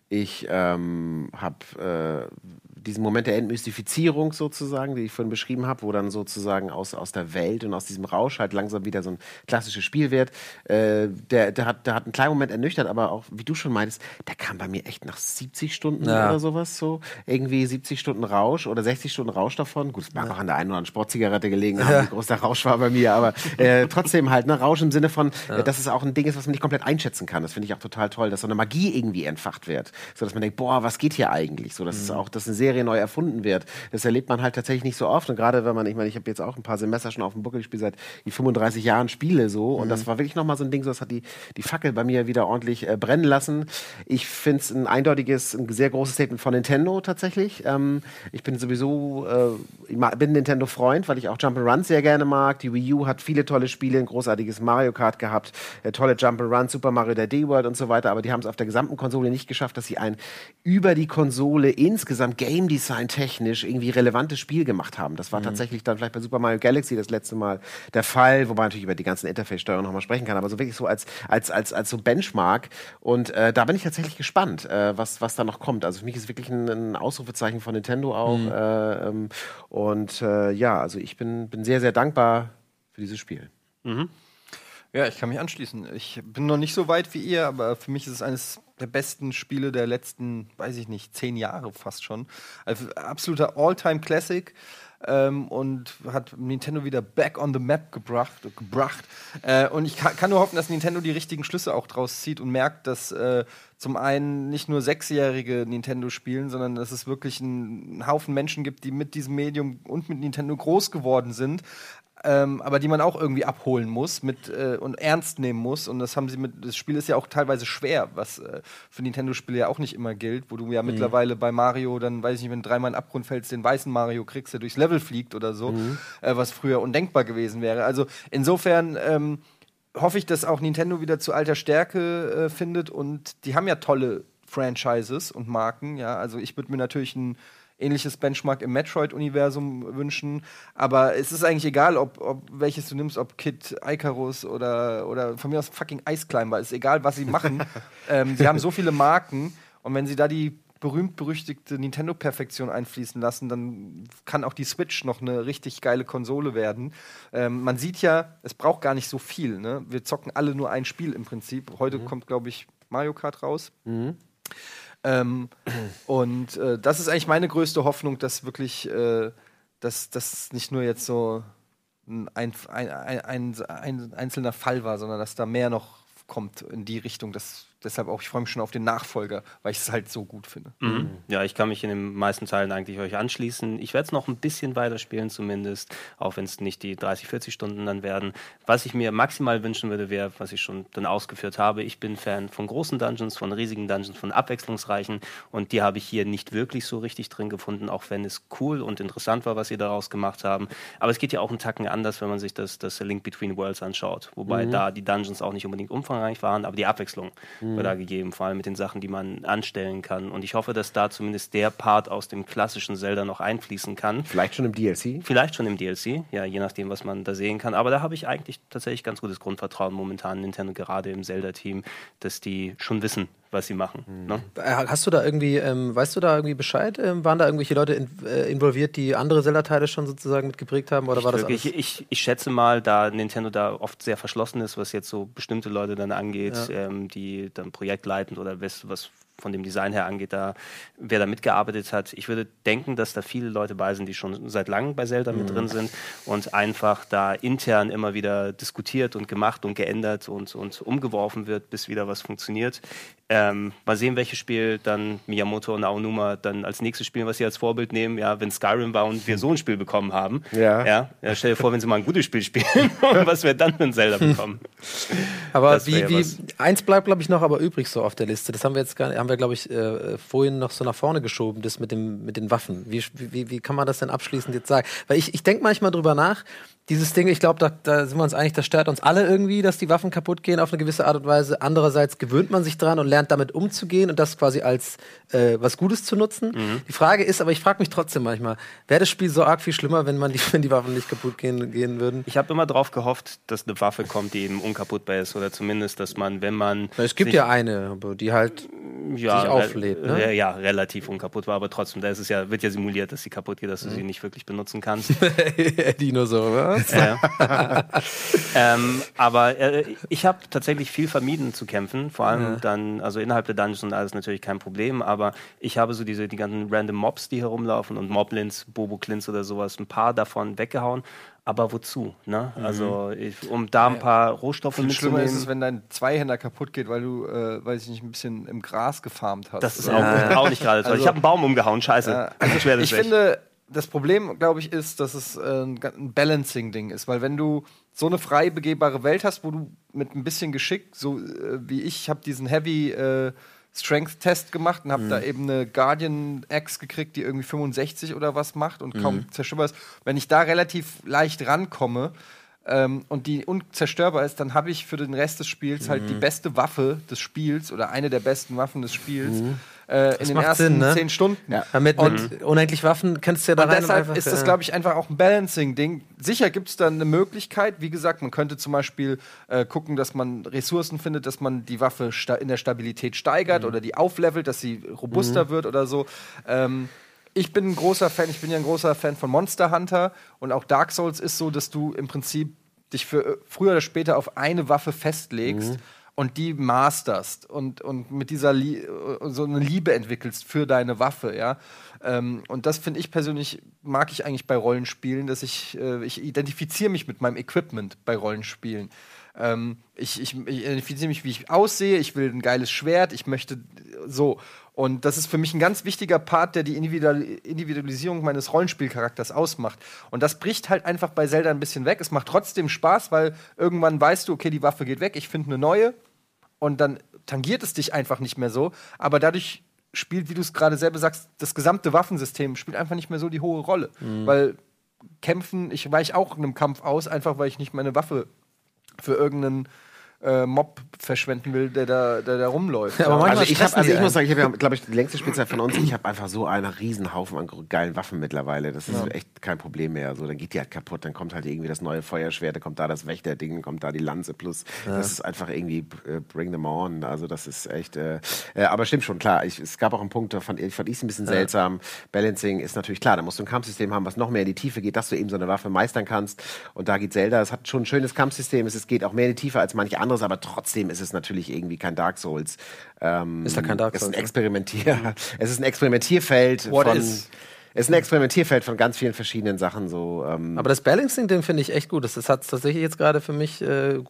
Ich ähm, habe äh, diesen Moment der Entmystifizierung sozusagen, die ich vorhin beschrieben habe, wo dann sozusagen aus, aus der Welt und aus diesem Rausch halt langsam wieder so ein klassisches Spiel wird. Äh, der, der, hat, der hat einen kleinen Moment ernüchtert, aber auch, wie du schon meintest, der kam bei mir echt nach 70 Stunden ja. oder sowas so. Irgendwie 70 Stunden Rausch oder 60 Stunden Rausch davon. Gut, es mag ja. auch an der einen oder anderen Sportzigarette gelegen haben, ja. wie groß der Rausch war bei mir, aber äh, *laughs* trotzdem halt, ne, Rausch im Sinne von, ja. dass es auch ein Ding ist, was man nicht komplett einschätzen kann. Das finde ich auch total toll, dass so eine Magie irgendwie entfacht wird. So dass man denkt, boah, was geht hier eigentlich? So, dass mhm. es auch, dass eine Serie neu erfunden wird. Das erlebt man halt tatsächlich nicht so oft. Und gerade wenn man, ich meine, ich habe jetzt auch ein paar Semester schon auf dem Buckel gespielt, seit 35 Jahren spiele so. Und mhm. das war wirklich nochmal so ein Ding, so das hat die, die Fackel bei mir wieder ordentlich äh, brennen lassen. Ich finde es ein eindeutiges, ein sehr großes Statement von Nintendo tatsächlich. Ähm, ich bin sowieso, äh, ich bin Nintendo-Freund, weil ich auch Jump'n'Run sehr gerne mag. Die Wii U hat viele tolle Spiele, ein großartiges Mario Kart gehabt, äh, tolle Jump'n'Run, Super Mario der D-World und so weiter. Aber die haben es auf der gesamten Konsole nicht geschafft, dass sie ein über die Konsole insgesamt Game Design technisch irgendwie relevantes Spiel gemacht haben. Das war mhm. tatsächlich dann vielleicht bei Super Mario Galaxy das letzte Mal der Fall, wobei man natürlich über die ganzen Interface-Steuerungen nochmal sprechen kann, aber so wirklich so als, als, als, als so Benchmark. Und äh, da bin ich tatsächlich gespannt, äh, was, was da noch kommt. Also für mich ist wirklich ein, ein Ausrufezeichen von Nintendo auch. Mhm. Äh, ähm, und äh, ja, also ich bin, bin sehr, sehr dankbar für dieses Spiel. Mhm. Ja, ich kann mich anschließen. Ich bin noch nicht so weit wie ihr, aber für mich ist es eines der besten Spiele der letzten, weiß ich nicht, zehn Jahre fast schon. Also absoluter All-Time-Classic. Ähm, und hat Nintendo wieder back on the map gebracht. gebracht. Äh, und ich kann, kann, nur hoffen, dass Nintendo die richtigen Schlüsse auch draus zieht und merkt, dass äh, zum einen nicht nur sechsjährige Nintendo spielen, sondern dass es wirklich einen Haufen Menschen gibt, die mit diesem Medium und mit Nintendo groß geworden sind, ähm, aber die man auch irgendwie abholen muss mit, äh, und ernst nehmen muss. Und das haben sie mit, das Spiel ist ja auch teilweise schwer, was äh, für Nintendo-Spiele ja auch nicht immer gilt, wo du ja mhm. mittlerweile bei Mario dann, weiß ich nicht, wenn du dreimal in den Abgrund fällst, den weißen Mario kriegst, der durchs Level fliegt oder so, mhm. äh, was früher undenkbar gewesen wäre. Also insofern ähm, hoffe ich, dass auch Nintendo wieder zu alter Stärke äh, findet und die haben ja tolle Franchises und Marken, ja. Also ich würde mir natürlich ein ähnliches Benchmark im Metroid-Universum wünschen. Aber es ist eigentlich egal, ob, ob welches du nimmst, ob Kid Icarus oder, oder von mir aus fucking Ice Climber. Es ist egal, was sie machen. *laughs* ähm, sie haben so viele Marken und wenn sie da die berühmt-berüchtigte Nintendo-Perfektion einfließen lassen, dann kann auch die Switch noch eine richtig geile Konsole werden. Ähm, man sieht ja, es braucht gar nicht so viel. Ne? Wir zocken alle nur ein Spiel im Prinzip. Heute mhm. kommt, glaube ich, Mario Kart raus. Mhm. Ähm, und äh, das ist eigentlich meine größte Hoffnung, dass wirklich, äh, dass das nicht nur jetzt so ein, ein, ein, ein, einzelner Fall war, sondern dass da mehr noch kommt in die Richtung. Das deshalb auch, ich freue mich schon auf den Nachfolger, weil ich es halt so gut finde. Mhm. Ja, ich kann mich in den meisten Teilen eigentlich euch anschließen. Ich werde es noch ein bisschen weiterspielen zumindest, auch wenn es nicht die 30, 40 Stunden dann werden. Was ich mir maximal wünschen würde, wäre, was ich schon dann ausgeführt habe, ich bin Fan von großen Dungeons, von riesigen Dungeons, von abwechslungsreichen und die habe ich hier nicht wirklich so richtig drin gefunden, auch wenn es cool und interessant war, was sie daraus gemacht haben. Aber es geht ja auch einen Tacken anders, wenn man sich das, das Link Between Worlds anschaut, wobei mhm. da die Dungeons auch nicht unbedingt umfangreich waren, aber die Abwechslung mhm. da gegeben, vor allem mit den Sachen, die man anstellen kann. Und ich hoffe, dass da zumindest der Part aus dem klassischen Zelda noch einfließen kann. Vielleicht schon im DLC? Vielleicht schon im DLC, ja, je nachdem, was man da sehen kann. Aber da habe ich eigentlich tatsächlich ganz gutes Grundvertrauen momentan Nintendo, gerade im Zelda-Team, dass die schon wissen, was sie machen. Mhm. Ne? Äh, hast du da irgendwie, ähm, weißt du da irgendwie Bescheid? Ähm, waren da irgendwelche Leute in, äh, involviert, die andere Zelda-Teile schon sozusagen mitgeprägt haben? Oder ich war das wirklich, ich, ich, schätze mal, da Nintendo da oft sehr verschlossen ist, was jetzt so bestimmte Leute dann angeht, ja. ähm, die dann projektleitend oder was, was von dem Design her angeht, da wer da mitgearbeitet hat. Ich würde denken, dass da viele Leute bei sind, die schon seit langem bei Zelda mit drin sind und einfach da intern immer wieder diskutiert und gemacht und geändert und, und umgeworfen wird, bis wieder was funktioniert. Ähm, mal sehen, welches Spiel dann Miyamoto und Aonuma dann als nächstes spielen, was sie als Vorbild nehmen. Ja, wenn Skyrim war und wir so ein Spiel bekommen haben. Ja. Ja, ja stell dir vor, wenn sie mal ein gutes Spiel spielen *laughs* und was wir dann ein Zelda bekommen. Aber wie, wie was. eins bleibt, glaube ich, noch aber übrig so auf der Liste. Das haben wir jetzt gar haben wir, glaube ich, äh, vorhin noch so nach vorne geschoben, das mit, dem, mit den Waffen. Wie, wie, wie kann man das denn abschließend jetzt sagen? Weil ich, ich denke manchmal drüber nach, dieses Ding, ich glaube, da, da sind wir uns einig, das stört uns alle irgendwie, dass die Waffen kaputt gehen auf eine gewisse Art und Weise. Andererseits gewöhnt man sich dran und lernt damit umzugehen und das quasi als äh, was Gutes zu nutzen. Mhm. Die Frage ist, aber ich frage mich trotzdem manchmal, wäre das Spiel so arg viel schlimmer, wenn man die, *laughs* wenn die Waffen nicht kaputt gehen, gehen würden? Ich habe immer darauf gehofft, dass eine Waffe kommt, die eben unkaputtbar ist oder zumindest, dass man, wenn man Es gibt ja eine, aber die halt ja, sich auflädt, re- ne? äh, Ja, relativ unkaputtbar, aber trotzdem, da ist es ja, wird ja simuliert, dass sie kaputt geht, dass du sie Mhm. nicht wirklich benutzen kannst. *laughs* die was? Ja. *laughs* ähm, aber äh, ich habe tatsächlich viel vermieden zu kämpfen, vor allem dann, also innerhalb der Dungeons und alles natürlich kein Problem, aber ich habe so diese die ganzen random Mobs, die herumlaufen und Moblins, Bobo Klins oder sowas, ein paar davon weggehauen. Aber wozu? Ne? Also ich, um da ein paar Rohstoffe Viel schlimmer mitzunehmen. ist es, wenn dein Zweihänder kaputt geht, weil du, äh, weiß ich nicht, ein bisschen im Gras gefarmt hast. das ist auch, auch nicht gerade toll. Also- ich habe einen Baum umgehauen, scheiße. Ja, also, ich weg. finde, das Problem, glaube ich, ist, dass es äh, ein, Balancing-Ding ist, weil wenn du so eine frei begehbare Welt hast, wo du mit ein bisschen Geschick, so äh, wie ich, habe diesen Heavy äh, Strength-Test gemacht und habe Mhm. da eben eine Guardian Axe gekriegt, die irgendwie 65 oder was macht und kaum Mhm. zerstörbar ist. Wenn ich da relativ leicht rankomme, ähm, und die unzerstörbar ist, dann habe ich für den Rest des Spiels halt die Mhm. beste Waffe des Spiels oder eine der besten Waffen des Spiels äh, in den ersten Sinn, ne? zehn Stunden. Ja. Mit, Und- mit unendlich Waffen kannst du ja da Und rein deshalb einfach, ist das, äh, glaube ich, einfach auch ein Balancing-Ding. Sicher gibt es da eine Möglichkeit. Wie gesagt, man könnte zum Beispiel äh, gucken, dass man Ressourcen findet, dass man die Waffe in der Stabilität steigert oder die auflevelt, dass sie robuster wird oder so. Ähm, ich bin ein großer Fan, ich bin ja ein großer Fan von Monster Hunter und auch Dark Souls ist so, dass du im Prinzip dich für äh, früher oder später auf eine Waffe festlegst und die masterst und, und mit dieser Lie äh, so eine Liebe entwickelst für deine Waffe, ja. Ähm, und das finde ich persönlich, mag ich eigentlich bei Rollenspielen, dass ich, äh, ich identifiziere mich mit meinem Equipment bei Rollenspielen. Ähm, ich, ich, ich identifiziere mich, wie ich aussehe, ich will ein geiles Schwert, ich möchte äh, so. Und das ist für mich ein ganz wichtiger Part, der die Individual Individualisierung meines Rollenspielcharakters ausmacht. Und das bricht halt einfach bei Zelda ein bisschen weg. Es macht trotzdem Spaß, weil irgendwann weißt du, okay, die Waffe geht weg, ich finde eine neue und dann tangiert es dich einfach nicht mehr so. Aber dadurch spielt, wie du es gerade selber sagst, das gesamte Waffensystem spielt einfach nicht mehr so die hohe Rolle. Weil kämpfen, ich weiche auch in einem Kampf aus, einfach weil ich nicht meine Waffe für irgendeinen äh, Mob verschwenden will, der da, der da rumläuft. Ja, aber manchmal Also ich, hab, also ich muss sagen, ich habe ja, glaube ich, die längste Spielzeit von uns. Ich habe einfach so einen Riesenhaufen an geilen Waffen mittlerweile. Das ist echt kein Problem mehr. So, dann geht die halt kaputt, dann kommt halt irgendwie das neue Feuerschwert, dann kommt da das Wächterding, kommt da die Lanze plus. Das ist einfach irgendwie äh, bring them on. Also das ist echt. Äh, äh, aber stimmt schon, klar. Ich, es gab auch einen Punkt, da fand, ich fand ich es ein bisschen seltsam. Balancing ist natürlich klar. Da musst du ein Kampfsystem haben, was noch mehr in die Tiefe geht, dass du eben so eine Waffe meistern kannst. Und da geht Zelda. Es hat schon ein schönes Kampfsystem. Es, es geht auch mehr in die Tiefe als manche anderes, aber trotzdem ist es natürlich irgendwie kein Dark Souls. Ähm, Ist da kein Dark es ist ein Souls, ne? Experimentier, *laughs* es ist ein Experimentierfeld What von. is? Ist ein Experimentierfeld von ganz vielen verschiedenen Sachen. So, ähm, Aber das Balancing-Ding finde ich echt gut. Das, das hat es tatsächlich jetzt gerade für mich äh, äh,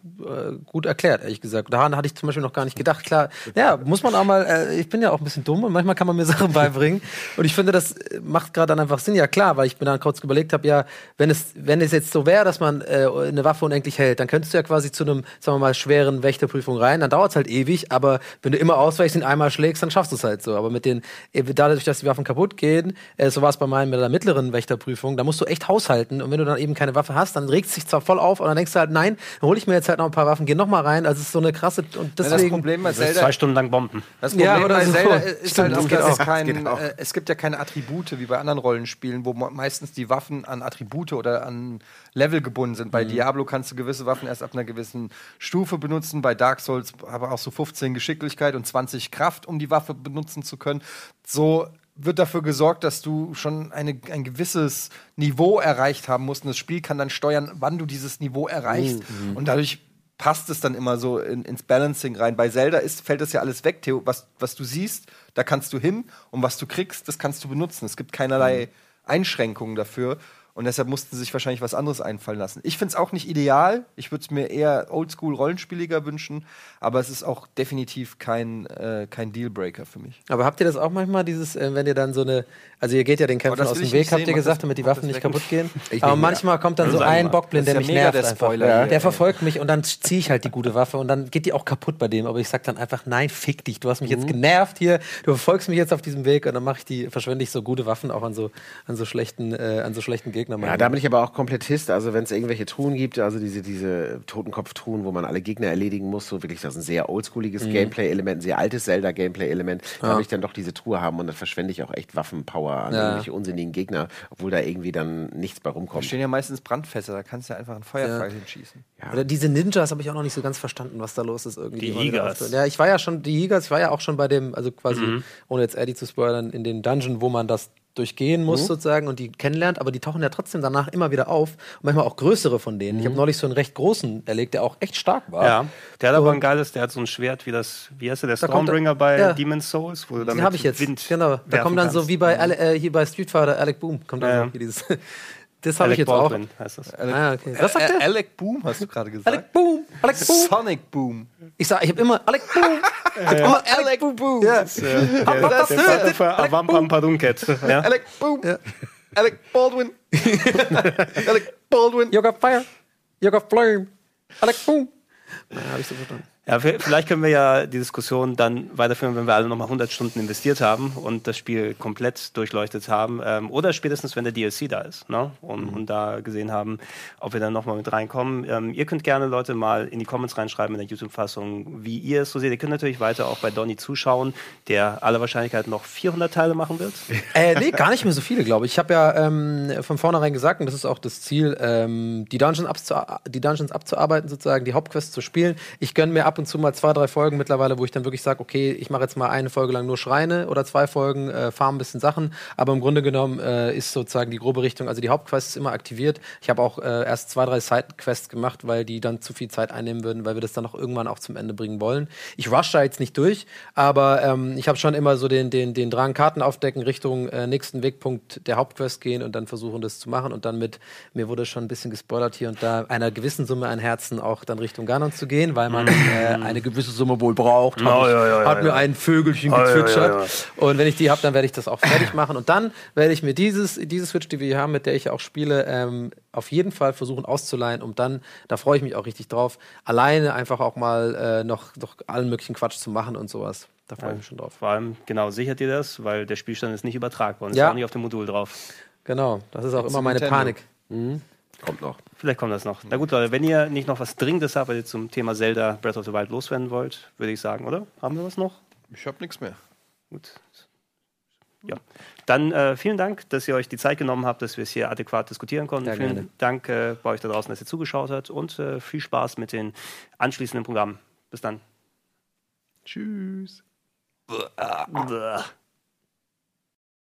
gut erklärt, ehrlich gesagt. Daran hatte ich zum Beispiel noch gar nicht gedacht. Klar, ja, muss man auch mal, äh, ich bin ja auch ein bisschen dumm und manchmal kann man mir *laughs* Sachen beibringen. Und ich finde, das äh, macht gerade dann einfach Sinn. Ja, klar, weil ich mir dann kurz überlegt habe, ja, wenn es, wenn es jetzt so wäre, dass man äh, eine Waffe unendlich hält, dann könntest du ja quasi zu einem, sagen wir mal, schweren Wächterprüfung rein. Dann dauert es halt ewig, aber wenn du immer ausweichst und einmal schlägst, dann schaffst du es halt so. Aber mit den, äh, dadurch, dass die Waffen kaputt gehen, äh, so war es bei meinen mit der mittleren Wächterprüfung, da musst du echt haushalten. Und wenn du dann eben keine Waffe hast, dann regt es sich zwar voll auf, aber dann denkst du halt, nein, dann hole ich mir jetzt halt noch ein paar Waffen, geh noch mal rein. Also es ist so eine krasse und Ja, deswegen. das Problem bei Zelda zwei Stunden lang Bomben. Das Problem Ja, oder bei so. Zelda ist Stimmt, halt auch, dass es, kein, Das geht auch. äh, es gibt ja keine Attribute wie bei anderen Rollenspielen, wo meistens die Waffen an Attribute oder an Level gebunden sind. Bei Diablo kannst du gewisse Waffen erst ab einer gewissen Stufe benutzen, bei Dark Souls aber auch so 15 Geschicklichkeit und 20 Kraft, um die Waffe benutzen zu können. So wird dafür gesorgt, dass du schon eine, ein gewisses Niveau erreicht haben musst. Und das Spiel kann dann steuern, wann du dieses Niveau erreichst. Und dadurch passt es dann immer so in, ins Balancing rein. Bei Zelda ist, fällt das ja alles weg. Theo, was, was du siehst, da kannst du hin und was du kriegst, das kannst du benutzen. Es gibt keinerlei Einschränkungen dafür. Und deshalb mussten sie sich wahrscheinlich was anderes einfallen lassen. Ich finde es auch nicht ideal. Ich würde es mir eher oldschool-rollenspieliger wünschen. Aber es ist auch definitiv kein, äh, kein Dealbreaker für mich. Aber habt ihr das auch manchmal, dieses, äh, wenn ihr dann so eine, also ihr geht ja den Kämpfen das aus dem Weg, habt sehen, ihr gesagt, das- damit die Waffen nicht kaputt gehen. Ich Aber manchmal kommt dann so ein. Bockblind, der mich ja mega nervt der einfach. Ja. Der verfolgt mich und dann ziehe ich halt die gute Waffe und dann geht die auch kaputt bei dem. Aber ich sag dann einfach, nein, fick dich, du hast mich Mhm. jetzt genervt hier, du verfolgst mich jetzt auf diesem Weg und dann mache ich die, verschwende ich so gute Waffen auch an so, an so schlechten, äh, an so schlechten Gegnern. Ja, da bin ich aber auch Komplettist. Also wenn es irgendwelche Truhen gibt, also diese, diese Totenkopf-Truhen, wo man alle Gegner erledigen muss, so wirklich, das ist ein sehr oldschooliges Mhm. Gameplay-Element, ein sehr altes Zelda-Gameplay-Element. Da will ich dann doch diese Truhe haben und dann verschwende ich auch echt Waffenpower an Ja. irgendwelche unsinnigen Gegner, obwohl da irgendwie dann nichts bei Da rumkommt. stehen ja meistens Brandfässer, da kannst du ja einfach einen Feuerpfeil hinschießen. Oder diese Ninjas habe ich auch noch nicht so ganz verstanden, was da los ist irgendwie. Die Higas. Ja, ich war ja schon, die Higas, ich war ja auch schon bei dem, also quasi, Mhm. ohne jetzt Eddie zu spoilern, in den Dungeon, wo man das durchgehen muss Mhm. sozusagen und die kennenlernt, aber die tauchen ja trotzdem danach immer wieder auf. Und manchmal auch größere von denen. Ich habe neulich so einen recht großen erlegt, der auch echt stark war. Mhm. Ja, der hat aber ein geiles, der hat so ein Schwert wie das, wie heißt der, der Stormbringer er- bei ja. Demon's Souls, wo du dann Den habe ich jetzt. Wind genau. Da kommt dann so kannst. wie bei Ale äh, hier bei Street Fighter Alec Boom kommt dann Ja, so ja. hier dieses. *laughs* Das habe ich Alec jetzt Baldwin heißt das. auch. Ah, okay. Was sagt Ä- der? Alec Boom, hast du gerade gesagt? Alec Boom. Alec Boom. Sonic Boom. Ich sag, ich habe immer Alec Boom. Ich hab immer Alec Boom. *laughs* Boom. Ja. Der, der Vater für Avampam Padunket. *laughs* Ja? Alec Boom. *laughs* Alec Baldwin. Alec Baldwin. You got fire. You got flame. Alec Boom. Na, hab ich so verstanden. Ja, vielleicht können wir ja die Diskussion dann weiterführen, wenn wir alle nochmal 100 Stunden investiert haben und das Spiel komplett durchleuchtet haben. Ähm, oder spätestens, wenn der DLC da ist ne? und, und da gesehen haben, ob wir dann nochmal mit reinkommen. Ähm, ihr könnt gerne, Leute, mal in die Comments reinschreiben in der YouTube-Fassung, wie ihr es so seht. Ihr könnt natürlich weiter auch bei Donny zuschauen, der aller Wahrscheinlichkeit noch 400 Teile machen wird. Äh, nee, gar nicht mehr so viele, glaube ich. Ich habe ja ähm, von vornherein gesagt, und das ist auch das Ziel, ähm, die, Dungeons die Dungeons abzuarbeiten, sozusagen, die Hauptquests zu spielen. Ich gönne mir ab und zu mal zwei, drei Folgen mittlerweile, wo ich dann wirklich sage, okay, ich mache jetzt mal eine Folge lang nur Schreine oder zwei Folgen, äh, farm ein bisschen Sachen. Aber im Grunde genommen äh, ist sozusagen die grobe Richtung, also die Hauptquest ist immer aktiviert. Ich habe auch äh, erst zwei, drei Sidequests gemacht, weil die dann zu viel Zeit einnehmen würden, weil wir das dann auch irgendwann auch zum Ende bringen wollen. Ich rush da jetzt nicht durch, aber ähm, ich habe schon immer so den, den, den Drang, Karten aufdecken, Richtung äh, nächsten Wegpunkt der Hauptquest gehen und dann versuchen, das zu machen. Und dann mit, mir wurde schon ein bisschen gespoilert hier und da, einer gewissen Summe an Herzen auch dann Richtung Ganon zu gehen, weil man äh, eine gewisse Summe wohl braucht. Hat, Oh, ich, ja, ja, ja, hat mir ja. ein Vögelchen Oh, ja, ja, gezwitschert. ja. Und wenn ich die habe, dann werde ich das auch fertig machen. Und dann werde ich mir dieses, diese Switch, die wir hier haben, mit der ich auch spiele, ähm, auf jeden Fall versuchen auszuleihen, um dann, da freue ich mich auch richtig drauf, alleine einfach auch mal äh, noch, noch allen möglichen Quatsch zu machen und sowas. Da freue ich mich schon drauf. Vor allem, genau, sichert ihr das, weil der Spielstand ist nicht übertragbar und ist Ja. auch nicht auf dem Modul drauf. Genau, das ist auch Jetzt immer meine Nintendo. Panik. Kommt noch. Vielleicht kommt das noch. Na gut, Leute, wenn ihr nicht noch was Dringendes habt, was ihr zum Thema Zelda Breath of the Wild loswerden wollt, würde ich sagen, oder? Haben wir was noch? Ich hab nichts mehr. Gut. Ja. Dann äh, vielen Dank, dass ihr euch die Zeit genommen habt, dass wir es hier adäquat diskutieren konnten. Ja, vielen gerne. Dank äh, bei euch da draußen, dass ihr zugeschaut habt und äh, viel Spaß mit den anschließenden Programmen. Bis dann. Tschüss.